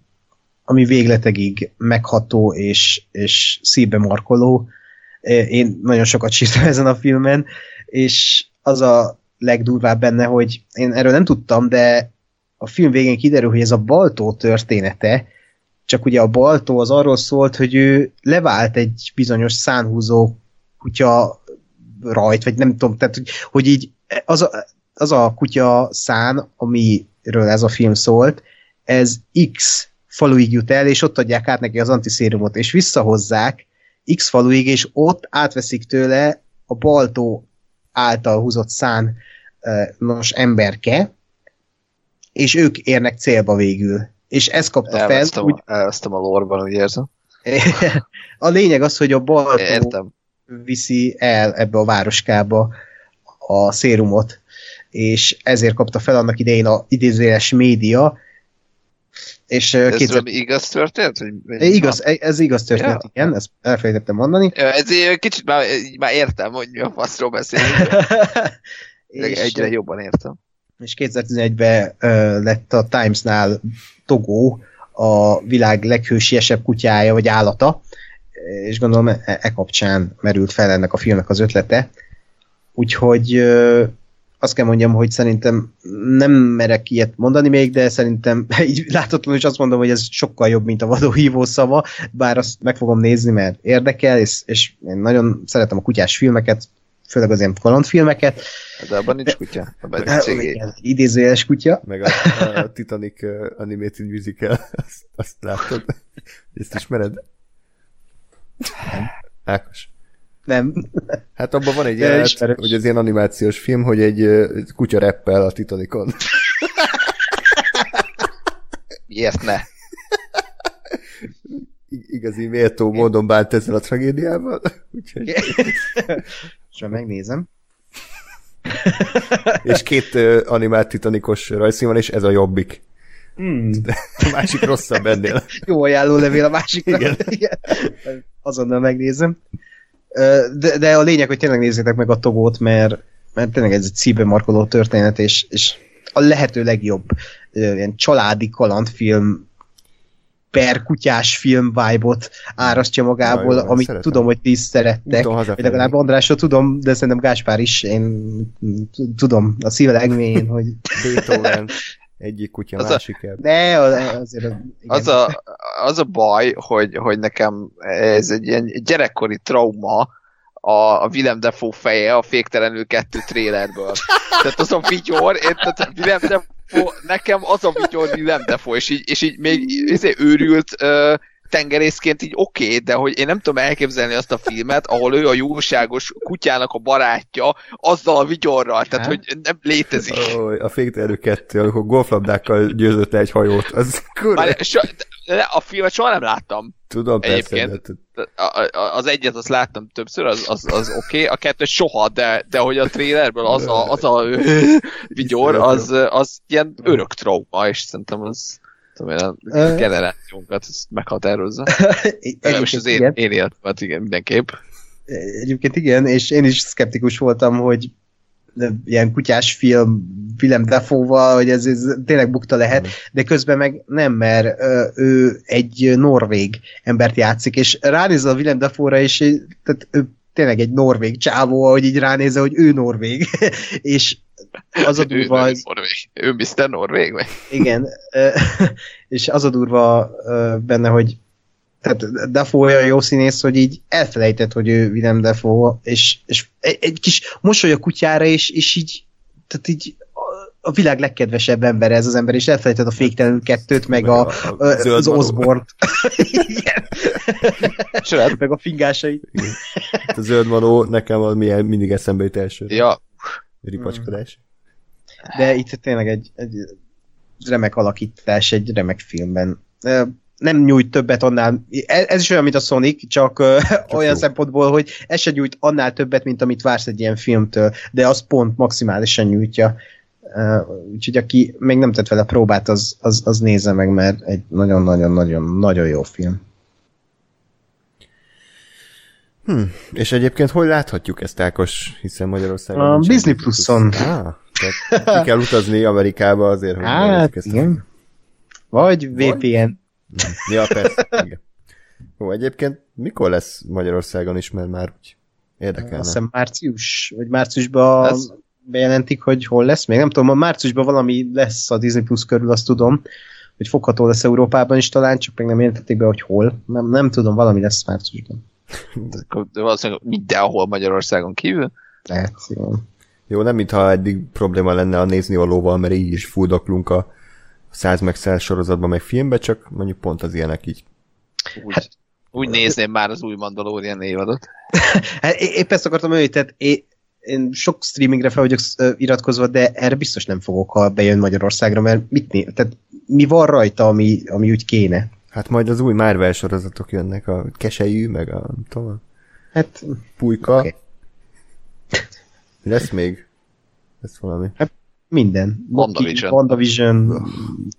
ami végletegig megható és, és szívbe markoló. Én nagyon sokat sírtam ezen a filmen, és az a legdurvább benne, hogy én erről nem tudtam, de a film végén kiderül, hogy ez a Baltó története, csak ugye a Baltó az arról szólt, hogy ő levált egy bizonyos szánhúzó kutya rajt, vagy nem tudom, tehát hogy, hogy így az a, az a kutya szán, amiről ez a film szólt, ez X faluig jut el, és ott adják át neki az antiszérumot, és visszahozzák X faluig, és ott átveszik tőle a Baltó által húzott szán nos emberke, és ők érnek célba végül. És ez kapta elvesztem, fel. Úgy... Elvesztem a lorban, úgy érzem. <laughs> a lényeg az, hogy a Baltó Értem. Viszi el ebbe a városkába a szérumot, és ezért kapta fel annak idején a idézőjeles média, és ez kétszer... igaz történt? Hogy igaz, ez, igaz történt, ja. igen, ezt elfelejtettem mondani. Ez kicsit már, már értem, hogy mi a faszról beszélünk. <laughs> és egyre jobban értem és 2011-ben uh, lett a Times-nál Togó a világ leghősiesebb kutyája vagy állata, és gondolom e, e kapcsán merült fel ennek a filmnek az ötlete. Úgyhogy azt kell mondjam, hogy szerintem nem merek ilyet mondani még, de szerintem <laughs> így láthatóan is azt mondom, hogy ez sokkal jobb, mint a vadó hívó szava, bár azt meg fogom nézni, mert érdekel, és, és én nagyon szeretem a kutyás filmeket, főleg az ilyen kalandfilmeket. De abban nincs kutya. Abban nincs Idézőjeles kutya. Meg a, a Titanic uh, animated musical, <laughs> azt, azt látod? Ezt ismered? Ákos. Nem. Hát abban van egy jelenet, hogy az ilyen animációs film, hogy egy kutya reppel a Titanicon. Miért ne? Igazi méltó módon bánt ezzel a tragédiával. Úgyhogy... És megnézem. és két uh, animált titanikos rajzszín van, és ez a jobbik. Hmm. <laughs> A másik rosszabb ennél. Jó ajánló levél a másiknak. Igen. Igen. Azonnal megnézem. De, de a lényeg, hogy tényleg nézzétek meg a Togót, mert, mert tényleg ez egy szívbe markoló történet, és, és a lehető legjobb ilyen családi kalandfilm per kutyás film vibe-ot árasztja magából, Na jó, amit szeretem. tudom, hogy ti is szerettek. Vagy legalább Andrásra tudom, de szerintem Gáspár is, én tudom a szíve legmélyén, hogy Beethoven, <laughs> egyik kutya, Az a- másik ebb. de azért igen. Az a, az a baj, hogy, hogy nekem ez egy ilyen gyerekkori trauma, a, a Willem Dafoe feje a Féktelenül kettő trélerből. Tehát az a vigyor, én, tehát Willem Dafoe, nekem az a vigyor Willem Dafoe, és így, és így még ezért őrült uh, tengerészként így oké, okay, de hogy én nem tudom elképzelni azt a filmet, ahol ő a jóságos kutyának a barátja, azzal a vigyorral, tehát Hát. hogy nem létezik. Ó, a fékterő kettő, amikor golflabdákkal győzött le egy hajót, az kurva. De a filmet soha nem láttam. Tudom, persze, Egyébként. de A- a- az egyet azt láttam többször, az, az, az oké, okay. a kettőt soha, de, de hogy a trailerből az a, az a <laughs> vigyor, az, az ilyen örök trauma, és szerintem az tudom én, a Ö. generációnkat meghatározza. <laughs> Legalábbis az én, én életemet, igen, mindenképp. Egyébként igen, és én is szkeptikus voltam, hogy ilyen kutyás film Willem Dafoe-val, hogy ez, ez tényleg bukta lehet, de közben meg nem, mert ő egy norvég embert játszik, és ránézel a Willem Dafoe-ra, és tehát ő tényleg egy norvég csávó, hogy így ránézel, hogy ő norvég, <laughs> és az a ő, durva, ő, Norvég. ő Mr. Norvég, vagy? igen, <laughs> és az a durva benne, hogy tehát Dafoe olyan jó színész, hogy így elfelejtett, hogy ő Willem Dafoe, és, és egy, egy kis mosoly a kutyára, és, és így, tehát így a- világ legkedvesebb ember ez az ember, és elfelejtett a féktelenül kettőt, meg, Meg a, a- a az való. Osborn. <laughs> Igen. Meg a fingásai. Hát a zöld manó nekem az milyen, mindig eszembe jut első. ja, Ripacskodás. De itt tényleg egy, egy remek alakítás, egy remek filmben. Nem nyújt többet annál, ez ez is olyan, mint a Sonic, csak, ö, <laughs> olyan jó. szempontból, hogy ez se nyújt annál többet, mint amit vársz egy ilyen filmtől, de az pont maximálisan nyújtja. Úgyhogy aki még nem tett vele próbát, az, az, az nézze meg, mert egy nagyon-nagyon-nagyon-nagyon jó film. Hm. És egyébként hol láthatjuk ezt, Ákos, hiszen Magyarországon A Disney Plus-on. Ah, tehát ki kell utazni Amerikába azért, hogy Hát, igen. Vagy VPN. Ja, persze, igen. Jó, egyébként mikor lesz Magyarországon is, mert már úgy érdekelne. Azt hiszem március, vagy márciusban Ez- bejelentik, hogy hol lesz. Még nem tudom, a márciusban valami lesz a Disney Plus körül, azt tudom, hogy fogható lesz Európában is talán, csak még nem jelentették be, hogy hol. Nem, nem tudom, valami lesz márciusban. De valószínűleg mindenhol Magyarországon kívül. Lehet, igen. Jó, nem mintha eddig probléma lenne a nézni valóval, mert így is fuldoklunk a 100 meg 100 sorozatban, meg filmbe, csak mondjuk pont az ilyenek így. Úgy, hát, úgy nézném már az új Mandalorian évadot. <laughs> Hát é- épp ezt akartam mondani, tehát én, én sok streamingre fel vagyok iratkozva, de erre biztos nem fogok, ha bejön Magyarországra, mert mit né- tehát mi van rajta, ami, ami úgy kéne? Hát majd az új Marvel sorozatok jönnek, a keselyű, meg a nem tudom, a Hát pulyka. Oké. Lesz még? Lesz valami. minden. WandaVision. WandaVision,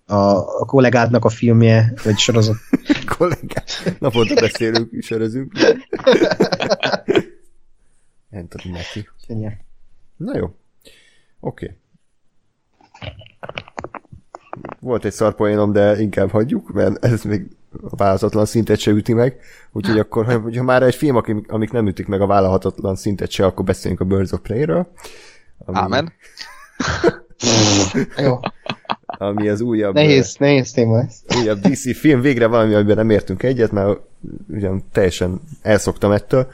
a, a kollégádnak a filmje, vagy sorozat. <laughs> Kollégák, naponta beszélünk, sörözünk. Anthony Mackie. Na jó. Oké. Okay. Volt egy szarpoénom, de inkább hagyjuk, mert ez még a vállalhatatlan szintet se üti meg. Úgyhogy akkor, ha, már egy film, amik, amik nem ütik meg a vállalhatatlan szintet se, akkor beszéljünk a Birds of Prey-ről. Ami, Ámen. <laughs> Jó, Ami az újabb, nehéz, nehéz téma lesz. újabb DC film, végre valami, amiben nem értünk egyet, mert ugyan teljesen elszoktam ettől.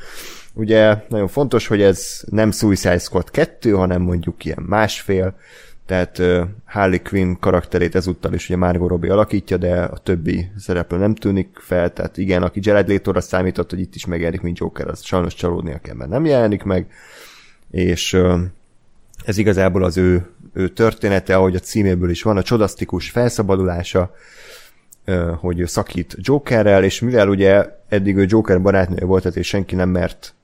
Ugye nagyon fontos, hogy ez nem Suicide Squad 2, hanem mondjuk ilyen másfél, tehát Harley Quinn karakterét ezúttal is ugye Margot Robbie alakítja, de a többi szereplő nem tűnik fel, tehát igen, aki Jared Leto-ra számított, hogy itt is megjelenik, mint Joker, az sajnos csalódnia kell, mert nem jelenik meg, és ez igazából az ő, ő története, ahogy a címéből is van, a csodasztikus felszabadulása, hogy szakít Jokerrel, és mivel ugye eddig ő Joker barátnője volt, és senki nem mert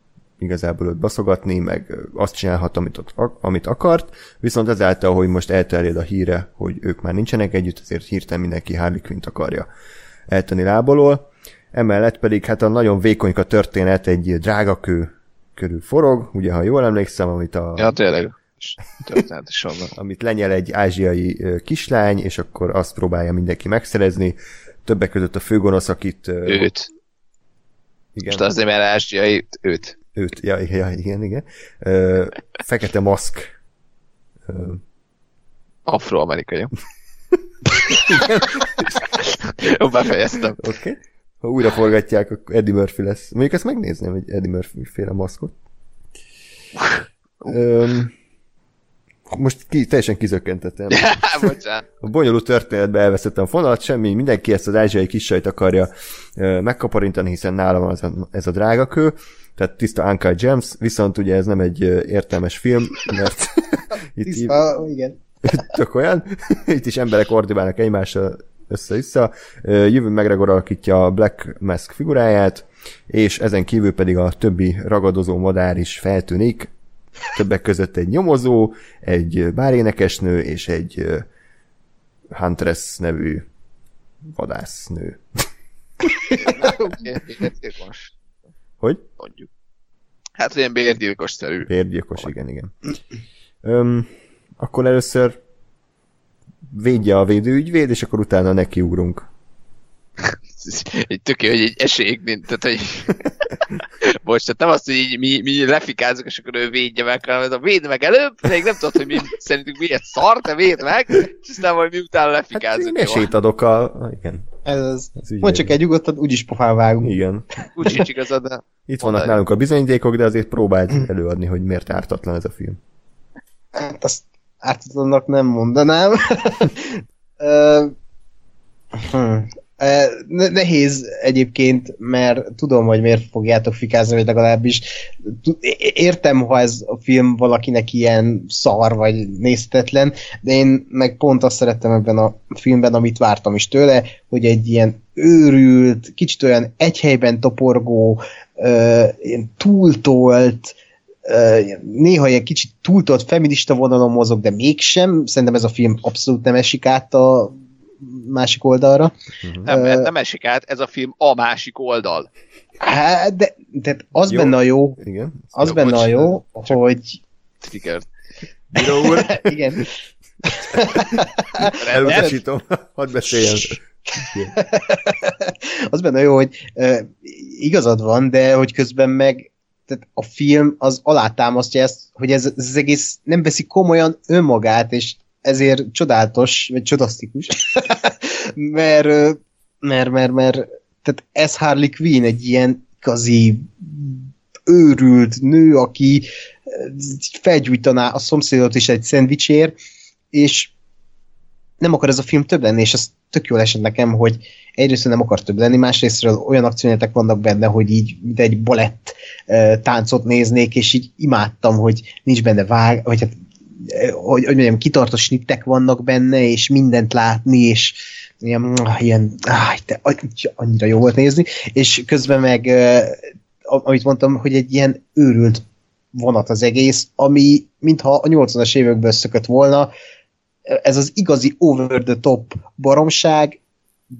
igazából őt baszogatni, meg azt csinálhat, amit, ott, amit akart, viszont ezáltal, hogy most elterjed a híre, hogy ők már nincsenek együtt, ezért hirtelen mindenki Harley Quinn-t akarja eltenni lábolól. Emellett pedig hát a nagyon vékonyka történet egy drágakő körül forog, ugye ha jól emlékszem, amit a... Ja, tényleg. Történet is van. amit lenyel egy ázsiai kislány, és akkor azt próbálja mindenki megszerezni. Többek között a főgonosz, akit... Őt. Igen, Most azért, mert ázsiai, őt. Őt, ja, ja, igen, igen. Ö, fekete maszk. Ö, Afroamerikai. jó? Befejeztem. Oké. Okay. Ha újra forgatják, akkor Eddie Murphy lesz. Mondjuk ezt megnézném, hogy Eddie Murphy féle maszkot. Öm, most ki, teljesen kizökkentettem. <laughs> A bonyolult történetbe elvesztettem a fonalat, semmi, mindenki ezt az ázsiai kisajt akarja ö, megkaparintani, hiszen nála van ez a, ez a drága kő, tehát tiszta Uncle James, viszont ugye ez nem egy értelmes film, mert <laughs> itt Tiszta, igen. <laughs> tök olyan, <laughs> itt is emberek ordibálnak egymással össze-vissza, jövő McGregor alakítja a Black Mask figuráját, és ezen kívül pedig a többi ragadozó madár is feltűnik, többek között egy nyomozó, egy bárénekesnő és egy Huntress nevű vadásznő. Oké, bérgyilkos. Hogy? Mondjuk. Hát ilyen bérgyilkos-szerű. Bérgyilkos, igen, igen. Öm, akkor először védje a védőügyvéd, és akkor utána nekiugrunk. <laughs> Egy tök jó, hogy egy esélyig, mint, tehát, hogy Bocs, tehát nem azt, hogy így mi, mi lefikázunk, és akkor ő védje meg, hanem ez a véd meg előbb, még nem tudod, hogy mi szerintünk miért szar, te véd meg, és aztán majd miután Hát lefikázunk. jó? esélyt adok a... Igen. Ez az. Ez. Mondd csak egy nyugodtan, úgyis pofán vágunk. Igen. Úgy sincs igazad, de Itt vannak nálunk a bizonyítékok, de azért próbáld előadni, hogy miért ártatlan ez a film. Hát azt ártatlannak nem mondanám. <laughs> Hm. Nehéz egyébként, mert tudom, hogy miért fogjátok fikázni, vagy legalábbis értem, ha ez a film valakinek ilyen szar, vagy nézhetetlen, de én meg pont azt szerettem ebben a filmben, amit vártam is tőle, hogy egy ilyen őrült, kicsit olyan egy helyben toporgó, ilyen túltolt, néha ilyen kicsit túltolt feminista vonalon mozog, de mégsem. Szerintem ez a film abszolút nem esik át a másik oldalra. nem, Ö, nem esik át, ez a film a másik oldal. Hát, de, de az Jó. benne a jó, Igen. az Jó, benne a bocs, jó, csak- hogy Trigger. Bíró úr, <laughs> igen, <laughs> elutasítom, hadd beszéljen. az benne jó, hogy uh, igazad van, de hogy közben meg tehát a film az alátámasztja ezt, hogy ez, ez az egész nem veszi komolyan önmagát, és ezért csodálatos, vagy csodasztikus, <laughs> mert, mert, mert, mert tehát ez Harley Quinn egy ilyen igazi őrült nő, aki felgyújtaná a szomszédot is egy szendvicsért, és nem akar ez a film több lenni, és ez tök jól esett nekem, hogy egyrészt nem akar több lenni, másrésztről olyan akciójátek vannak benne, hogy így, mint egy balett táncot néznék, és így imádtam, hogy nincs benne vág, vagy hát, hogy, hogy mondjam, kitartó snittek vannak benne, és mindent látni, és ilyen, ah, ilyen áh, te, annyira jó volt nézni, és közben meg, amit mondtam, hogy egy ilyen őrült vonat az egész, ami mintha a 80-as évekből szökött volna, ez az igazi over the top baromság,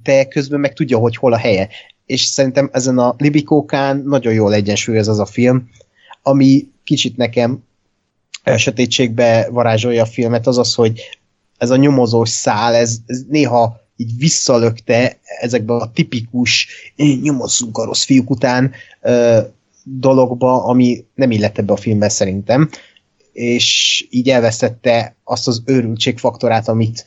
de közben meg tudja, hogy hol a helye. És szerintem ezen a Libikókán nagyon jól egyensúlyoz az a film, ami kicsit nekem sötétségbe varázsolja a filmet, az az, hogy ez a nyomozós szál, ez, ez néha így visszalökte ezekbe a tipikus "Eh, nyomozzunk a rossz fiúk után ö, dologba, ami nem illett ebbe a filmbe szerintem. És így elvesztette azt az őrültségfaktorát, amit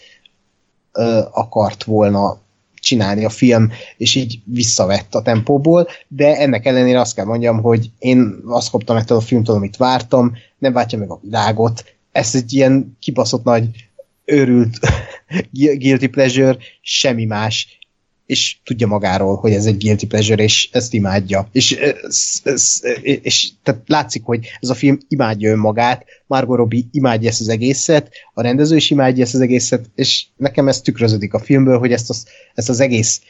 ö, akart volna csinálni a film, és így visszavett a tempóból, de ennek ellenére azt kell mondjam, hogy én azt kaptam ettől a filmtől, amit vártam, nem váltja meg a világot, ez egy ilyen kibaszott nagy őrült <laughs> guilty pleasure, semmi más. és tudja magáról, hogy ez egy guilty pleasure, és ezt imádja. És, ez, ez, és tehát látszik, hogy ez a film imádja önmagát, Margot Robbie imádja ezt az egészet, a rendező is imádja ezt az egészet, és nekem ez tükröződik a filmből, hogy ezt az, ezt az egész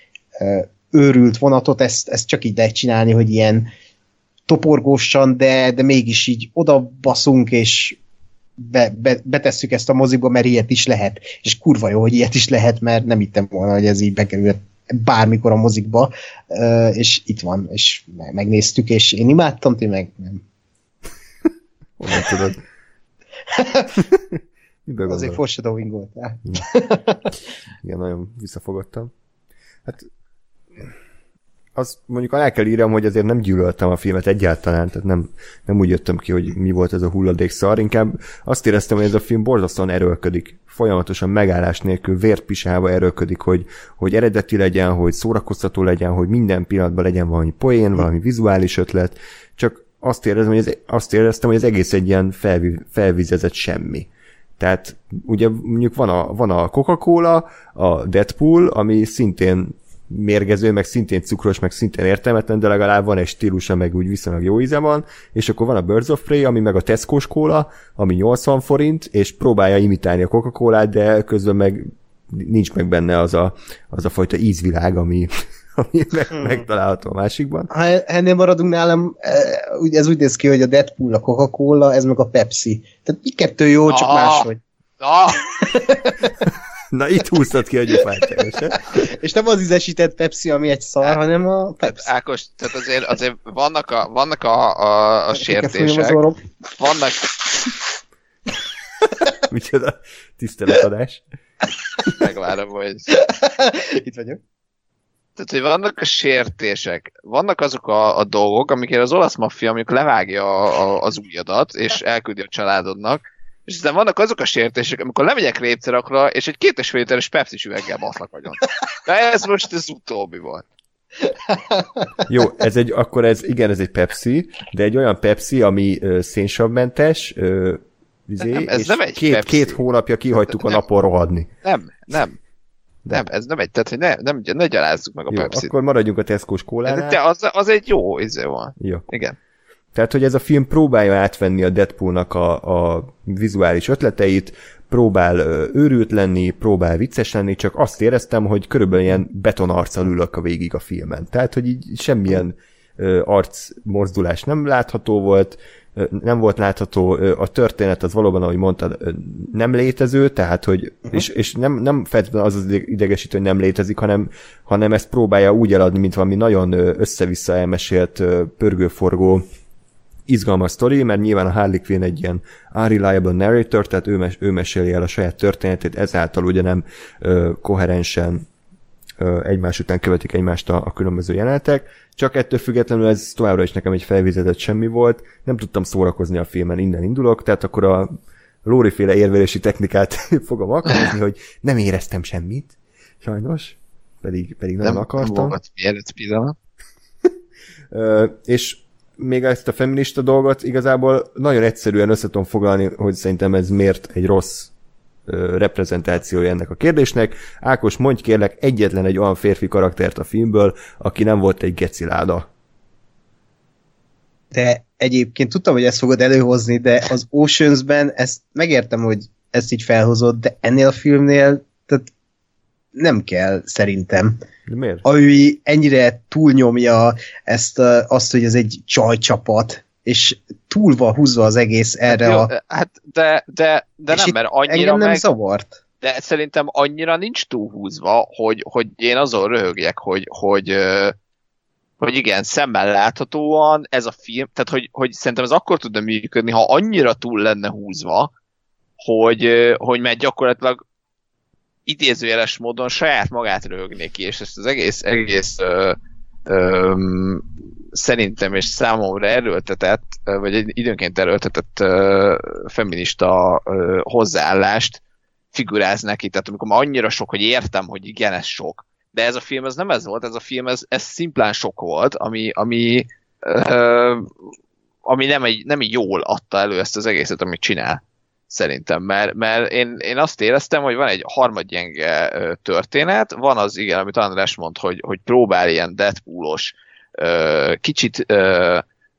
őrült vonatot, ezt, ezt csak így lehet csinálni, hogy ilyen toporgósan, de, de mégis így oda baszunk, és be, be, betesszük ezt a moziba, mert ilyet is lehet. És kurva jó, hogy ilyet is lehet, mert nem hittem volna, hogy ez így bekerült bármikor a mozikba, és itt van, és megnéztük, és én imádtam, ti meg nem. <laughs> Honnan tudod? <laughs> Azért foreshadowing volt. Igen, nagyon visszafogadtam. Hát az mondjuk alá kell írjam, hogy azért nem gyűlöltem a filmet egyáltalán, tehát nem, nem úgy jöttem ki, hogy mi volt ez a hulladék szar, inkább azt éreztem, hogy ez a film borzasztóan erőlködik. Folyamatosan megállás nélkül vértpisába erőlködik, hogy, hogy eredeti legyen, hogy szórakoztató legyen, hogy minden pillanatban legyen valami poén, valami vizuális ötlet, csak azt, érezem, hogy ez, azt éreztem, hogy ez egész egy ilyen felvi, felvizezett semmi. Tehát ugye mondjuk van a, van a Coca-Cola, a Deadpool, ami szintén mérgező, meg szintén cukros, meg szintén értelmetlen, de legalább van egy stílusa, meg úgy viszonylag jó íze van, és akkor van a Birds of Prey, ami meg a tesco kóla, ami 80 forint, és próbálja imitálni a Coca-Colát, de közben meg nincs meg benne az a, az a fajta ízvilág, ami, <laughs> ami meg, hmm. megtalálható a másikban. Ha ennél maradunk nálam, e, ez úgy néz ki, hogy a Deadpool a Coca-Cola, ez meg a Pepsi. Tehát mi kettő jó, csak ah, máshogy. Ah. <laughs> Na itt húztad ki a gyufát És nem az ízesített Pepsi, ami egy szar, hát, hanem a Pepsi. Ákos, tehát azért, azért vannak a, vannak a, a, a sértések. Vannak... Micsoda tiszteletadás. Megvárom, hogy... Itt vagyok. Tehát, hogy vannak a sértések, vannak azok a, a dolgok, amikért az olasz maffia amikor levágja a, a, az ujjadat, és elküldi a családodnak, és aztán vannak azok a sértések, amikor lemegyek lépterakra, és egy két és fél literes Pepsi üveggel batlak agyon. De ez most az utóbbi volt. Jó, ez egy, akkor ez, igen, ez egy Pepsi, de egy olyan Pepsi, ami uh, szénsavmentes, izé, nem, ez és nem egy két, Pepsi. két hónapja kihagytuk nem, a napon rohadni. Nem, nem. De. Nem, ez nem egy, tehát hogy ne, nem, ne gyalázzuk meg a jó, Pepsi-t. akkor maradjunk a Tesco-s kólánál. De az, az egy jó izé van. Jó. Igen. Tehát, hogy ez a film próbálja átvenni a Deadpoolnak a, a vizuális ötleteit, próbál őrült lenni, próbál vicces lenni, csak azt éreztem, hogy körülbelül ilyen betonarccal ülök a végig a filmen. Tehát, hogy így semmilyen arc mozdulás nem látható volt, nem volt látható, a történet az valóban, ahogy mondtad, nem létező, tehát, hogy, uh-huh. és, és nem, nem feltétlenül az az idegesítő, hogy nem létezik, hanem, hanem ezt próbálja úgy eladni, mint valami nagyon össze-vissza elmesélt pörgőforgó izgalmas sztori, mert nyilván a Harley Quinn egy ilyen unreliable narrator, tehát ő, mes- ő meséli el a saját történetét, ezáltal ugye nem ö, koherensen ö, egymás után követik egymást a, a különböző jelenetek, csak ettől függetlenül ez továbbra is nekem egy felvizetett semmi volt, nem tudtam szórakozni a filmen, innen indulok, tehát akkor a Lóri féle érvelési technikát <laughs> fogom alkalmazni, hogy nem éreztem semmit, sajnos, pedig, pedig nem, nem akartam. Nem volt <laughs> és még ezt a feminista dolgot igazából nagyon egyszerűen össze tudom foglalni, hogy szerintem ez miért egy rossz reprezentációja ennek a kérdésnek. Ákos, mondj kérlek egyetlen egy olyan férfi karaktert a filmből, aki nem volt egy geciláda. De egyébként tudtam, hogy ezt fogod előhozni, de az Oceans-ben ezt megértem, hogy ezt így felhozott, de ennél a filmnél tehát nem kell szerintem. De miért? Ami ennyire túlnyomja ezt azt, hogy ez egy csajcsapat, és túl van húzva az egész erre hát jó, a... Hát de, de, de nem, mert annyira engem nem meg... zavart. De szerintem annyira nincs túlhúzva, hogy, hogy én azon röhögjek, hogy, hogy, hogy igen, szemmel láthatóan ez a film, tehát hogy, hogy szerintem ez akkor tudna működni, ha annyira túl lenne húzva, hogy, hogy mert gyakorlatilag idézőjeles módon saját magát röhögné ki, és ezt az egész, egész ö, ö, szerintem és számomra erőltetett, vagy időnként erőltetett ö, feminista ö, hozzáállást figuráz neki, tehát amikor már annyira sok, hogy értem, hogy igen, ez sok, de ez a film ez nem ez volt, ez a film ez, ez szimplán sok volt, ami, ami, ö, ami nem, egy, nem jól adta elő ezt az egészet, amit csinál. Szerintem, mert, mert én, én azt éreztem, hogy van egy harmadgyenge történet, van az, igen, amit András mond, hogy, hogy próbál ilyen Deadpoolos, kicsit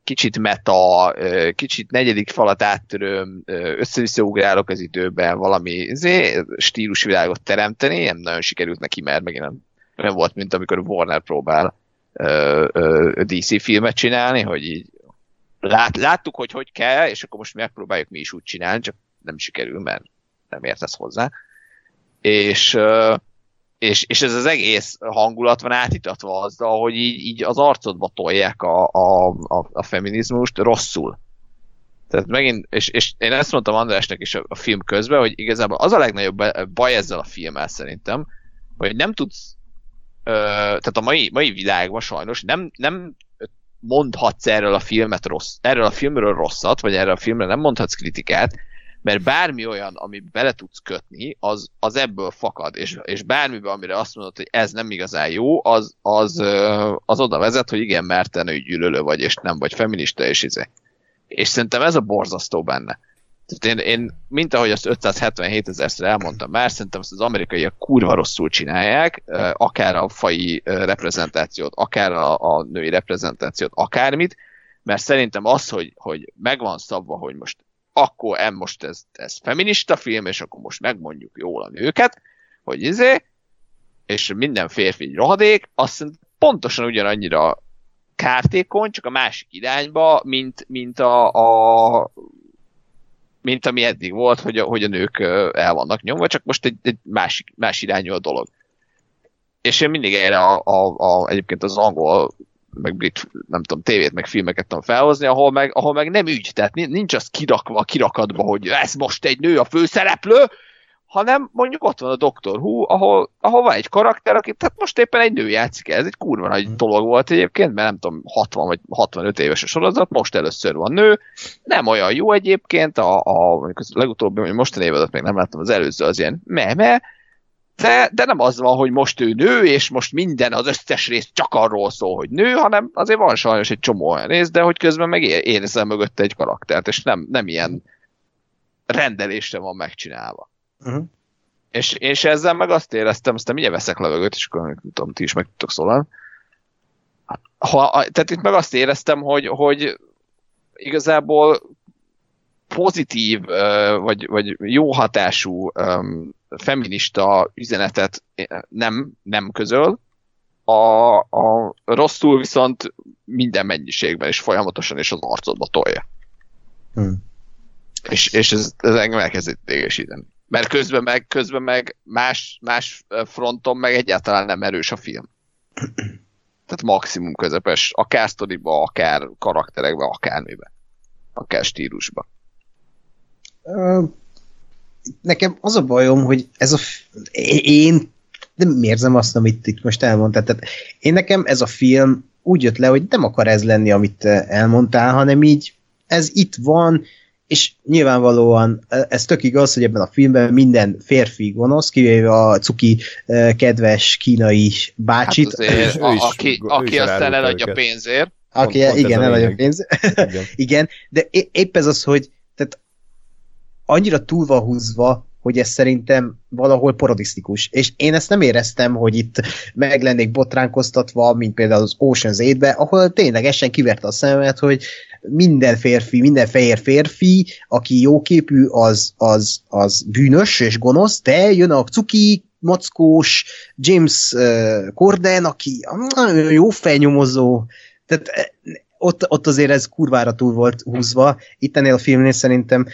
kicsit meta, kicsit negyedik falat áttöröm, össze ugrálok az időben, valami zé, stílusvilágot teremteni, nem nagyon sikerült neki, mert megint nem, nem volt, mint amikor Warner próbál DC filmet csinálni, hogy így lát, láttuk, hogy hogy kell, és akkor most megpróbáljuk mi is úgy csinálni, csak nem sikerül, mert nem értesz hozzá. És, és, és ez az egész hangulat van átitatva azzal, hogy így, így az arcodba tolják a, a, a, a feminizmust rosszul. Tehát megint, és, és én ezt mondtam Andrásnak is a, a film közben, hogy igazából az a legnagyobb baj ezzel a filmmel szerintem, hogy nem tudsz, ö, tehát a mai, mai világban sajnos nem, nem mondhatsz erről a filmet rossz, erről a filmről rosszat, vagy erről a filmre nem mondhatsz kritikát, mert bármi olyan, ami bele tudsz kötni, az, az ebből fakad, és, és bármiben, amire azt mondod, hogy ez nem igazán jó, az, az, az oda vezet, hogy igen, mert te nőgyűlölő vagy, és nem vagy feminista, és izé. És szerintem ez a borzasztó benne. Tehát én, én mint ahogy azt 577 ezerszer elmondtam már, szerintem ezt az amerikaiak kurva rosszul csinálják, akár a fai reprezentációt, akár a, a női reprezentációt, akármit, mert szerintem az, hogy, hogy megvan szabva, hogy most akkor em most ez, ez feminista film, és akkor most megmondjuk jól a nőket, hogy izé, és minden férfi rohadék, azt pontosan ugyanannyira kártékony, csak a másik irányba, mint, mint a, a mint ami eddig volt, hogy a, hogy a nők el vannak nyomva, csak most egy, egy másik, más irányú a dolog. És én mindig erre a, a, a, egyébként az angol meg brit, nem tudom, tévét, meg filmeket tudom felhozni, ahol meg, ahol meg nem ügy, tehát nincs az kirakva, kirakadva, hogy ez most egy nő a főszereplő, hanem mondjuk ott van a Doctor Who, ahol, ahol van egy karakter, aki tehát most éppen egy nő játszik ez egy kurva nagy hmm. dolog volt egyébként, mert nem tudom, 60 vagy 65 éves a sorozat, most először van nő, nem olyan jó egyébként, a, a, a legutóbbi, mostani évadat még nem láttam, az előző az ilyen meme, de, de nem az van, hogy most ő nő, és most minden, az összes rész csak arról szól, hogy nő, hanem azért van sajnos egy csomó olyan rész, de hogy közben meg érzel mögötte egy karaktert, és nem, nem ilyen rendelésre van megcsinálva. Uh-huh. És, és ezzel meg azt éreztem, aztán mindjárt veszek levegőt, és akkor nem tudom, ti is meg tudtok szólani. Ha, tehát itt meg azt éreztem, hogy, hogy igazából pozitív, vagy, vagy jó hatású feminista üzenetet nem, nem közöl, a, a rosszul viszont minden mennyiségben és folyamatosan és az arcodba tolja. Hmm. És, és ez, ez engem elkezdett idegesíteni. Mert közben meg, közben meg más, más fronton meg egyáltalán nem erős a film. Tehát maximum közepes, akár sztoriba, akár karakterekbe, akár mibe. Akár stílusba nekem az a bajom, hogy ez a én nem érzem azt, amit itt most elmondtál. Tehát én nekem ez a film úgy jött le, hogy nem akar ez lenni, amit elmondtál, hanem így ez itt van, és nyilvánvalóan ez tök igaz, hogy ebben a filmben minden férfi gonosz, kivéve a cuki kedves kínai bácsit. Hát azért, a, is, aki, aki aztán eladja pénzért. Aki, pont, pont igen, eladja pénzért. igen. <laughs> igen, de épp ez az, hogy tehát annyira túl van húzva, hogy ez szerintem valahol parodisztikus. És én ezt nem éreztem, hogy itt meg lennék botránkoztatva, mint például az Ocean's 8 ahol ténylegesen kiverte a szememet, hogy minden férfi, minden fehér férfi, aki jóképű, az, az, az bűnös és gonosz, de jön a cuki, mackós James Corden, aki nagyon jó fejnyomozó, tehát ott, ott azért ez kurvára túl volt húzva. Itt ennél a filmnél szerintem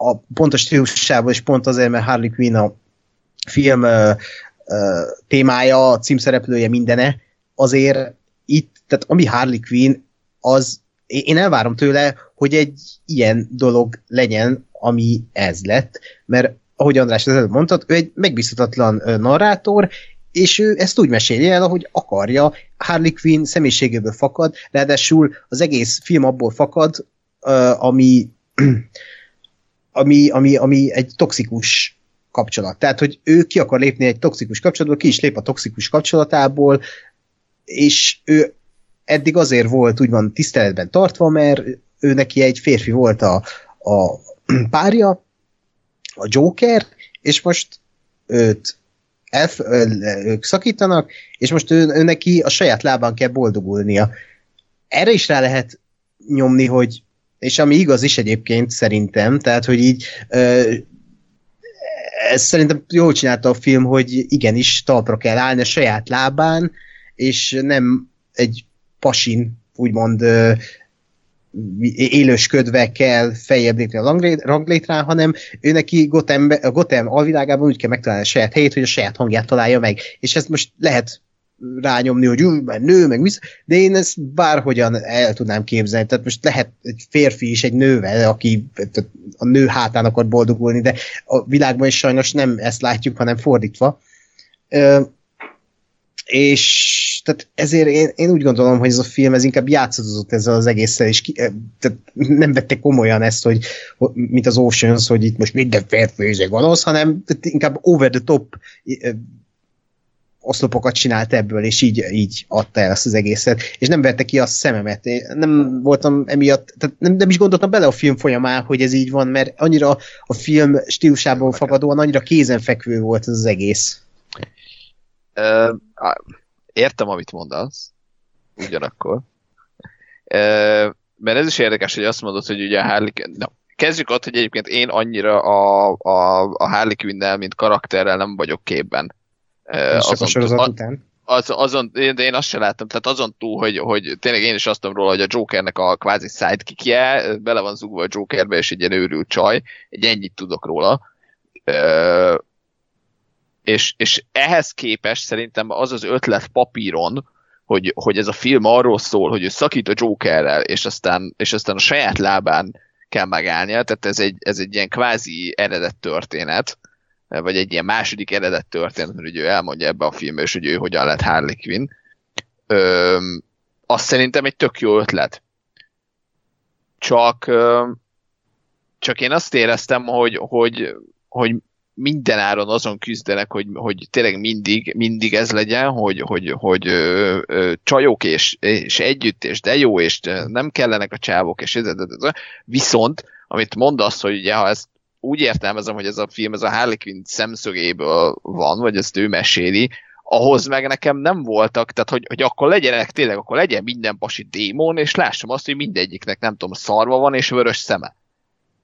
a pontos stílusából, és pont azért, mert Harley Quinn a film ö, ö, témája, a címszereplője mindene, azért itt, tehát ami Harley Quinn, az én elvárom tőle, hogy egy ilyen dolog legyen, ami ez lett, mert ahogy András az előbb mondtad, ő egy megbízhatatlan narrátor, és ő ezt úgy meséli el, ahogy akarja, Harley Quinn személyiségéből fakad, ráadásul az egész film abból fakad, ami ami, ami, ami egy toxikus kapcsolat. Tehát, hogy ő ki akar lépni egy toxikus kapcsolatból, ki is lép a toxikus kapcsolatából, és ő eddig azért volt úgymond tiszteletben tartva, mert ő neki egy férfi volt a, a <clears throat> párja, a Joker, és most őt elf, ők szakítanak, és most ő, ő neki a saját lábán kell boldogulnia. Erre is rá lehet nyomni, hogy és ami igaz is egyébként szerintem, tehát hogy így ez szerintem jól csinálta a film, hogy igenis talpra kell állni a saját lábán, és nem egy pasin, úgymond élősködve kell feljebb lépni a ranglétrán, hanem ő neki Gotham, Gotham alvilágában úgy kell megtalálni a saját helyét, hogy a saját hangját találja meg. És ezt most lehet rányomni, hogy úgy, mert nő, meg mi, de én ezt bárhogyan el tudnám képzelni. Tehát most lehet egy férfi is egy nővel, aki a nő hátán akar boldogulni, de a világban is sajnos nem ezt látjuk, hanem fordítva. Ö, és tehát ezért én, én úgy gondolom, hogy ez a film ez inkább játszadozott ezzel az egésszel, és ki, tehát nem vette komolyan ezt, hogy mint az Oceans, hogy itt most minden férfi gonosz, hanem inkább over the top oszlopokat csinált ebből, és így, így adta el ezt az egészet, és nem vette ki a szememet. Én nem voltam emiatt, tehát nem, nem is gondoltam bele a film folyamán, hogy ez így van, mert annyira a film stílusából fakadóan, annyira kézenfekvő volt ez az egész. Uh, értem, amit mondasz, ugyanakkor. Uh, mert ez is érdekes, hogy azt mondod, hogy ugye a Harley... Na, kezdjük ott, hogy egyébként én annyira a, a, a Harley quinn mint karakterrel nem vagyok képben. Uh, azon, a sorozat a, után? Az, azon, de én azt sem láttam, tehát azon túl, hogy, hogy tényleg én is azt tudom róla, hogy a Jokernek a kvázi sidekickje, bele van zugva a Jokerbe, és egy ilyen őrült csaj, egy ennyit tudok róla. Uh, és, és ehhez képest szerintem az az ötlet papíron, hogy, hogy ez a film arról szól, hogy ő szakít a Jokerrel, és aztán, és aztán a saját lábán kell megállnia, tehát ez egy, ez egy ilyen kvázi eredet történet, vagy egy ilyen második eredet történet, hogy ő elmondja ebbe a filmbe, és hogy ő hogyan lett Harley Quinn. Öm, azt szerintem egy tök jó ötlet. Csak, öm, csak én azt éreztem, hogy, hogy, hogy minden áron azon küzdenek, hogy, hogy tényleg mindig, mindig ez legyen, hogy, hogy, hogy ö, ö, csajok és, és együtt, és de jó, és nem kellenek a csávok, és ez, ez, ez, viszont, amit mondasz, hogy ugye, ha ezt úgy értelmezem, hogy ez a film ez a Harley Quinn szemszögéből van, vagy ezt ő meséli, ahhoz meg nekem nem voltak, tehát hogy, hogy akkor legyenek tényleg, akkor legyen minden pasi démon, és lássam azt, hogy mindegyiknek nem tudom, szarva van és vörös szeme.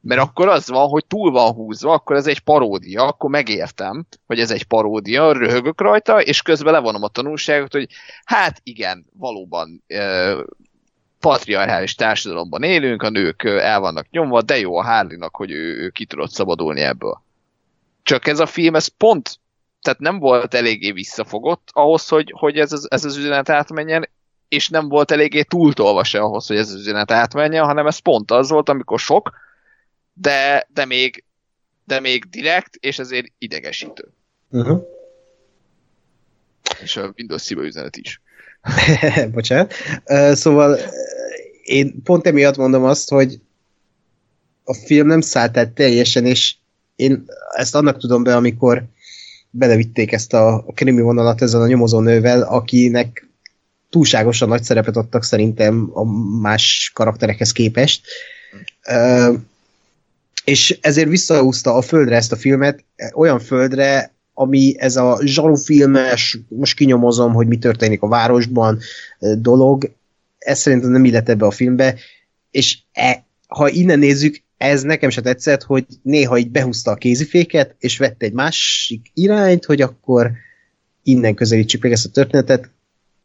Mert akkor az van, hogy túl van húzva, akkor ez egy paródia, akkor megértem, hogy ez egy paródia, röhögök rajta, és közben levonom a tanulságot, hogy hát igen, valóban patriarchális társadalomban élünk, a nők el vannak nyomva, de jó a Harley-nak, hogy ő, ő ki tudott szabadulni ebből. Csak ez a film, ez pont, tehát nem volt eléggé visszafogott ahhoz, hogy, hogy ez, az, ez az üzenet átmenjen, és nem volt eléggé túltolva se ahhoz, hogy ez az üzenet átmenjen, hanem ez pont az volt, amikor sok, de, de, még, de még direkt, és ezért idegesítő. Uh-huh. És a Windows sziba üzenet is. <laughs> Bocsánat. Szóval én pont emiatt mondom azt, hogy a film nem szállt el teljesen, és én ezt annak tudom be, amikor belevitték ezt a, krimi vonalat ezzel a nyomozó nővel, akinek túlságosan nagy szerepet adtak szerintem a más karakterekhez képest. Uh, és ezért visszahúzta a földre ezt a filmet, olyan földre, ami ez a zsarufilmes, most kinyomozom, hogy mi történik a városban dolog, ez szerintem nem illet ebbe a filmbe, és e, ha innen nézzük, ez nekem se tetszett, hogy néha így behúzta a kéziféket, és vette egy másik irányt, hogy akkor innen közelítsük meg ezt a történetet.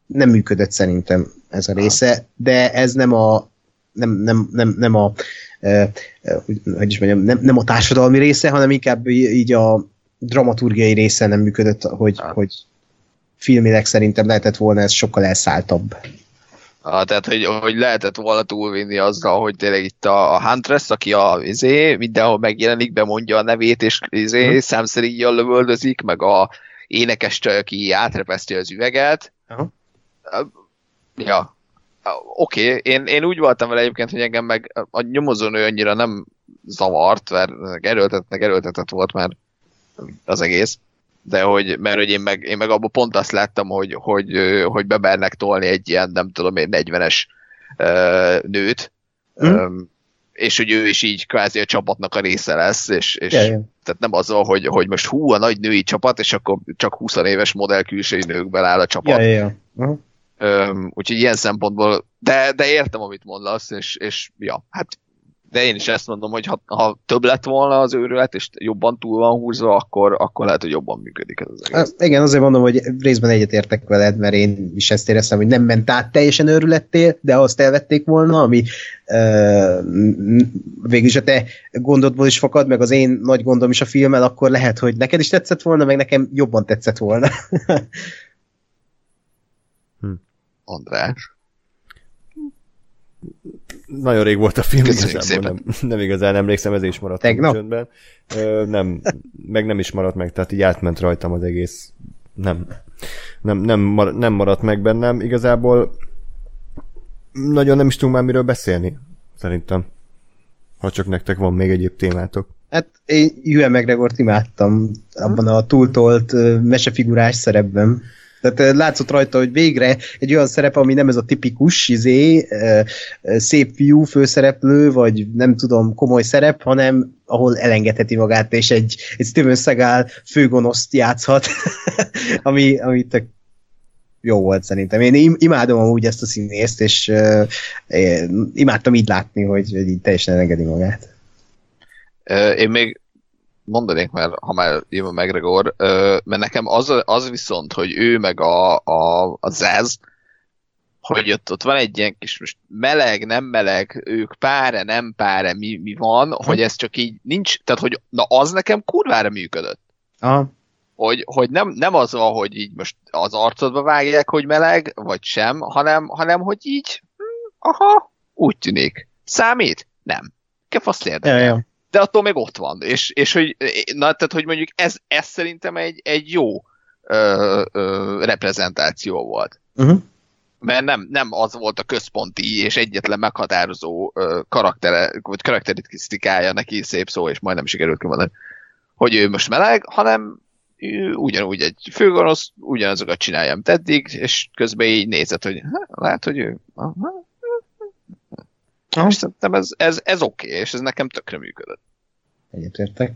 Nem működött szerintem ez a része, de ez nem a nem, nem, nem, nem a hogy is mondjam, nem, nem a társadalmi része, hanem inkább így a dramaturgiai része nem működött, hogy, ah. hogy filmileg szerintem lehetett volna ez sokkal elszálltabb. Ah, tehát, hogy, hogy lehetett volna túlvinni azzal, hogy tényleg itt a, a Huntress, aki a izé, mindenhol megjelenik, bemondja a nevét, és izé, uh-huh. szemszeríjjal lövöldözik, meg a énekes csaj, aki átrepeszti az üveget. Uh-huh. Ja, Oké, okay, én, én úgy voltam vele egyébként, hogy engem meg a nyomozónő annyira nem zavart, mert erőltetnek erőltetett volt már az egész, de hogy, mert hogy én meg, én meg abban pont azt láttam, hogy, hogy, hogy bebernek tolni egy ilyen, nem tudom én, 40-es uh, nőt, hmm. és hogy ő is így kvázi a csapatnak a része lesz, és, és ja. tehát nem az, hogy, hogy most hú, a nagy női csapat, és akkor csak 20 éves modell külsői nőkből áll a csapat. Ja, ja. Aha. Öm, úgyhogy ilyen szempontból, de, de értem, amit mondasz, és, és ja, hát de én is ezt mondom, hogy ha, ha több lett volna az őrület, és jobban túl van húzva, akkor, akkor lehet, hogy jobban működik ez az egész. Hát Igen, azért mondom, hogy részben egyetértek veled, mert én is ezt éreztem, hogy nem ment át teljesen őrülettél, de azt elvették volna, ami uh, végülis a te gondodból is fakad, meg az én nagy gondom is a filmmel, akkor lehet, hogy neked is tetszett volna, meg nekem jobban tetszett volna. András. Nagyon rég volt a film, igazából nem, nem igazán emlékszem, ezért is maradt Tegnap? csöndben. Ö, nem, meg nem is maradt meg, tehát így átment rajtam az egész. Nem, nem, nem, mar, nem maradt meg bennem. Igazából nagyon nem is tudunk már miről beszélni, szerintem. Ha csak nektek van még egyéb témátok. Hát én Ewan McGregort imádtam abban a túltolt mesefigurás szerepben. Tehát látszott rajta, hogy végre egy olyan szerep, ami nem ez a tipikus izé, szép fiú főszereplő, vagy nem tudom, komoly szerep, hanem ahol elengedheti magát, és egy, egy Steven Seagal főgonoszt játszhat, <laughs> ami, ami tök jó volt szerintem. Én im- imádom amúgy ezt a színészt, és imádtam így látni, hogy, hogy így teljesen elengedi magát. Én még mondanék, mert ha már jön McGregor, mert nekem az, az viszont, hogy ő meg a, a, a Zez, hogy ott, ott van egy ilyen kis most meleg, nem meleg, ők páre, nem páre, mi, mi van, hogy ez csak így nincs, tehát hogy na az nekem kurvára működött. Aha. Hogy, hogy nem, nem az van, hogy így most az arcodba vágják, hogy meleg, vagy sem, hanem, hanem hogy így, hm, aha, úgy tűnik. Számít? Nem. Kefasz Ja, érdekel ja. De attól még ott van. És, és hogy, na, tehát, hogy mondjuk ez, ez szerintem egy, egy jó ö, ö, reprezentáció volt. Uh-huh. Mert nem, nem az volt a központi és egyetlen meghatározó ö, karaktere, vagy karakterisztikája neki szép szó, és majdnem sikerült kimondani, hogy ő most meleg, hanem ő ugyanúgy egy főgonosz, ugyanazokat csinálja, mint eddig, és közben így nézett, hogy hát, lehet, hogy ő... Aha. Aha. És szerintem ez, ez, ez oké, okay, és ez nekem tökre működött. Egyetértek.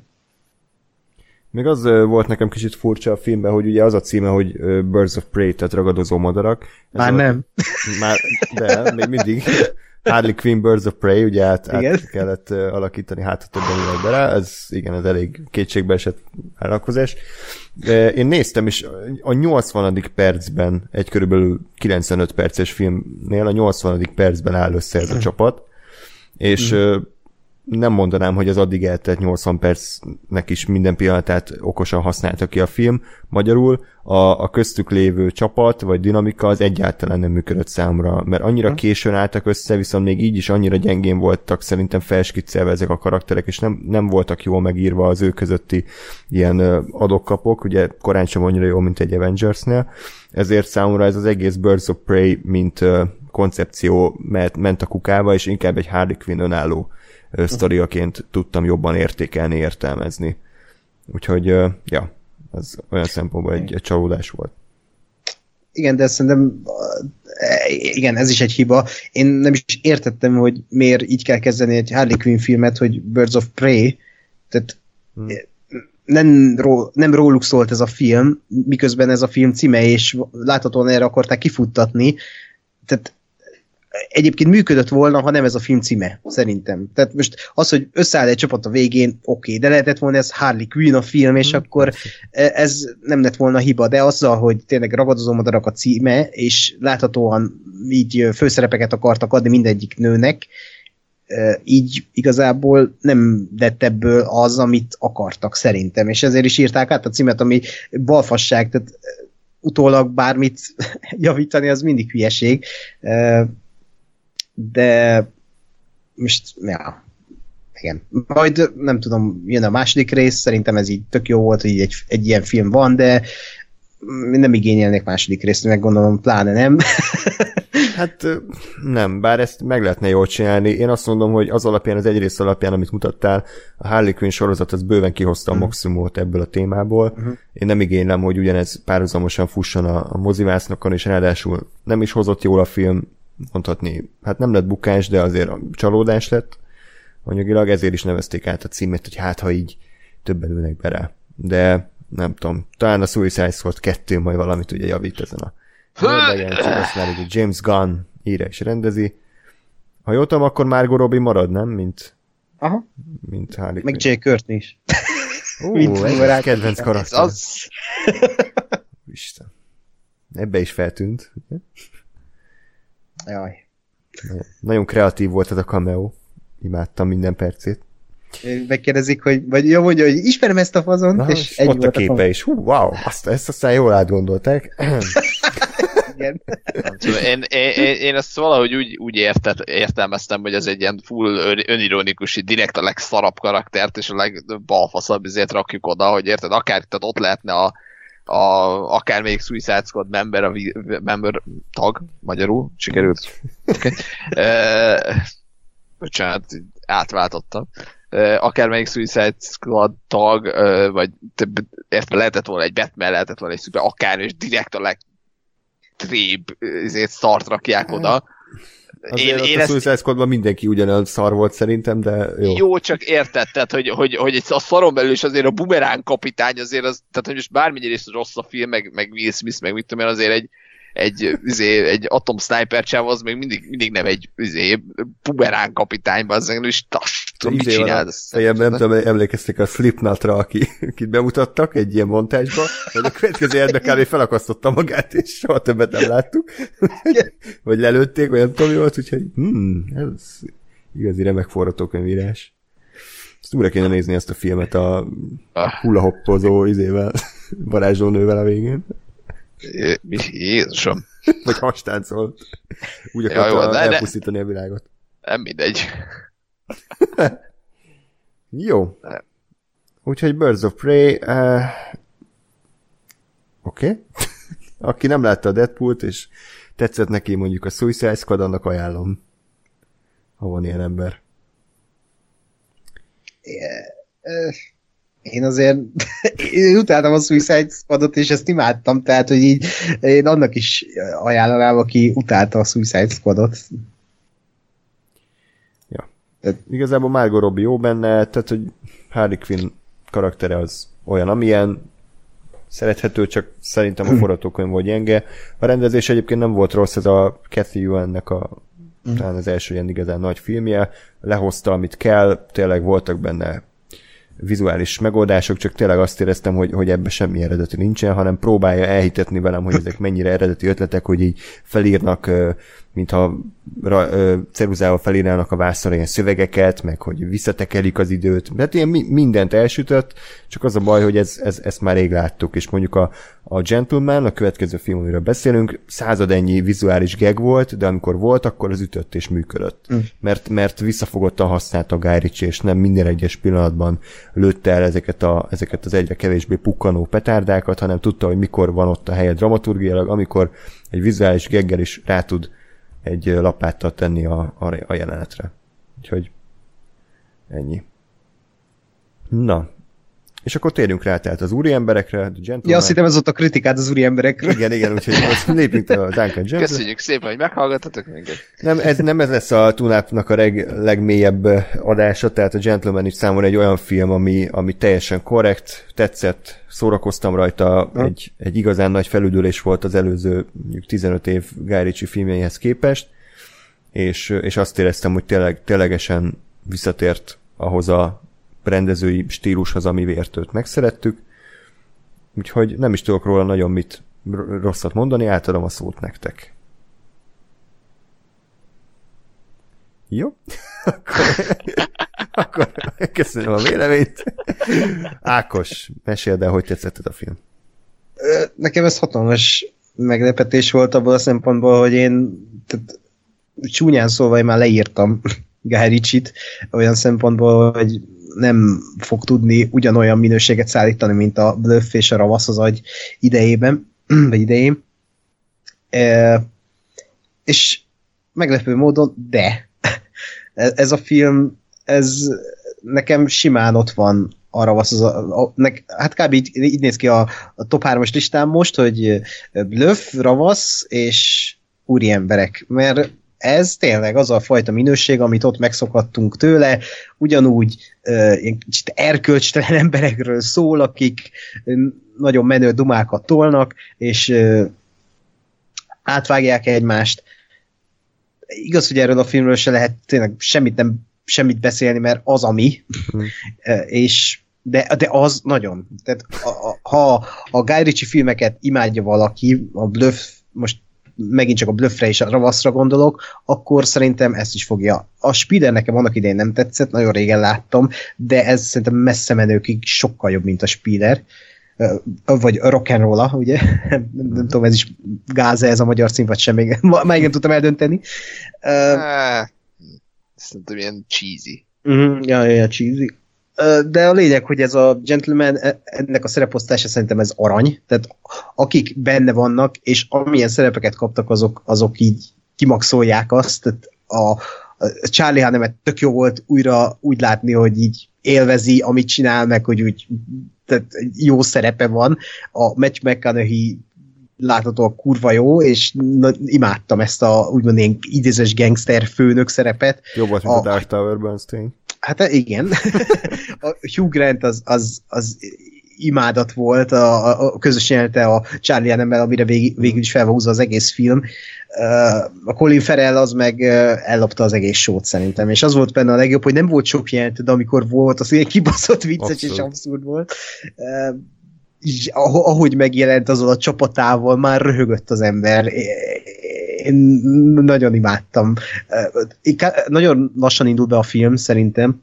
Még az volt nekem kicsit furcsa a filmben, hogy ugye az a címe, hogy Birds of Prey, tehát ragadozó madarak. Ez Már a, nem. Már, de, még mindig. Harley Quinn Birds of Prey, ugye át, Igen. át kellett uh, alakítani, hát többen ülnek be rá, ez igen, ez elég kétségbe esett vállalkozás. De én néztem, és a 80. percben, egy körülbelül 95 perces filmnél, a 80. percben áll össze ez a csapat, és mm. Nem mondanám, hogy az addig eltelt 80 percnek is minden pillanatát okosan használta ki a film. Magyarul a, a köztük lévő csapat vagy dinamika az egyáltalán nem működött számra, mert annyira későn álltak össze, viszont még így is annyira gyengén voltak szerintem felskiccelve ezek a karakterek, és nem, nem voltak jól megírva az ő közötti ilyen adokkapok, ugye korán sem annyira jó, mint egy Avengersnél, ezért számomra ez az egész Birds of Prey, mint koncepció ment, ment a kukába, és inkább egy Harley Quinn önálló ö, sztoriaként tudtam jobban értékelni, értelmezni. Úgyhogy, ja, az olyan szempontból egy, egy csalódás volt. Igen, de szerintem eh, igen, ez is egy hiba. Én nem is értettem, hogy miért így kell kezdeni egy Harley Quinn filmet, hogy Birds of Prey, tehát Hmm. nem, ró, nem róluk szólt ez a film, miközben ez a film címe, és láthatóan erre akarták kifuttatni. Tehát egyébként működött volna, ha nem ez a film címe, szerintem. Tehát most az, hogy összeáll egy csapat a végén, oké, okay, de lehetett volna ez Harley Quinn a film, és akkor e- ez nem lett volna hiba, de azzal, hogy tényleg ragadozó madarak a címe, és láthatóan így főszerepeket akartak adni mindegyik nőnek, e, így igazából nem lett ebből az, amit akartak szerintem, és ezért is írták át a címet, ami balfasság, tehát e, utólag bármit <laughs> javítani, az mindig hülyeség. De most, ja, igen. Majd nem tudom, jön a második rész, szerintem ez így tök jó volt, hogy egy, egy ilyen film van, de nem igényelnék második részt, meg gondolom, pláne nem. <laughs> Hát nem, bár ezt meg lehetne jól csinálni. Én azt mondom, hogy az alapján, az egyrészt alapján, amit mutattál, a Harley Quinn sorozat az bőven kihozta a maximumot ebből a témából. Uh-huh. Én nem igénylem, hogy ugyanez párhuzamosan fusson a, a mozivásznokon, és ráadásul nem is hozott jól a film, mondhatni, hát nem lett bukás, de azért a csalódás lett. Anyagilag ezért is nevezték át a címet, hogy hát ha így többen ülnek be rá. De nem tudom, talán a Suicide Squad 2 majd valamit ugye javít ezen a legyen, csak azt már ugye James Gunn írja és rendezi. Ha jól tudom, akkor Margot Robbie marad, nem? Mint, Aha. mint Harley Meg. Jay Courtney is. Ó, mint ez kedvenc Ez karakter. az... Isten. Ebbe is feltűnt. Jaj. Nagyon, kreatív volt ez a cameo. Imádtam minden percét. Megkérdezik, hogy, vagy jó mondja, hogy ismerem ezt a fazont, Na, és és ennyi ott a volt képe is. Hú, wow, azt, ezt aztán jól átgondolták. Igen. Tudom, én, én, én, ezt valahogy úgy, úgy értet, értelmeztem, hogy ez egy ilyen full ön, önironikus, direkt a legszarabb karaktert, és a legbalfaszabb ezért rakjuk oda, hogy érted, akár tehát ott lehetne a, a akár még Suicide Squad member, a vi, member tag, magyarul, sikerült. <laughs> Uh, bocsánat, átváltottam. Akár még Suicide Squad tag, uh, vagy érted, lehetett volna egy Batman, lehetett volna egy szuper, akár, és direkt a leg trébb ezért szart rakják oda. Azért Én, én a Suicide Squadban mindenki ugyanolyan szar volt szerintem, de jó. jó. csak érted, tehát, hogy, hogy, hogy a szaron belül is azért a bumerán kapitány azért az, tehát hogy most bármennyire is rossz a film, meg, meg Will Smith, meg mit tudom én, azért egy, egy, izé, egy atom sniper csáv az még mindig, mindig nem egy izé, bumerán kapitány, az és tas, tudom, mit van csinál. a fejemben, nem tudom, emlékeztek a Slipknotra, aki, akit bemutattak egy ilyen montásba, hogy a következő életben kb. felakasztotta magát, és soha többet nem láttuk. <laughs> vagy lelőtték, vagy nem tudom, mi volt, úgyhogy hmm, ez igazi remek forgatókönyvírás. Ezt újra kéne nézni ezt a filmet a Ah. hullahoppozó izével, <laughs> varázslónővel a végén. Jé- Jézusom, Vagy hastáncol. Úgy Ja, jó, akarta de- de- elpusztítani a világot. nem mindegy. <laughs> Jó. Úgyhogy Birds of Prey... Uh, Oké. Okay. <laughs> Aki nem látta a Deadpoolt, és tetszett neki mondjuk a Suicide Squad, annak ajánlom. Ha van ilyen ember. Én azért <laughs> én utáltam a Suicide Squadot, és ezt imádtam, tehát, hogy így én annak is ajánlanám, aki utálta a Suicide Squadot. Igazából Margot Robbie jó benne, tehát, hogy Harley Quinn karaktere az olyan, amilyen. Szerethető, csak szerintem a <clears throat> forgatókönyv volt gyenge. A rendezés egyébként nem volt rossz, ez a Cathy Ewan-nek a talán az első ilyen igazán nagy filmje, lehozta, amit kell, tényleg voltak benne vizuális megoldások, csak tényleg azt éreztem, hogy, hogy ebben semmi eredeti nincsen, hanem próbálja elhitetni velem, hogy ezek <clears throat> mennyire eredeti ötletek, hogy így felírnak, mintha ra- ö, ceruzával felírnának a vászonra ilyen szövegeket, meg hogy visszatekelik az időt. Hát ilyen mi- mindent elsütött, csak az a baj, hogy ez, ez, ezt már rég láttuk, és mondjuk a, a Gentleman, a következő film, amiről beszélünk, század ennyi vizuális gag volt, de amikor volt, akkor az ütött és működött. Mm. Mert, mert visszafogottan használta a Guy Ritchie, és nem minden egyes pillanatban lőtte el ezeket, a, ezeket az egyre kevésbé pukkanó petárdákat, hanem tudta, hogy mikor van ott a helye dramaturgiailag, amikor egy vizuális gaggel is rá tud egy lapáttal tenni a, a, a jelenetre. Úgyhogy ennyi. Na, és akkor térjünk rá tehát az úri emberekre, The Gentleman. Ja, azt hittem ez ott a kritikád az úri emberekre. Igen, igen, úgyhogy most lépjünk el a Duncan Jones. Köszönjük szépen, hogy meghallgattatok minket. Nem ez, nem ez lesz a Tunápnak a reg, legmélyebb adása, tehát a Gentleman is számomra egy olyan film, ami, ami teljesen korrekt, tetszett, szórakoztam rajta, egy, egy igazán nagy felüdülés volt az előző mondjuk 15 év Guy Ritchie filmjeihez képest, és, és azt éreztem, hogy tényleg, ténylegesen visszatért ahhoz a rendezői stílushoz, amiért őt megszerettük, úgyhogy nem is tudok róla nagyon mit rosszat mondani, átadom a szót nektek. Jó? <laughs> akkor, <laughs> akkor köszönöm a véleményt. Ákos, meséld el, hogy tetszett a film. Nekem ez hatalmas meglepetés volt abból a szempontból, hogy én tehát, csúnyán szólva én már leírtam <laughs> Guy Ritchie-t olyan szempontból, hogy nem fog tudni ugyanolyan minőséget szállítani, mint a Bluff és a Ravasz az agy idejében, <clears throat> vagy idején. E, és meglepő módon, de <laughs> ez a film, ez nekem simán ott van a Ravasz, az a, hát kb. Így, így néz ki a, a top 3-as listám most, hogy Bluff, Ravasz és úri emberek, mert ez tényleg az a fajta minőség, amit ott megszokhattunk tőle, ugyanúgy uh, kicsit erkölcstelen <laughs> emberekről szól, akik nagyon menő dumákat tolnak, és uh, átvágják egymást. Igaz, hogy erről a filmről se lehet tényleg semmit nem semmit beszélni, mert az ami, hmm. <laughs> és de, de az nagyon. Tehát a, a, ha a Guy Ritchie filmeket imádja valaki, a Bluff, most megint csak a Bluffre és a Ravaszra gondolok, akkor szerintem ezt is fogja. A Spider nekem annak idején nem tetszett, nagyon régen láttam, de ez szerintem messze menőkig sokkal jobb, mint a Spider. Vagy rock and roll ugye? <laughs> nem, nem tudom, ez is gáz ez a magyar cím, vagy sem, még, <laughs> még nem tudtam eldönteni. Uh, Szerintem ilyen cheesy. Uh-huh, ja, ja, cheesy. De a lényeg, hogy ez a gentleman, e, ennek a szereposztása szerintem ez arany, tehát akik benne vannak, és amilyen szerepeket kaptak, azok, azok így kimaxolják azt, tehát a, a Charlie Hannemet tök jó volt újra úgy látni, hogy így élvezi, amit csinál, meg hogy úgy tehát jó szerepe van. A Match McConaughey láthatóan kurva jó, és na, imádtam ezt a úgymond ilyen idézes gangster főnök szerepet. Jobb volt, mint a, a Dark Tower Bernstein. Hát igen. <laughs> a Hugh Grant az, az, az imádat volt, a, a közös jelenete a Charlie Annemmel, amire vég, végül is fel az egész film. A Colin Farrell az meg ellopta az egész sót szerintem, és az volt benne a legjobb, hogy nem volt sok jelent, de amikor volt, az ilyen kibaszott vicces abszurd. és abszurd volt. Ahogy megjelent azon a csapatával, már röhögött az ember. Én nagyon imádtam. Nagyon lassan indul be a film, szerintem,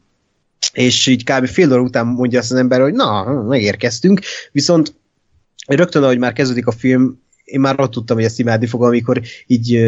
és így kb. fél óra után mondja azt az ember, hogy na, megérkeztünk, viszont rögtön, ahogy már kezdődik a film, én már ott tudtam, hogy ezt imádni fogom, amikor így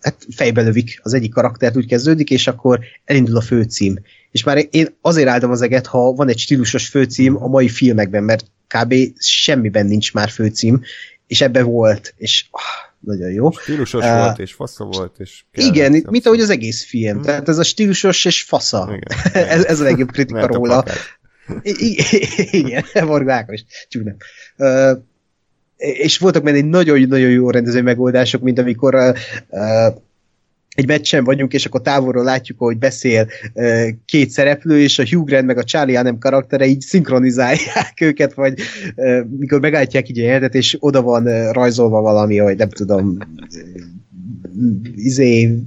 hát fejbe lövik az egyik karaktert, úgy kezdődik, és akkor elindul a főcím. És már én azért álltam az eget, ha van egy stílusos főcím a mai filmekben, mert kb. semmiben nincs már főcím, és ebbe volt, és ah, nagyon jó. Stílusos uh, volt, és fasza volt, és Igen, abszolút. mint ahogy az egész film. Hmm. Tehát ez a stílusos és fasza. Igen, <laughs> ez, ez a legjobb kritika róla. Igen, <laughs> Morg Ákos, csúnya. Uh, és voltak benne egy nagyon-nagyon jó rendező megoldások, mint amikor uh, egy meccsen vagyunk, és akkor távolról látjuk, hogy beszél két szereplő, és a Hugh Grant meg a Charlie Hanem karaktere így szinkronizálják <laughs> őket, vagy mikor megállítják így a jelentet, és oda van rajzolva valami, hogy nem tudom, izé,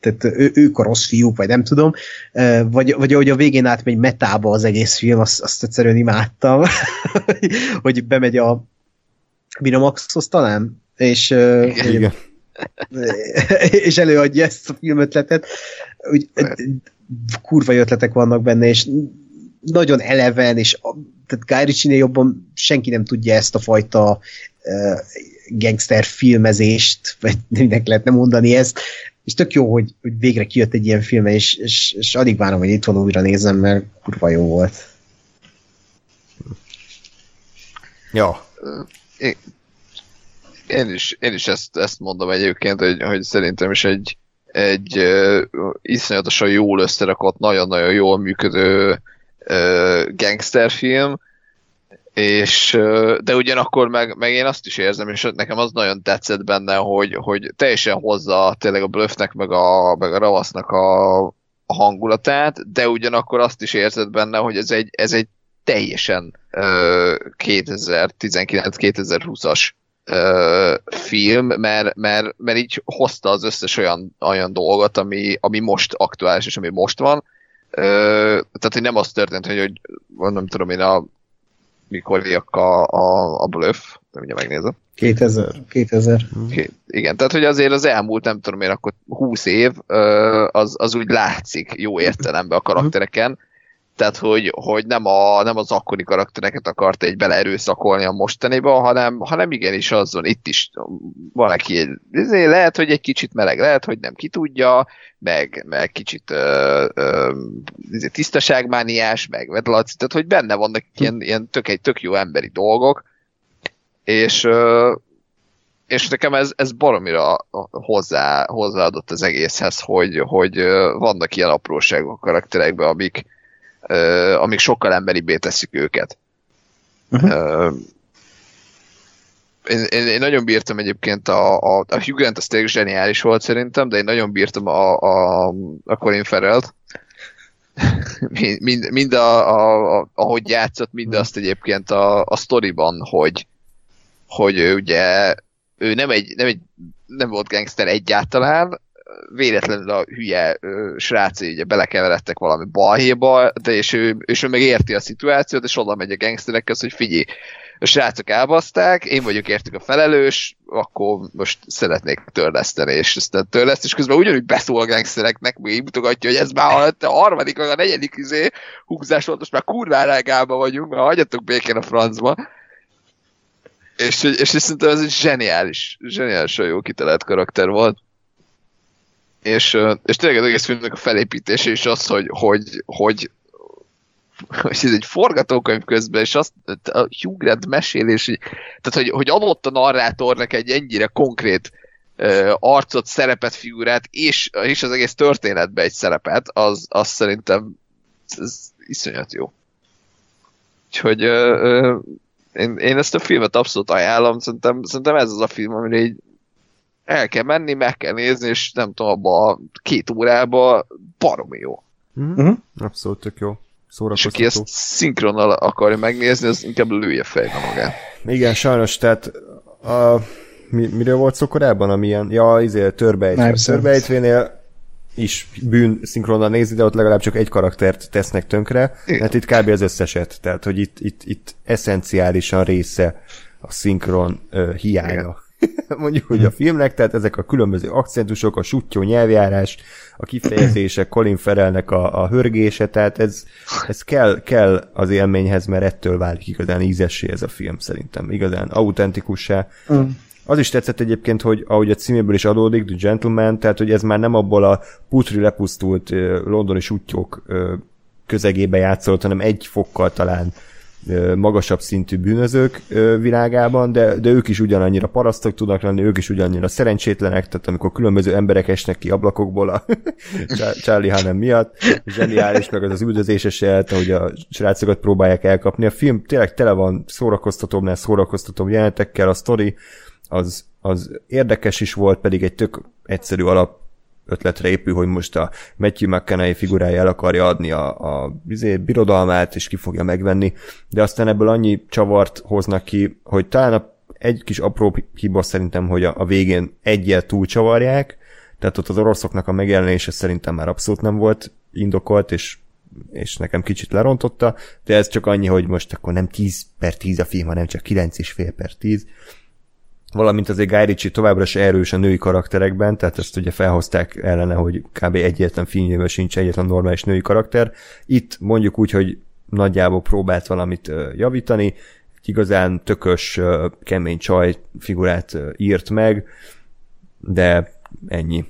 tehát ő, ők a rossz fiúk, vagy nem tudom, vagy, vagy ahogy a végén átmegy metába az egész film, azt, azt egyszerűen imádtam, <laughs> hogy bemegy a Minamaxhoz talán, és, Igen. <laughs> És előadja ezt a filmötletet. Úgy, kurva ötletek vannak benne, és nagyon eleven, és tehát Guy Ritchie jobban senki nem tudja ezt a fajta uh, gangster filmezést, vagy minek lehetne mondani ezt, és tök jó, hogy, hogy végre kijött egy ilyen film, és, és, és alig várom, hogy itthon újra nézem, mert kurva jó volt. Ja. Én is, én is ezt, ezt mondom egyébként, hogy, hogy szerintem is egy, egy uh, iszonyatosan jól összerakott, nagyon-nagyon jól működő uh, gangsterfilm, és uh, de ugyanakkor meg, meg én azt is érzem, és nekem az nagyon tetszett benne, hogy, hogy teljesen hozza tényleg a Bluffnek, meg a, meg a Ravasznak a, a hangulatát, de ugyanakkor azt is érzed benne, hogy ez egy, ez egy teljesen uh, 2019-2020-as ö, film, mert, mert, mert így hozta az összes olyan, olyan dolgot, ami, ami most aktuális, és ami most van. Ö, tehát, hogy nem az történt, hogy, hogy nem tudom én, a, mikor a, a, a bluff, ugye megnézem. 2000. 2000. Két, igen, tehát hogy azért az elmúlt, nem tudom én, akkor 20 év, az, az úgy látszik jó értelemben a karaktereken, tehát hogy, hogy nem, a, nem az akkori karaktereket akart egy beleerőszakolni a mostaniba, hanem, hanem igenis azon itt is van neki egy, lehet, hogy egy kicsit meleg, lehet, hogy nem ki tudja, meg, meg kicsit ö, ö, tisztaságmániás, meg vedlaci, tehát hogy benne vannak ilyen, ilyen tök, egy tök jó emberi dolgok, és ö, és nekem ez, ez baromira hozzá, hozzáadott az egészhez, hogy, hogy vannak ilyen apróságok a karakterekben, amik, amik sokkal emberibbé teszik őket. Uh-huh. Uh, én, én, én, nagyon bírtam egyébként a, a, a Hugh Grant, az tényleg zseniális volt szerintem, de én nagyon bírtam a, a, a Colin Farrell-t. <laughs> mind, mind a, a, a, ahogy játszott, mind azt egyébként a, a sztoriban, hogy, hogy ő ugye ő nem egy, nem egy nem volt gangster egyáltalán, véletlenül a hülye ö, sráci ugye belekeveredtek valami balhéba, de és ő, és ő meg érti a szituációt, és oda megy a gangsterekhez, hogy figyelj, a srácok elbaszták, én vagyok értük a felelős, akkor most szeretnék törleszteni, és aztán törleszt, és közben ugyanúgy beszól a gangstereknek, még mutogatja, hogy ez már a harmadik, vagy a negyedik izé, húzás volt, most már kurvára vagyunk, mert hagyjatok békén a francba. És, és, és szerintem ez egy zseniális, zseniálisan jó kitalált karakter volt. És, és tényleg az egész filmnek a felépítése is az, hogy, hogy, hogy, hogy ez egy forgatókönyv közben, és azt a Hugh Grant mesélés, tehát hogy, hogy adott a narrátornak egy ennyire konkrét uh, arcot, szerepet, figurát, és, és az egész történetbe egy szerepet, az, az szerintem ez iszonyat jó. Úgyhogy uh, uh, én, én ezt a filmet abszolút ajánlom, szerintem, szerintem ez az a film, amire így el kell menni, meg kell nézni, és nem tudom, abba a két órába baromi jó. Mm-hmm. Abszolút tök jó. És aki ezt szinkronnal akarja megnézni, az inkább lője fejbe magát. Igen, sajnos, tehát a, mi, miről volt szó korábban, amilyen, ja, izé, törbejtve. Törbejtvénél is bűn szinkronnal nézni, de ott legalább csak egy karaktert tesznek tönkre, mert hát itt kb. az összeset. Tehát, hogy itt, itt, itt eszenciálisan része a szinkron uh, hiánya. <laughs> Mondjuk, hogy a filmnek, tehát ezek a különböző akcentusok, a sutyó nyelvjárás, a kifejezések, Colin Ferelnek a, a hörgése, tehát ez, ez kell, kell az élményhez, mert ettől válik igazán ízessé ez a film szerintem, igazán autentikussá. Mm. Az is tetszett egyébként, hogy ahogy a címéből is adódik, The Gentleman, tehát hogy ez már nem abból a putri lepusztult londoni sutyók közegébe játszott, hanem egy fokkal talán magasabb szintű bűnözők világában, de, de ők is ugyanannyira parasztok tudnak lenni, ők is ugyanannyira szerencsétlenek, tehát amikor különböző emberek esnek ki ablakokból a <laughs> Charlie Hanem miatt, zseniális, meg az az üldözéses jelet, ahogy a srácokat próbálják elkapni. A film tényleg tele van szórakoztatóbbnál szórakoztatóbb jelenetekkel, a sztori az, az érdekes is volt, pedig egy tök egyszerű alap ötletre épül, hogy most a Matthew McConaughey figurája el akarja adni a, a bizé, birodalmát, és ki fogja megvenni, de aztán ebből annyi csavart hoznak ki, hogy talán a, egy kis apró hiba szerintem, hogy a, a végén egyel túlcsavarják, tehát ott az oroszoknak a megjelenése szerintem már abszolút nem volt indokolt, és és nekem kicsit lerontotta, de ez csak annyi, hogy most akkor nem 10 per 10 a film, hanem csak 9,5 per 10, valamint azért Guy Ritchie továbbra se erős a női karakterekben, tehát ezt ugye felhozták ellene, hogy kb. egyetlen filmjében sincs egyetlen normális női karakter. Itt mondjuk úgy, hogy nagyjából próbált valamit javítani, igazán tökös, kemény csaj figurát írt meg, de ennyi.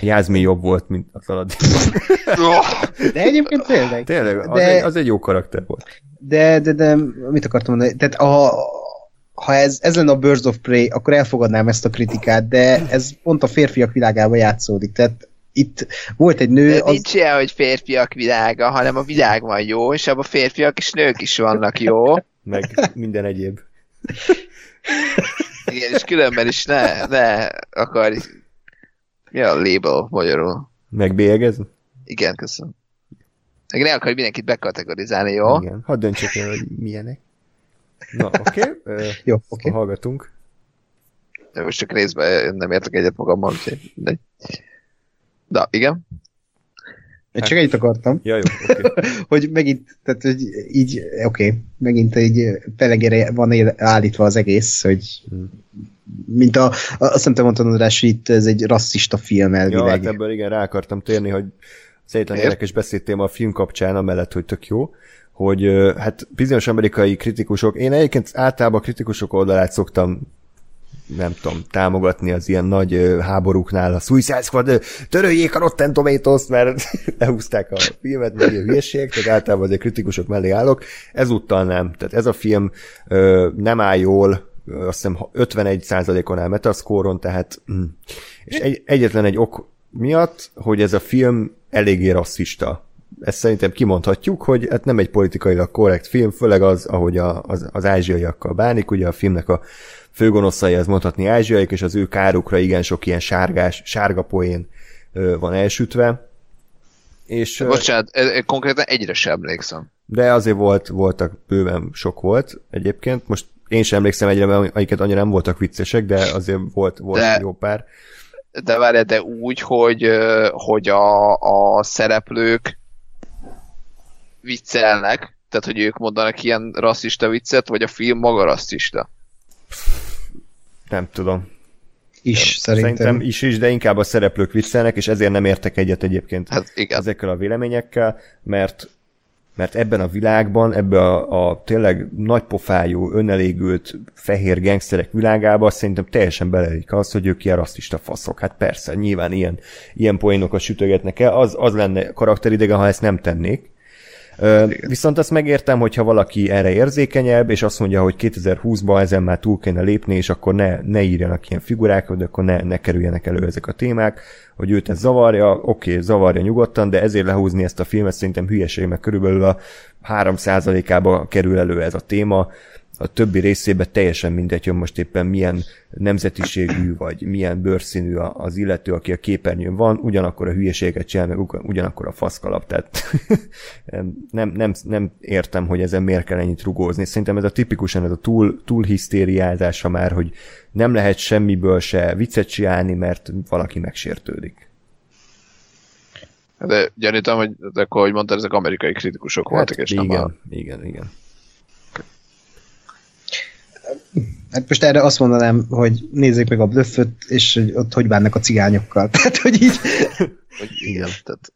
Jászmi jobb volt, mint a Aladdin. <laughs> De egyébként tényleg. Tényleg, az, de, egy, az egy jó karakter volt. De, de, de mit akartam mondani? Tehát a, ha ez, ez lenne a Birds of Prey, akkor elfogadnám ezt a kritikát, de ez pont a férfiak világában játszódik. Tehát itt volt egy nő... De az... nincs ilyen, hogy férfiak világa, hanem a világ van jó, és abban férfiak és nők is vannak jó. Meg minden egyéb. Igen, és különben is ne, ne akarj... Mi a label magyarul? Megbélyegezni? Igen, köszönöm. Meg ne akarj mindenkit bekategorizálni, jó? Igen, hadd döntsek el, hogy milyenek. Na, oké. Okay. <laughs> Jó, oké. Okay. Hallgatunk. De most csak részben nem értek egyet magammal, úgyhogy de... Da, igen. Én csak egyet akartam. Ja, jó, okay. <laughs> hogy megint, tehát hogy így, oké, okay, megint így pelegére van állítva az egész, hogy hmm. mint a, azt nem te mondtad, András, hogy itt ez egy rasszista film elvileg. Ja, hát ebből igen, rá akartam térni, hogy az egyetlen érdekes beszédtéma a film kapcsán, amellett, hogy tök jó, hogy hát bizonyos amerikai kritikusok, én egyébként általában kritikusok oldalát szoktam nem tudom, támogatni az ilyen nagy háborúknál a Suicide Squad, töröljék a Rotten tomatoes mert <laughs> lehúzták a filmet, meg a hülyeség, tehát általában azért kritikusok mellé állok. Ezúttal nem. Tehát ez a film nem áll jól, azt hiszem 51%-on áll metascore tehát mm. és egy, egyetlen egy ok miatt, hogy ez a film eléggé rasszista ezt szerintem kimondhatjuk, hogy hát nem egy politikailag korrekt film, főleg az, ahogy a, az, az ázsiaiakkal bánik, ugye a filmnek a főgonoszai az mondhatni ázsiaik, és az ő kárukra igen sok ilyen sárgás, sárga poén van elsütve. És, Bocsánat, e, e, konkrétan egyre sem emlékszem. De azért volt, voltak, bőven sok volt egyébként. Most én sem emlékszem egyre, mert amiket annyira nem voltak viccesek, de azért volt, volt de, jó pár. De várj, de úgy, hogy, hogy a, a szereplők viccelnek, tehát hogy ők mondanak ilyen rasszista viccet, vagy a film maga rasszista? Nem tudom. Is, szerintem. Szerintem is is, de inkább a szereplők viccelnek, és ezért nem értek egyet egyébként hát igen. ezekkel a véleményekkel, mert mert ebben a világban, ebben a, a tényleg nagypofájú, önelégült fehér gengszerek világába szerintem teljesen belelik az, hogy ők ilyen rasszista faszok. Hát persze, nyilván ilyen, ilyen poénokat sütögetnek el, az, az lenne karakteridegen, ha ezt nem tennék, igen. Viszont azt megértem, hogyha valaki erre érzékenyebb, és azt mondja, hogy 2020-ban ezen már túl kéne lépni, és akkor ne, ne írjanak ilyen figurákat, de akkor ne, ne kerüljenek elő ezek a témák, hogy őt ez zavarja, oké, okay, zavarja nyugodtan, de ezért lehúzni ezt a filmet szerintem hülyeség, mert körülbelül a 3%-ába kerül elő ez a téma, a többi részében teljesen mindegy, hogy most éppen milyen nemzetiségű, vagy milyen bőrszínű az illető, aki a képernyőn van, ugyanakkor a hülyeséget csinál, meg ugyanakkor a faszkalap, tehát <laughs> nem, nem, nem értem, hogy ezen miért kell ennyit rugózni. Szerintem ez a tipikusan ez a túl, túl hisztériázása már, hogy nem lehet semmiből se viccet csinálni, mert valaki megsértődik. De gyanítom, hogy akkor, ahogy mondtad, ezek amerikai kritikusok hát voltak, és igen, nem a... Igen, igen. Hát most erre azt mondanám, hogy nézzék meg a blöfföt, és hogy ott hogy bánnak a cigányokkal. <laughs> Tehát, hogy így... hogy igen, tehát...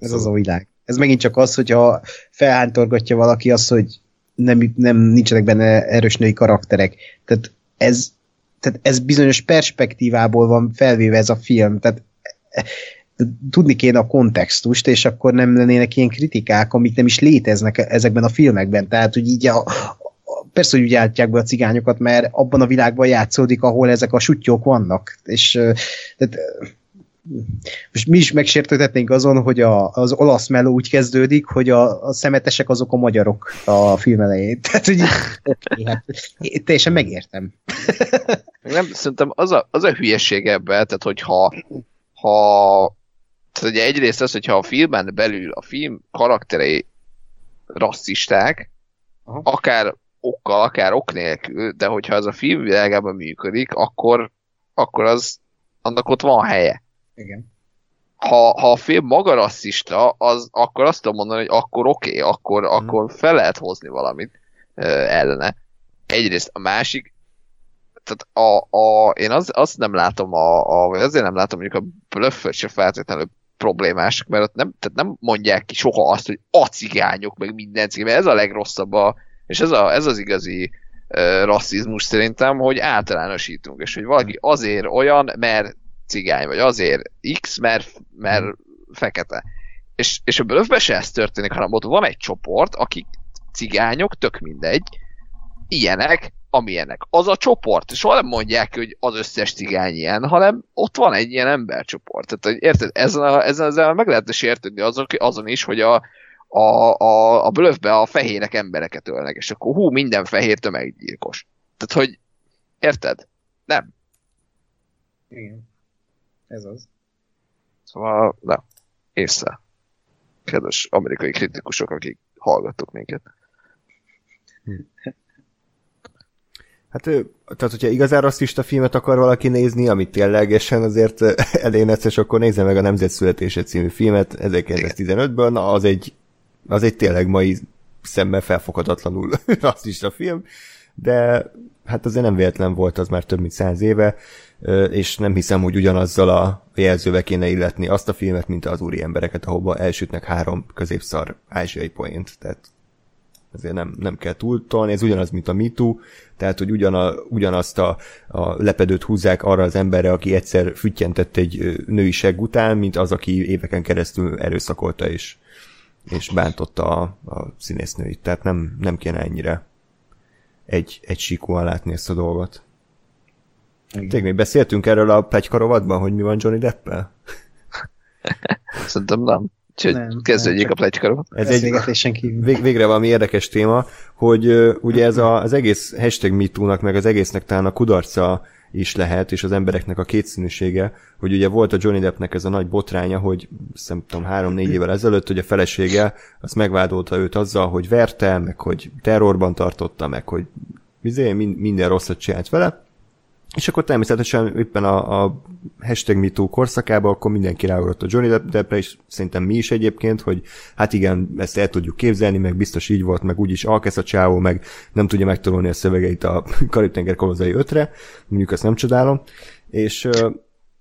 Ez az a világ. Ez megint csak az, hogyha felhántorgatja valaki azt, hogy nem, nem nincsenek benne erős női karakterek. Tehát ez, tehát ez bizonyos perspektívából van felvéve ez a film. Tehát tudni kéne a kontextust, és akkor nem lennének ilyen kritikák, amik nem is léteznek ezekben a filmekben. Tehát, hogy így a, persze, hogy úgy állítják be a cigányokat, mert abban a világban játszódik, ahol ezek a sutyók vannak. És tehát, most mi is megsértődhetnénk azon, hogy a, az olasz meló úgy kezdődik, hogy a, a szemetesek azok a magyarok a film elején. <laughs> Tehát, hogy hát, én teljesen megértem. Nem, szerintem az a, az a hülyeség ebben, tehát hogyha ha, tehát ugye egyrészt az, hogyha a filmen belül a film karakterei rasszisták, Aha. akár okkal, akár ok nélkül, de hogyha ez a film világában működik, akkor, akkor az, annak ott van helye. Igen. Ha, ha a film maga rasszista, az, akkor azt tudom mondani, hogy akkor oké, okay, akkor, mm. akkor fel lehet hozni valamit uh, ellene. Egyrészt a másik, tehát a, a, én az, azt nem látom, a, a, vagy azért nem látom mondjuk a blöfföt se feltétlenül problémás, mert ott nem, tehát nem mondják ki soha azt, hogy a cigányok, meg minden cigány, mert ez a legrosszabb a, és ez, a, ez az igazi rasszizmus szerintem, hogy általánosítunk, és hogy valaki azért olyan, mert cigány, vagy azért X, mert, mert fekete. És, és a bölöfben se ez történik, hanem ott van egy csoport, akik cigányok, tök mindegy, ilyenek, amilyenek. Az a csoport, soha nem mondják hogy az összes cigány ilyen, hanem ott van egy ilyen embercsoport. Tehát, érted, ezen, a, ezen, ezen meg lehetne sértődni azon, azon is, hogy a, a, a, a blöfbe a fehérek embereket ölnek, és akkor hú, minden fehér tömeggyilkos. Tehát, hogy érted? Nem. Igen. Ez az. Szóval, nem. Észre. Kedves amerikai kritikusok, akik hallgattok minket. <laughs> Hát tehát, hogyha igazán rasszista filmet akar valaki nézni, amit ténylegesen azért <laughs> elég necces, akkor nézze meg a Nemzet Születése című filmet 1915-ből, na az egy az egy tényleg mai szemmel felfoghatatlanul <laughs> rasszista film, de hát azért nem véletlen volt az már több mint száz éve, és nem hiszem, hogy ugyanazzal a jelzővel kéne illetni azt a filmet, mint az úri embereket, ahova elsütnek három középszar ázsiai poént, tehát ezért nem, nem kell túltolni, ez ugyanaz, mint a MeToo, tehát, hogy ugyana, ugyanazt a, a lepedőt húzzák arra az emberre, aki egyszer füttyentett egy női seg után, mint az, aki éveken keresztül erőszakolta és és bántotta a, a színésznőit, tehát nem, nem kéne ennyire egy, egy síkúan látni ezt a dolgot. Tényleg még beszéltünk erről a plegykarovatban, hogy mi van Johnny Deppel? <laughs> Szerintem nem. Úgyhogy Nem, kezdődjék nem, a pletykaró. Ez egy, vég, végre valami érdekes téma, hogy ö, ugye ez a, az egész hashtag MeToo-nak, meg az egésznek talán a kudarca is lehet, és az embereknek a kétszínűsége, hogy ugye volt a Johnny Deppnek ez a nagy botránya, hogy nem három-négy évvel ezelőtt, hogy a felesége azt megvádolta őt azzal, hogy verte, meg hogy terrorban tartotta, meg hogy izé, min- minden rosszat csinált vele, és akkor természetesen éppen a, a hashtag MeToo korszakában akkor mindenki ráugrott a Johnny Depp- Deppre, és szerintem mi is egyébként, hogy hát igen, ezt el tudjuk képzelni, meg biztos így volt, meg úgyis alkesz a csávó, meg nem tudja megtanulni a szövegeit a <laughs> Karib-tenger kolozai ötre, mondjuk ezt nem csodálom, és,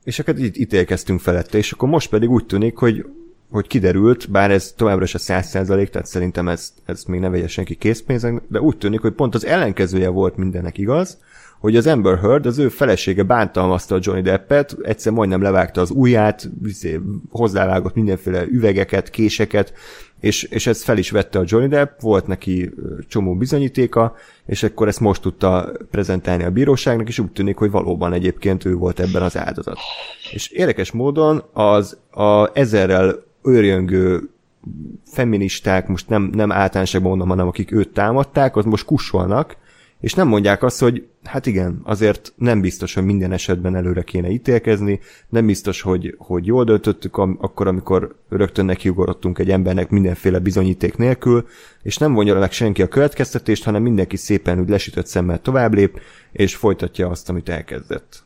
és akkor itt ítélkeztünk felette, és akkor most pedig úgy tűnik, hogy hogy kiderült, bár ez továbbra se száz százalék, tehát szerintem ezt, ezt még ne vegye senki készpénznek, de úgy tűnik, hogy pont az ellenkezője volt mindennek igaz, hogy az Amber Heard, az ő felesége bántalmazta a Johnny Deppet, egyszer majdnem levágta az ujját, izé, hozzávágott mindenféle üvegeket, késeket, és, és ez fel is vette a Johnny Depp, volt neki csomó bizonyítéka, és akkor ezt most tudta prezentálni a bíróságnak, és úgy tűnik, hogy valóban egyébként ő volt ebben az áldozat. És érdekes módon az a ezerrel őrjöngő feministák, most nem, nem általánosságban mondom, hanem akik őt támadták, az most kussolnak, és nem mondják azt, hogy hát igen, azért nem biztos, hogy minden esetben előre kéne ítélkezni, nem biztos, hogy, hogy jól döntöttük am- akkor, amikor rögtön nekiugorodtunk egy embernek mindenféle bizonyíték nélkül, és nem vonja meg senki a következtetést, hanem mindenki szépen úgy lesütött szemmel tovább lép, és folytatja azt, amit elkezdett.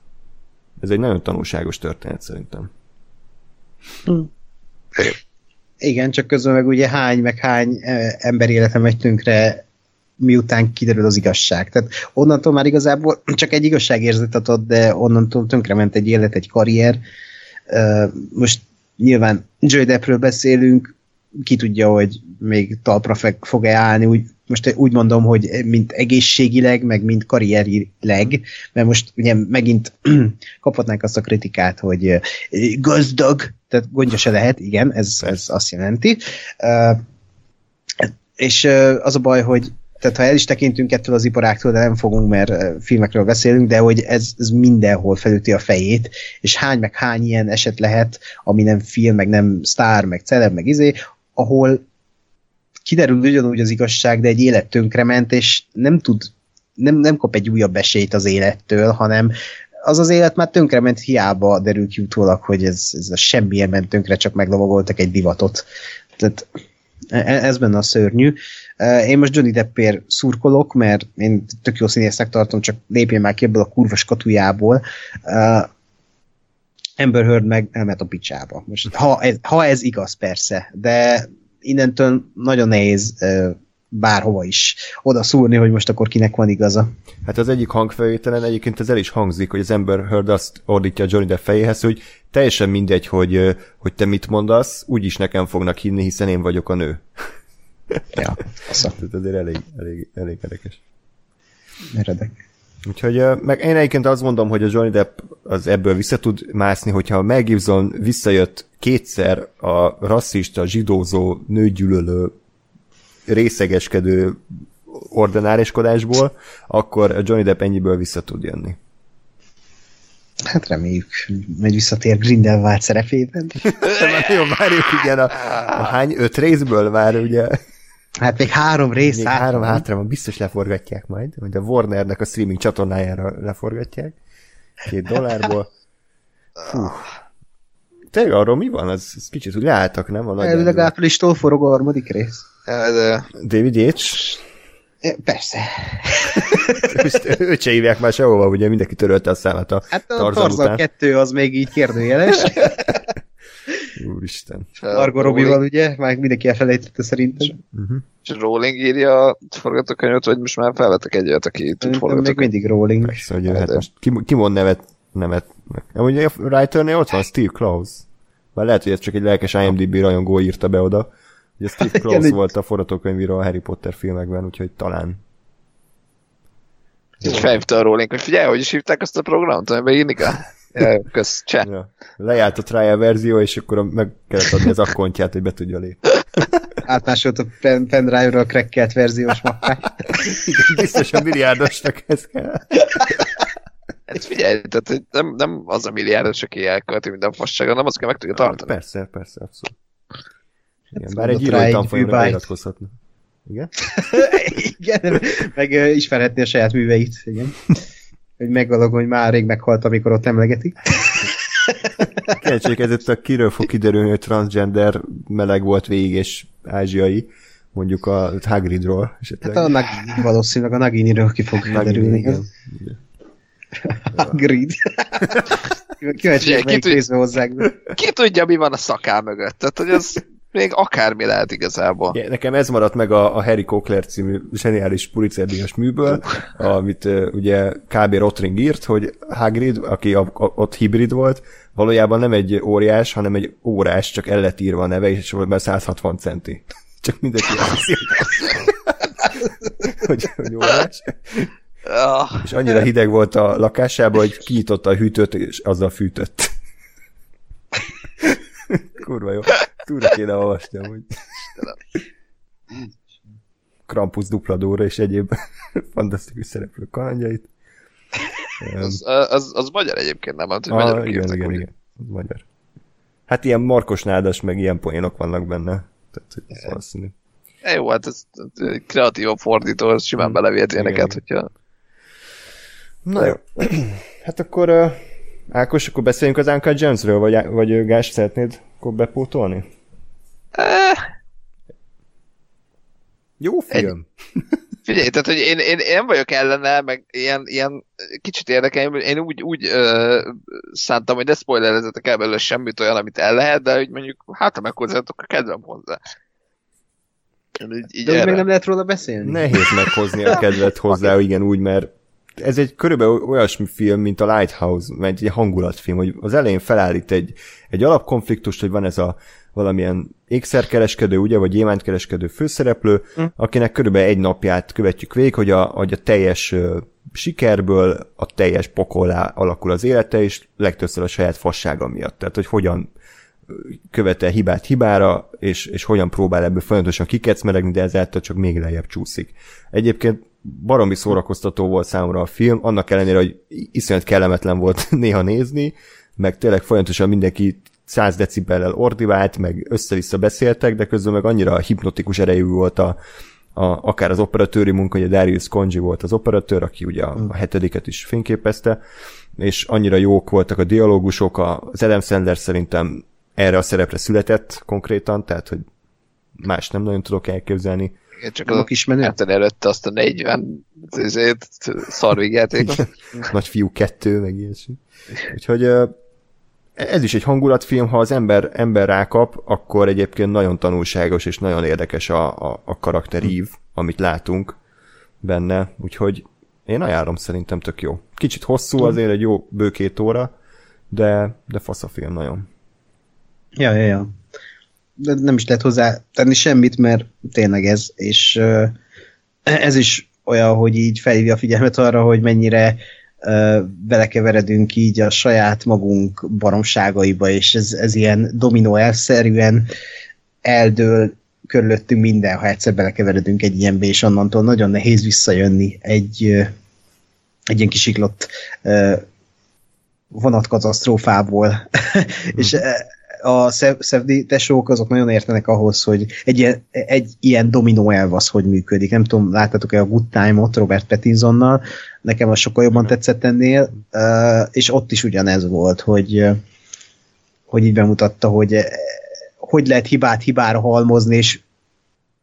Ez egy nagyon tanulságos történet szerintem. Igen, csak közben meg ugye hány, meg hány eh, ember élete megy tönkre, miután kiderül az igazság. Tehát onnantól már igazából <clears throat> csak egy igazságérzetet ad, de onnantól tönkrement egy élet, egy karrier. Most nyilván Joy Deppről beszélünk, ki tudja, hogy még talpra fog-e állni, úgy, most úgy mondom, hogy mint egészségileg, meg mint karrierileg, mert most ugye megint <clears throat> kaphatnánk azt a kritikát, hogy gazdag, tehát gondja se lehet, igen, ez, ez azt jelenti. És az a baj, hogy tehát ha el is tekintünk ettől az iparáktól, de nem fogunk, mert filmekről beszélünk, de hogy ez, ez mindenhol felüti a fejét, és hány meg hány ilyen eset lehet, ami nem film, meg nem sztár, meg celeb, meg izé, ahol kiderül ugyanúgy az igazság, de egy élet tönkrement, és nem tud, nem, nem kap egy újabb esélyt az élettől, hanem az az élet már tönkrement hiába derül ki utólag, hogy ez, ez a semmilyen ment tönkre, csak meglovagoltak egy divatot. Tehát e- ez benne a szörnyű. Én most Johnny Deppér szurkolok, mert én tök jó színésznek tartom, csak lépjen már ki ebből a kurva skatujából. E, Amber Heard meg elment a picsába. Most, ha, ez, ha ez igaz, persze, de innentől nagyon nehéz bárhova is oda szúrni, hogy most akkor kinek van igaza. Hát az egyik hangfelvételen egyébként ez el is hangzik, hogy az ember Heard azt ordítja Johnny Depp fejéhez, hogy teljesen mindegy, hogy, hogy te mit mondasz, úgyis nekem fognak hinni, hiszen én vagyok a nő. Ja, fasza, Tehát azért elég, elég, elég érdekes. meredek. Úgyhogy meg én egyébként azt mondom, hogy a Johnny Depp az ebből vissza tud mászni, hogyha a Mel Gibson visszajött kétszer a rasszista, zsidózó, nőgyűlölő, részegeskedő ordináriskodásból, akkor a Johnny Depp ennyiből vissza tud jönni. Hát reméljük, megy visszatér Grindelwald szerepében. <laughs> Már nagyon várjuk, igen, a, a hány, öt részből már ugye, Hát még három rész még hátra három van. hátra van, biztos leforgatják majd, hogy a Warnernek a streaming csatornájára leforgatják, két dollárból. Fú. Tényleg arról mi van? Az, az kicsit úgy leálltak, nem? A nagy Elvileg áprilistól forog a harmadik rész. De David Yates, Persze. Őt se hívják már sehova, ugye mindenki törölte a számát a Hát a Tarzan Tarzan után. 2 az még így kérdőjeles. <laughs> Úristen. Margot Robbie-val ugye, már mindenki elfelejtette szerintem. És Rowling írja a forgatókönyvet, vagy most már felvettek egy olyat, aki tud Szerintem még forgatókönyvet. mindig Rowling. Persze, hogy hát most ki, ki mond nevet, nevet. Amúgy a writernél ott van Steve Klaus. Már lehet, hogy ez csak egy lelkes IMDb rajongó írta be oda. Ugye <laughs> Steve Klaus volt a forgatókönyvíró a Harry Potter filmekben, úgyhogy talán. Így felhívta a Rowling, hogy figyelj, hogy is hívták azt a programot, amiben írni kell. Kösz, cseh. Ja. Lejárt a trial verzió, és akkor a- meg kellett adni az akkontját, hogy be tudja lépni. Átmásolt a pen, pendrive-ra a crackelt verziós mappát. Biztosan milliárdosnak ez kell. Hát figyelj, tehát hogy nem, nem az a milliárdos, aki elkölti minden fasságon, hanem az kell meg tudja tartani. Persze, persze, abszolút. Igen, bár egy írói tanfolyamra iratkozhatna. Igen? <laughs> igen, meg ö, ismerhetni a saját műveit, igen. Hogy megvalog, hogy már rég meghalt, amikor ott emlegetik. Ez a kiről fog kiderülni, hogy transgender meleg volt végig és ázsiai, mondjuk a Hagridról esetleg. Hát a Nagini, valószínűleg a Naginiről ki fog Nagini, derülni. igen. Hagrid. <laughs> Kíváncsi, hogy melyik ki tud- részbe hozzák. Ki tudja, mi van a szaká mögött? Tehát, hogy az még akármi lehet igazából. Ja, nekem ez maradt meg a, a Harry Cochler című zseniális Pulitzer-díjas műből, <laughs> amit uh, ugye kb. Rotring írt, hogy Hagrid, aki a, a, ott hibrid volt, valójában nem egy óriás, hanem egy órás, csak el lett írva a neve, és volt már 160 centi. <laughs> Csak mindenki elhiszi, <laughs> hogy, hogy órás. Ah, És annyira hideg volt a lakásában, hogy kinyitotta a hűtőt, és azzal fűtött. Kurva jó. Túra kéne olvasni amúgy. Krampus dupla dóra és egyéb <laughs> fantasztikus szereplők kalandjait. Az, az, az magyar egyébként, nem? Hát, hogy ah, igen, igen, úgy. igen. Az magyar. Hát ilyen markos nádas, meg ilyen poénok vannak benne. Tehát, hogy ez valószínű. É, jó, hát ez, ez kreatív fordító, az simán Hmm. belevihet ilyeneket, hogyha... Na jó. Hát akkor uh, Ákos, akkor beszéljünk az Uncle Jamesről, vagy, vagy Gás, szeretnéd akkor bepótolni? Jó film. Figyelj, tehát, hogy én, én, én nem vagyok ellene, meg ilyen, ilyen kicsit érdekel, én úgy, úgy ö, szántam, hogy ne spoilerezetek el belőle semmit olyan, amit el lehet, de hogy mondjuk, hát ha meghozzátok a kedvem hozzá. Így, így De erre. meg nem lehet róla beszélni. Nehéz meghozni a kedvet hozzá, igen, úgy, mert ez egy körülbelül olyasmi film, mint a Lighthouse, mert egy hangulatfilm, hogy az elején felállít egy, egy alapkonfliktust, hogy van ez a valamilyen ékszerkereskedő, ugye, vagy gyémántkereskedő főszereplő, Hm. akinek körülbelül egy napját követjük végig, hogy a, hogy a teljes sikerből a teljes pokollá alakul az élete, és legtöbbször a saját fassága miatt. Tehát, hogy hogyan követel hibát hibára, és, és hogyan próbál ebből folyamatosan kikecmeregni, de ezáltal csak még lejjebb csúszik. Egyébként baromi szórakoztató volt számomra a film, annak ellenére, hogy iszonyat kellemetlen volt <laughs> néha nézni, meg tényleg folyamatosan mindenki 100 decibellel ordivált, meg össze-vissza beszéltek, de közben meg annyira hipnotikus erejű volt a, a, akár az operatőri munka, ugye Darius Conji volt az operatőr, aki ugye a, a hetediket is fényképezte, és annyira jók voltak a dialógusok, a- az Adam Sandler szerintem erre a szerepre született konkrétan, tehát hogy más nem nagyon tudok elképzelni. Én csak Nem a az kismenő? Enten előtte azt a 40 ezért, szarvégjátékot. Nagy fiú kettő, meg ilyesmi. Úgyhogy ez is egy hangulatfilm, ha az ember, ember rákap, akkor egyébként nagyon tanulságos és nagyon érdekes a, a, a karakterív, amit látunk benne, úgyhogy én ajánlom szerintem tök jó. Kicsit hosszú, azért egy jó bő két óra, de, de fasz a film nagyon. Ja, ja, ja. De nem is lehet hozzá tenni semmit, mert tényleg ez, és ez is olyan, hogy így felhívja a figyelmet arra, hogy mennyire belekeveredünk így a saját magunk baromságaiba, és ez, ez ilyen dominó elszerűen eldől körülöttünk minden, ha egyszer belekeveredünk egy ilyenbe, és onnantól nagyon nehéz visszajönni egy, egy ilyen kisiklott vonatkatasztrófából. <laughs> és eh, a szev- szevdi tesók azok nagyon értenek ahhoz, hogy egy ilyen, egy ilyen dominó elv az, hogy működik. Nem tudom, láttatok-e a Good Time-ot Robert Pattinsonnal, nekem az sokkal jobban tetszett ennél, és ott is ugyanez volt, hogy, hogy így bemutatta, hogy hogy lehet hibát hibára halmozni, és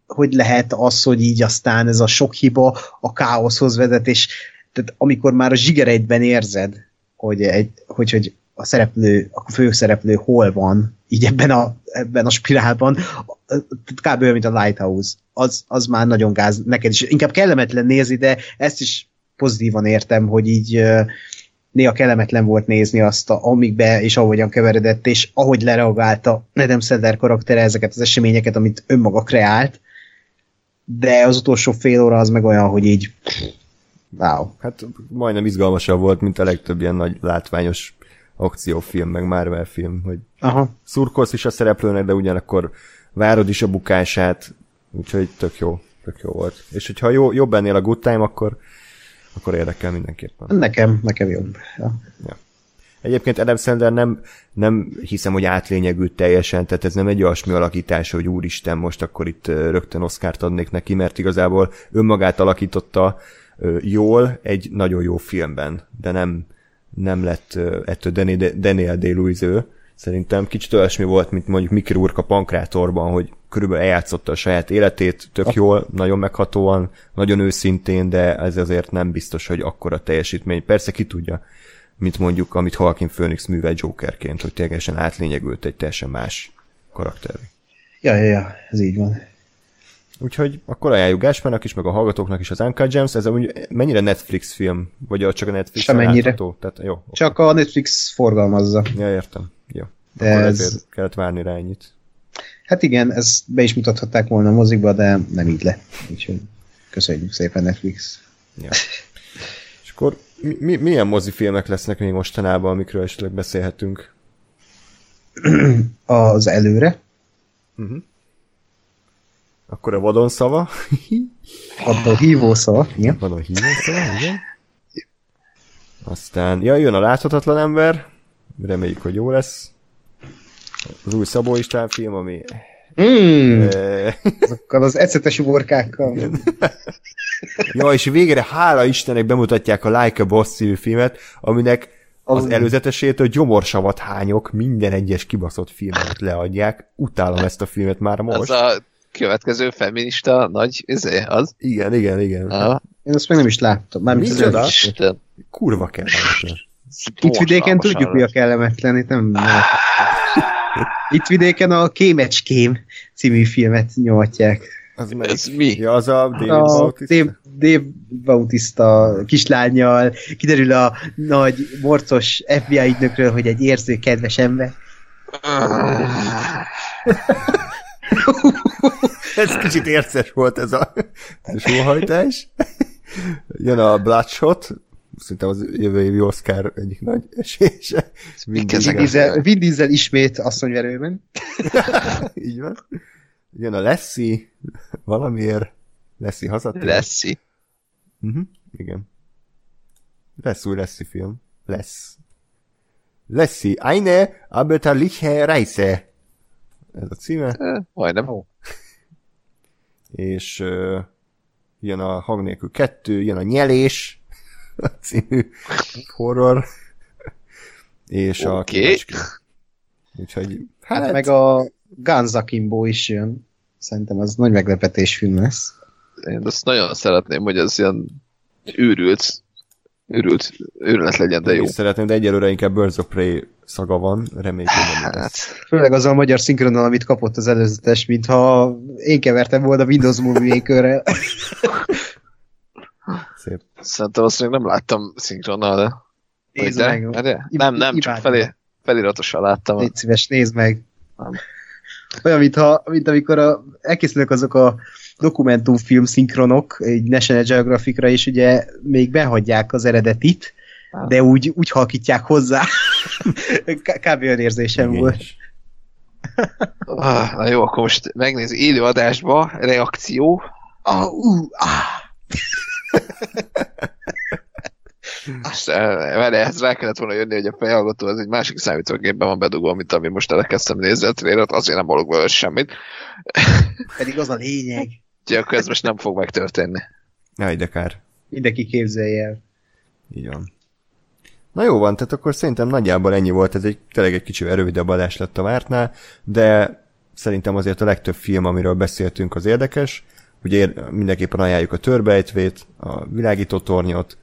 hogy lehet az, hogy így aztán ez a sok hiba a káoszhoz vezet, és tehát amikor már a zsigereidben érzed, hogy, egy, hogy, hogy a szereplő, a főszereplő hol van, így ebben a, ebben a spirálban, kb. olyan, mint a Lighthouse. Az, az már nagyon gáz neked is. Inkább kellemetlen nézni, de ezt is pozitívan értem, hogy így néha kellemetlen volt nézni azt, a, amikbe és ahogyan keveredett, és ahogy lereagálta Adam Sandler karaktere ezeket az eseményeket, amit önmaga kreált, de az utolsó fél óra az meg olyan, hogy így wow. Hát majdnem izgalmasabb volt, mint a legtöbb ilyen nagy látványos akciófilm, meg Marvel film, hogy Aha. szurkolsz is a szereplőnek, de ugyanakkor várod is a bukását, úgyhogy tök jó, tök jó volt. És hogyha jó, jobb ennél a good time, akkor, akkor érdekel mindenképpen. Nekem, nekem jobb. Ja. Egyébként Adam Sandler nem, nem hiszem, hogy átlényegült teljesen, tehát ez nem egy olyasmi alakítás, hogy úristen, most akkor itt rögtön Oscárt adnék neki, mert igazából önmagát alakította jól egy nagyon jó filmben, de nem, nem lett ettől Daniel ő. Szerintem kicsit olyasmi volt, mint mondjuk Mickey Rourke a Pankrátorban, hogy körülbelül eljátszotta a saját életét, tök jól, nagyon meghatóan, nagyon őszintén, de ez azért nem biztos, hogy akkora teljesítmény. Persze ki tudja, mint mondjuk, amit Joaquin Phoenix művel Jokerként, hogy teljesen átlényegült egy teljesen más karakter. Ja, ja, ja, ez így van. Úgyhogy akkor ajánljuk Gáspának is, meg a hallgatóknak is az Uncut Gems. Ez úgy mennyire Netflix film? Vagy csak a Netflix Semennyire. Tehát, jó, Csak a Netflix forgalmazza. Ja, értem. Jó. De Akkor ez- ezért kellett várni rá ennyit. Hát igen, ezt be is mutathatták volna a mozikba, de nem így lett. Úgyhogy köszönjük szépen Netflix. Ja. És akkor mi, mi, milyen mozifilmek lesznek még mostanában, amikről esetleg beszélhetünk? <clears throat> Az előre, Akkor a vadon szava. <laughs> a hívó szava, igen. Vadon hívó szava, igen. Aztán, ja, jön a láthatatlan ember. Reméljük, hogy jó lesz. Az új Szabó István film, ami... Mm, Eh, azokkal az ecetes uborkákkal. ja, és végre hála Istennek bemutatják a Like a Boss című filmet, aminek az Az- előzetesétől gyomorsavat hányok minden egyes kibaszott filmet leadják. Utálom ezt a filmet már Az most. a következő feminista nagy, izé, az? Igen, igen, igen. Aha. Én azt még nem is láttam. Az Micsoda? Kurva kellemetlen. Itt vidéken tudjuk, mi a kellemetlen, itt nem... Itt vidéken a Kémecském című filmet nyomatják. Az Ez mi? Ja, az a David A Bautista. Dave, Dave Bautista kislányjal kiderül a nagy morcos FBI ügynökről, hogy egy érző, kedves ember. <laughs> Ez kicsit érces volt ez a sóhajtás. Jön a Bloodshot, szerintem az jövő évi Oscar egyik nagy ezek? Vin Diesel, ismét asszonyverőben. <laughs> Így van. Jön a Lessie, valamiért. Lessie hazatér. Leszi. Uh-huh. Igen. Lesz új Lessie film. Lesz. Lessie, eine abenteuerliche Reise. Ez a címe. Eh, Majdnem. és uh, jön a hang nélkül kettő, jön a nyelés című horror, és a Oké. kivecské. Úgyhogy, Hát, hát, meg a Guns Akimbo is jön. Szerintem az nagy meglepetés film lesz. Én azt nagyon szeretném, hogy ez ilyen őrült, őrült, őrület legyen, de én jó. is szeretném, de egyelőre inkább Birds of Prey szaga van, reméljük, hogy nem Hát. Főleg az a magyar szinkronnal, amit kapott az előzetes, mintha én kevertem volna Windows Movie Maker-rel. <laughs> Szép. szerintem azt még nem láttam szinkronnal, de... Nézd de? meg. de? Nem, nem, csak Imádom. felé, feliratosan láttam. Légy szíves, nézd meg. Nem. Olyan, mintha, mint amikor a, elkészülnek azok a dokumentumfilm szinkronok, egy National Geographicra, és ugye még behagyják az eredetit, de úgy, úgy halkítják hozzá. <laughs> K- Kb. olyan érzésem volt. Igényes. Ah, na jó, akkor most megnéz élő adásba, reakció. Ah, uh, ah. Aztán vele ehhez rá kellett volna jönni, hogy a fejhallgató az egy másik számítógépben van bedugva, mint ami most elkezdtem nézni a trailer azért nem hallok belőle semmit. Pedig az a lényeg. Úgyhogy akkor ez most nem fog megtörténni. Jaj, de kár. Mindenki képzelje el. Így van. Na jó van, tehát akkor szerintem nagyjából ennyi volt, ez egy tényleg egy kicsivel rövidebb adás lett a vártnál, de szerintem azért a legtöbb film, amiről beszéltünk, az érdekes. Ugye mindenképpen ajánljuk a törbejtvét, a világító tornyot,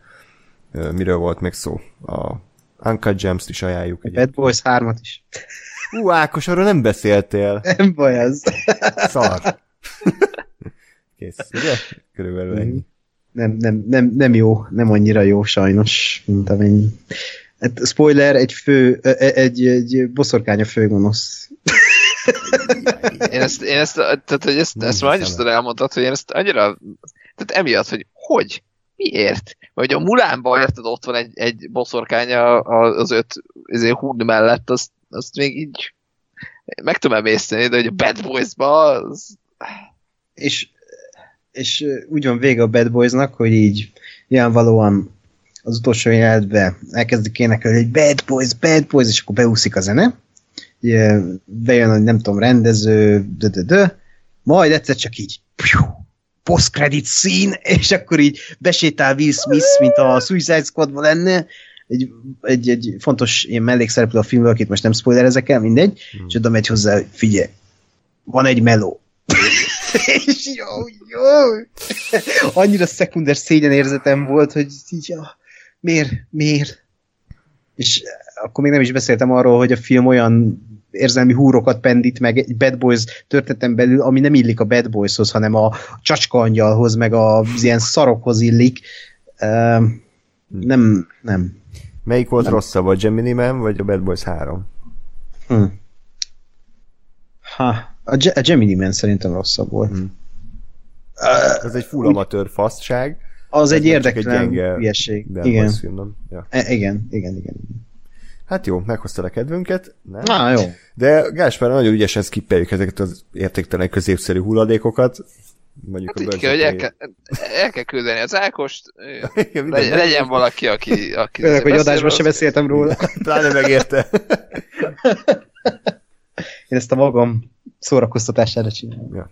miről volt még szó? A Uncut Gems-t is ajánljuk. Egy... Bad Boys 3-at is. Ú, Ákos, arról nem beszéltél. <laughs> Nem baj az. Szar. Kész, ugye? Körülbelül ennyi. Nem, nem, nem, nem jó, nem annyira jó sajnos, mint amennyi. Hát, spoiler, egy fő, e- e- egy, egy boszorkány a főgonosz. Én ezt, én ezt, tehát, hogy ezt, ezt már annyiszor elmondtad, hogy én ezt annyira, tehát emiatt, hogy hogy? Miért? Vagy a Mulánban érted, ott van egy, egy boszorkánya az öt izé, húd mellett, azt, azt még így meg tudom emészteni, de hogy a Bad Boys-ba az... És, és úgy van vége a Bad Boysnak, hogy így nyilvánvalóan az utolsó jelenetben elkezdik énekelni, hogy bad boys, bad boys, és akkor beúszik a zene. Bejön, hogy nem tudom, rendező, de, de, de. majd egyszer csak így post-credit scene, és akkor így besétál Will Smith, mint a Suicide Squadban lenne, egy, egy, egy fontos ilyen mellékszereplő a filmből, akit most nem spoilerezek el, mindegy, hmm. és oda megy hozzá, hogy figyelj, van egy meló. <laughs> és jó, jó. Annyira szekunder szégyen érzetem volt, hogy így, ja, miért, miért? És akkor még nem is beszéltem arról, hogy a film olyan érzelmi húrokat pendít meg egy Bad Boys történetem belül, ami nem illik a Bad Boyshoz, hanem a csacska angyalhoz, meg az ilyen szarokhoz illik. Uh, nem, nem. Melyik volt nem. rosszabb, a Gemini Man, vagy a Bad Boys 3? Hm. Ha, a, Ge- a Gemini Man szerintem rosszabb volt. Hm. Uh, Ez egy full amatőr faszság. Az egy érdektelen hülyeség. Igen. Film, nem? Ja. E- igen, igen, igen. Hát jó, meghozta a kedvünket. Nem? Na, jó. De Gáspár nagyon ügyesen skippeljük ezeket az értéktelen középszerű hulladékokat. Mondjuk hát a így kell, hogy el kell, el kell küldeni az Ákost, <laughs> Igen, legyen, legyen valaki, aki... aki Főleg, hogy adásban sem beszéltem róla. <laughs> Pláne megérte. <laughs> Én ezt a magam szórakoztatására csinálom. Ja.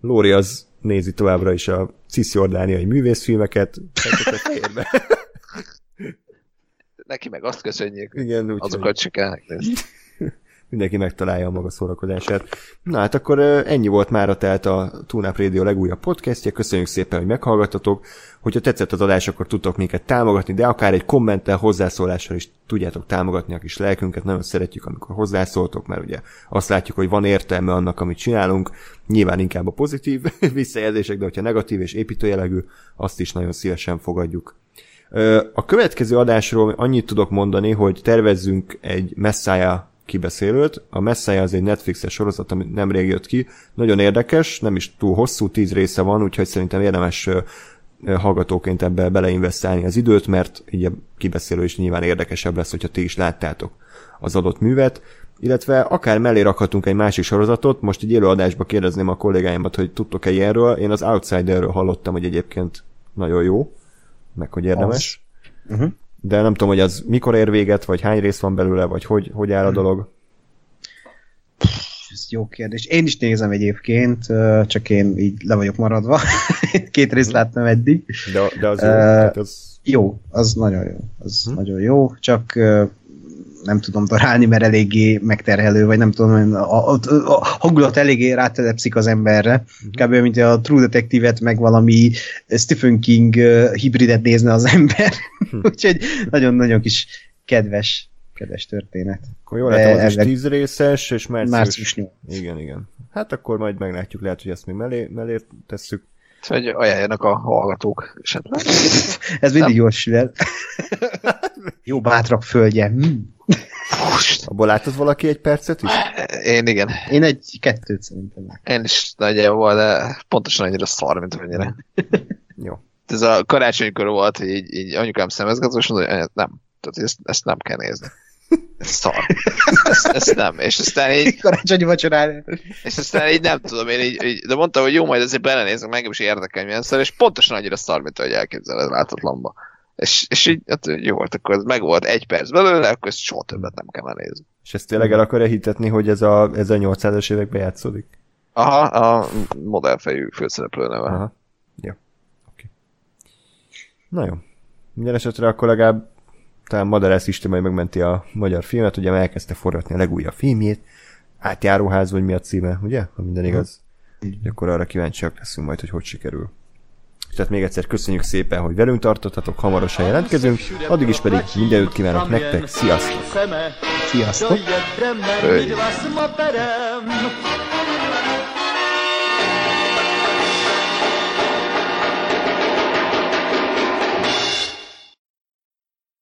Lóri az nézi továbbra is a cisjordániai művészfilmeket. Neki meg azt köszönjük. Igen, úgy azokat se kell nézni. <laughs> Mindenki megtalálja a maga szórakozását. Na hát akkor ennyi volt már a telt a Tunap Radio legújabb podcastje. Köszönjük szépen, hogy meghallgatotok. Hogyha tetszett az adás, akkor tudtok minket támogatni, de akár egy kommenttel, hozzászólással is tudjátok támogatni a kis lelkünket. Nagyon szeretjük, amikor hozzászóltok, mert ugye azt látjuk, hogy van értelme annak, amit csinálunk. Nyilván inkább a pozitív <laughs> visszajelzések, de hogyha negatív és építőjelegű, azt is nagyon szívesen fogadjuk. A következő adásról annyit tudok mondani, hogy tervezzünk egy Messiah kibeszélőt. A Messiah az egy Netflixes sorozat, ami nemrég jött ki. Nagyon érdekes, nem is túl hosszú, tíz része van, úgyhogy szerintem érdemes hallgatóként ebbe beleinvestálni az időt, mert így a kibeszélő is nyilván érdekesebb lesz, hogyha ti is láttátok az adott művet. Illetve akár mellé rakhatunk egy másik sorozatot, most egy élőadásba kérdezném a kollégáimat, hogy tudtok-e ilyenről. Én az Outsiderről hallottam, hogy egyébként nagyon jó meg hogy érdemes. Uh-huh. De nem tudom, hogy az mikor ér véget, vagy hány rész van belőle, vagy hogy, hogy áll a uh-huh. dolog. Ez jó kérdés. Én is nézem egyébként, csak én így le vagyok maradva. <laughs> Két részt láttam eddig. De, de az jó. Uh, az... Jó, az nagyon jó. Az uh-huh. nagyon jó, csak nem tudom darálni, mert eléggé megterhelő, vagy nem tudom, a, a, a hangulat eléggé rátelepszik az emberre. Uh-huh. Kb. mint a True Detective-et, meg valami Stephen King hibridet nézne az ember. Uh-huh. <laughs> Úgyhogy nagyon-nagyon kis kedves kedves történet. Akkor jól látom, az is tíz részes, és március... Március 8. Igen, igen. Hát akkor majd meglátjuk, lehet, hogy ezt még mellé, mellé tesszük. Hogy ajánljanak a hallgatók esetleg. <laughs> Ez mindig jól sül <laughs> Jó bátrak földje. Hmm. Abból látod valaki egy percet is? Én igen. Én egy kettőt szerintem. Én is nagyjából, de pontosan annyira szar, mint annyira. <laughs> Jó. Ez a karácsonykor volt, hogy így, így anyukám szemezgató, és mondta, hogy nem, tehát ezt, ezt nem kell nézni. Ez szar. Ezt, ezt nem. És aztán így... Karácsonyi vacsorára. És aztán így nem tudom, én így, így de mondta, hogy jó, majd azért belenézek, meg is érdekel, milyen szar, és pontosan annyira szar, mint ahogy elképzeled látatlanba. És, és így, hát jó volt, akkor ez meg volt egy perc belőle, akkor ezt soha többet nem kell nézni. És ezt tényleg el akarja hitetni, hogy ez a, ez a 800-as években játszódik? Aha, a modellfejű főszereplő neve. Aha. Jó. Okay. Na jó. Minden esetre akkor legalább talán Madarász Isten majd megmenti a magyar filmet, ugye elkezdte forgatni a legújabb filmjét, átjáróház, vagy mi a címe, ugye? Ha minden igaz. Mm. Akkor arra kíváncsiak leszünk majd, hogy hogy sikerül. Tehát még egyszer köszönjük szépen, hogy velünk tartottatok, hamarosan jelentkezünk, addig is pedig mindenütt kívánok nektek, sziasztok! Sziasztok! Hey.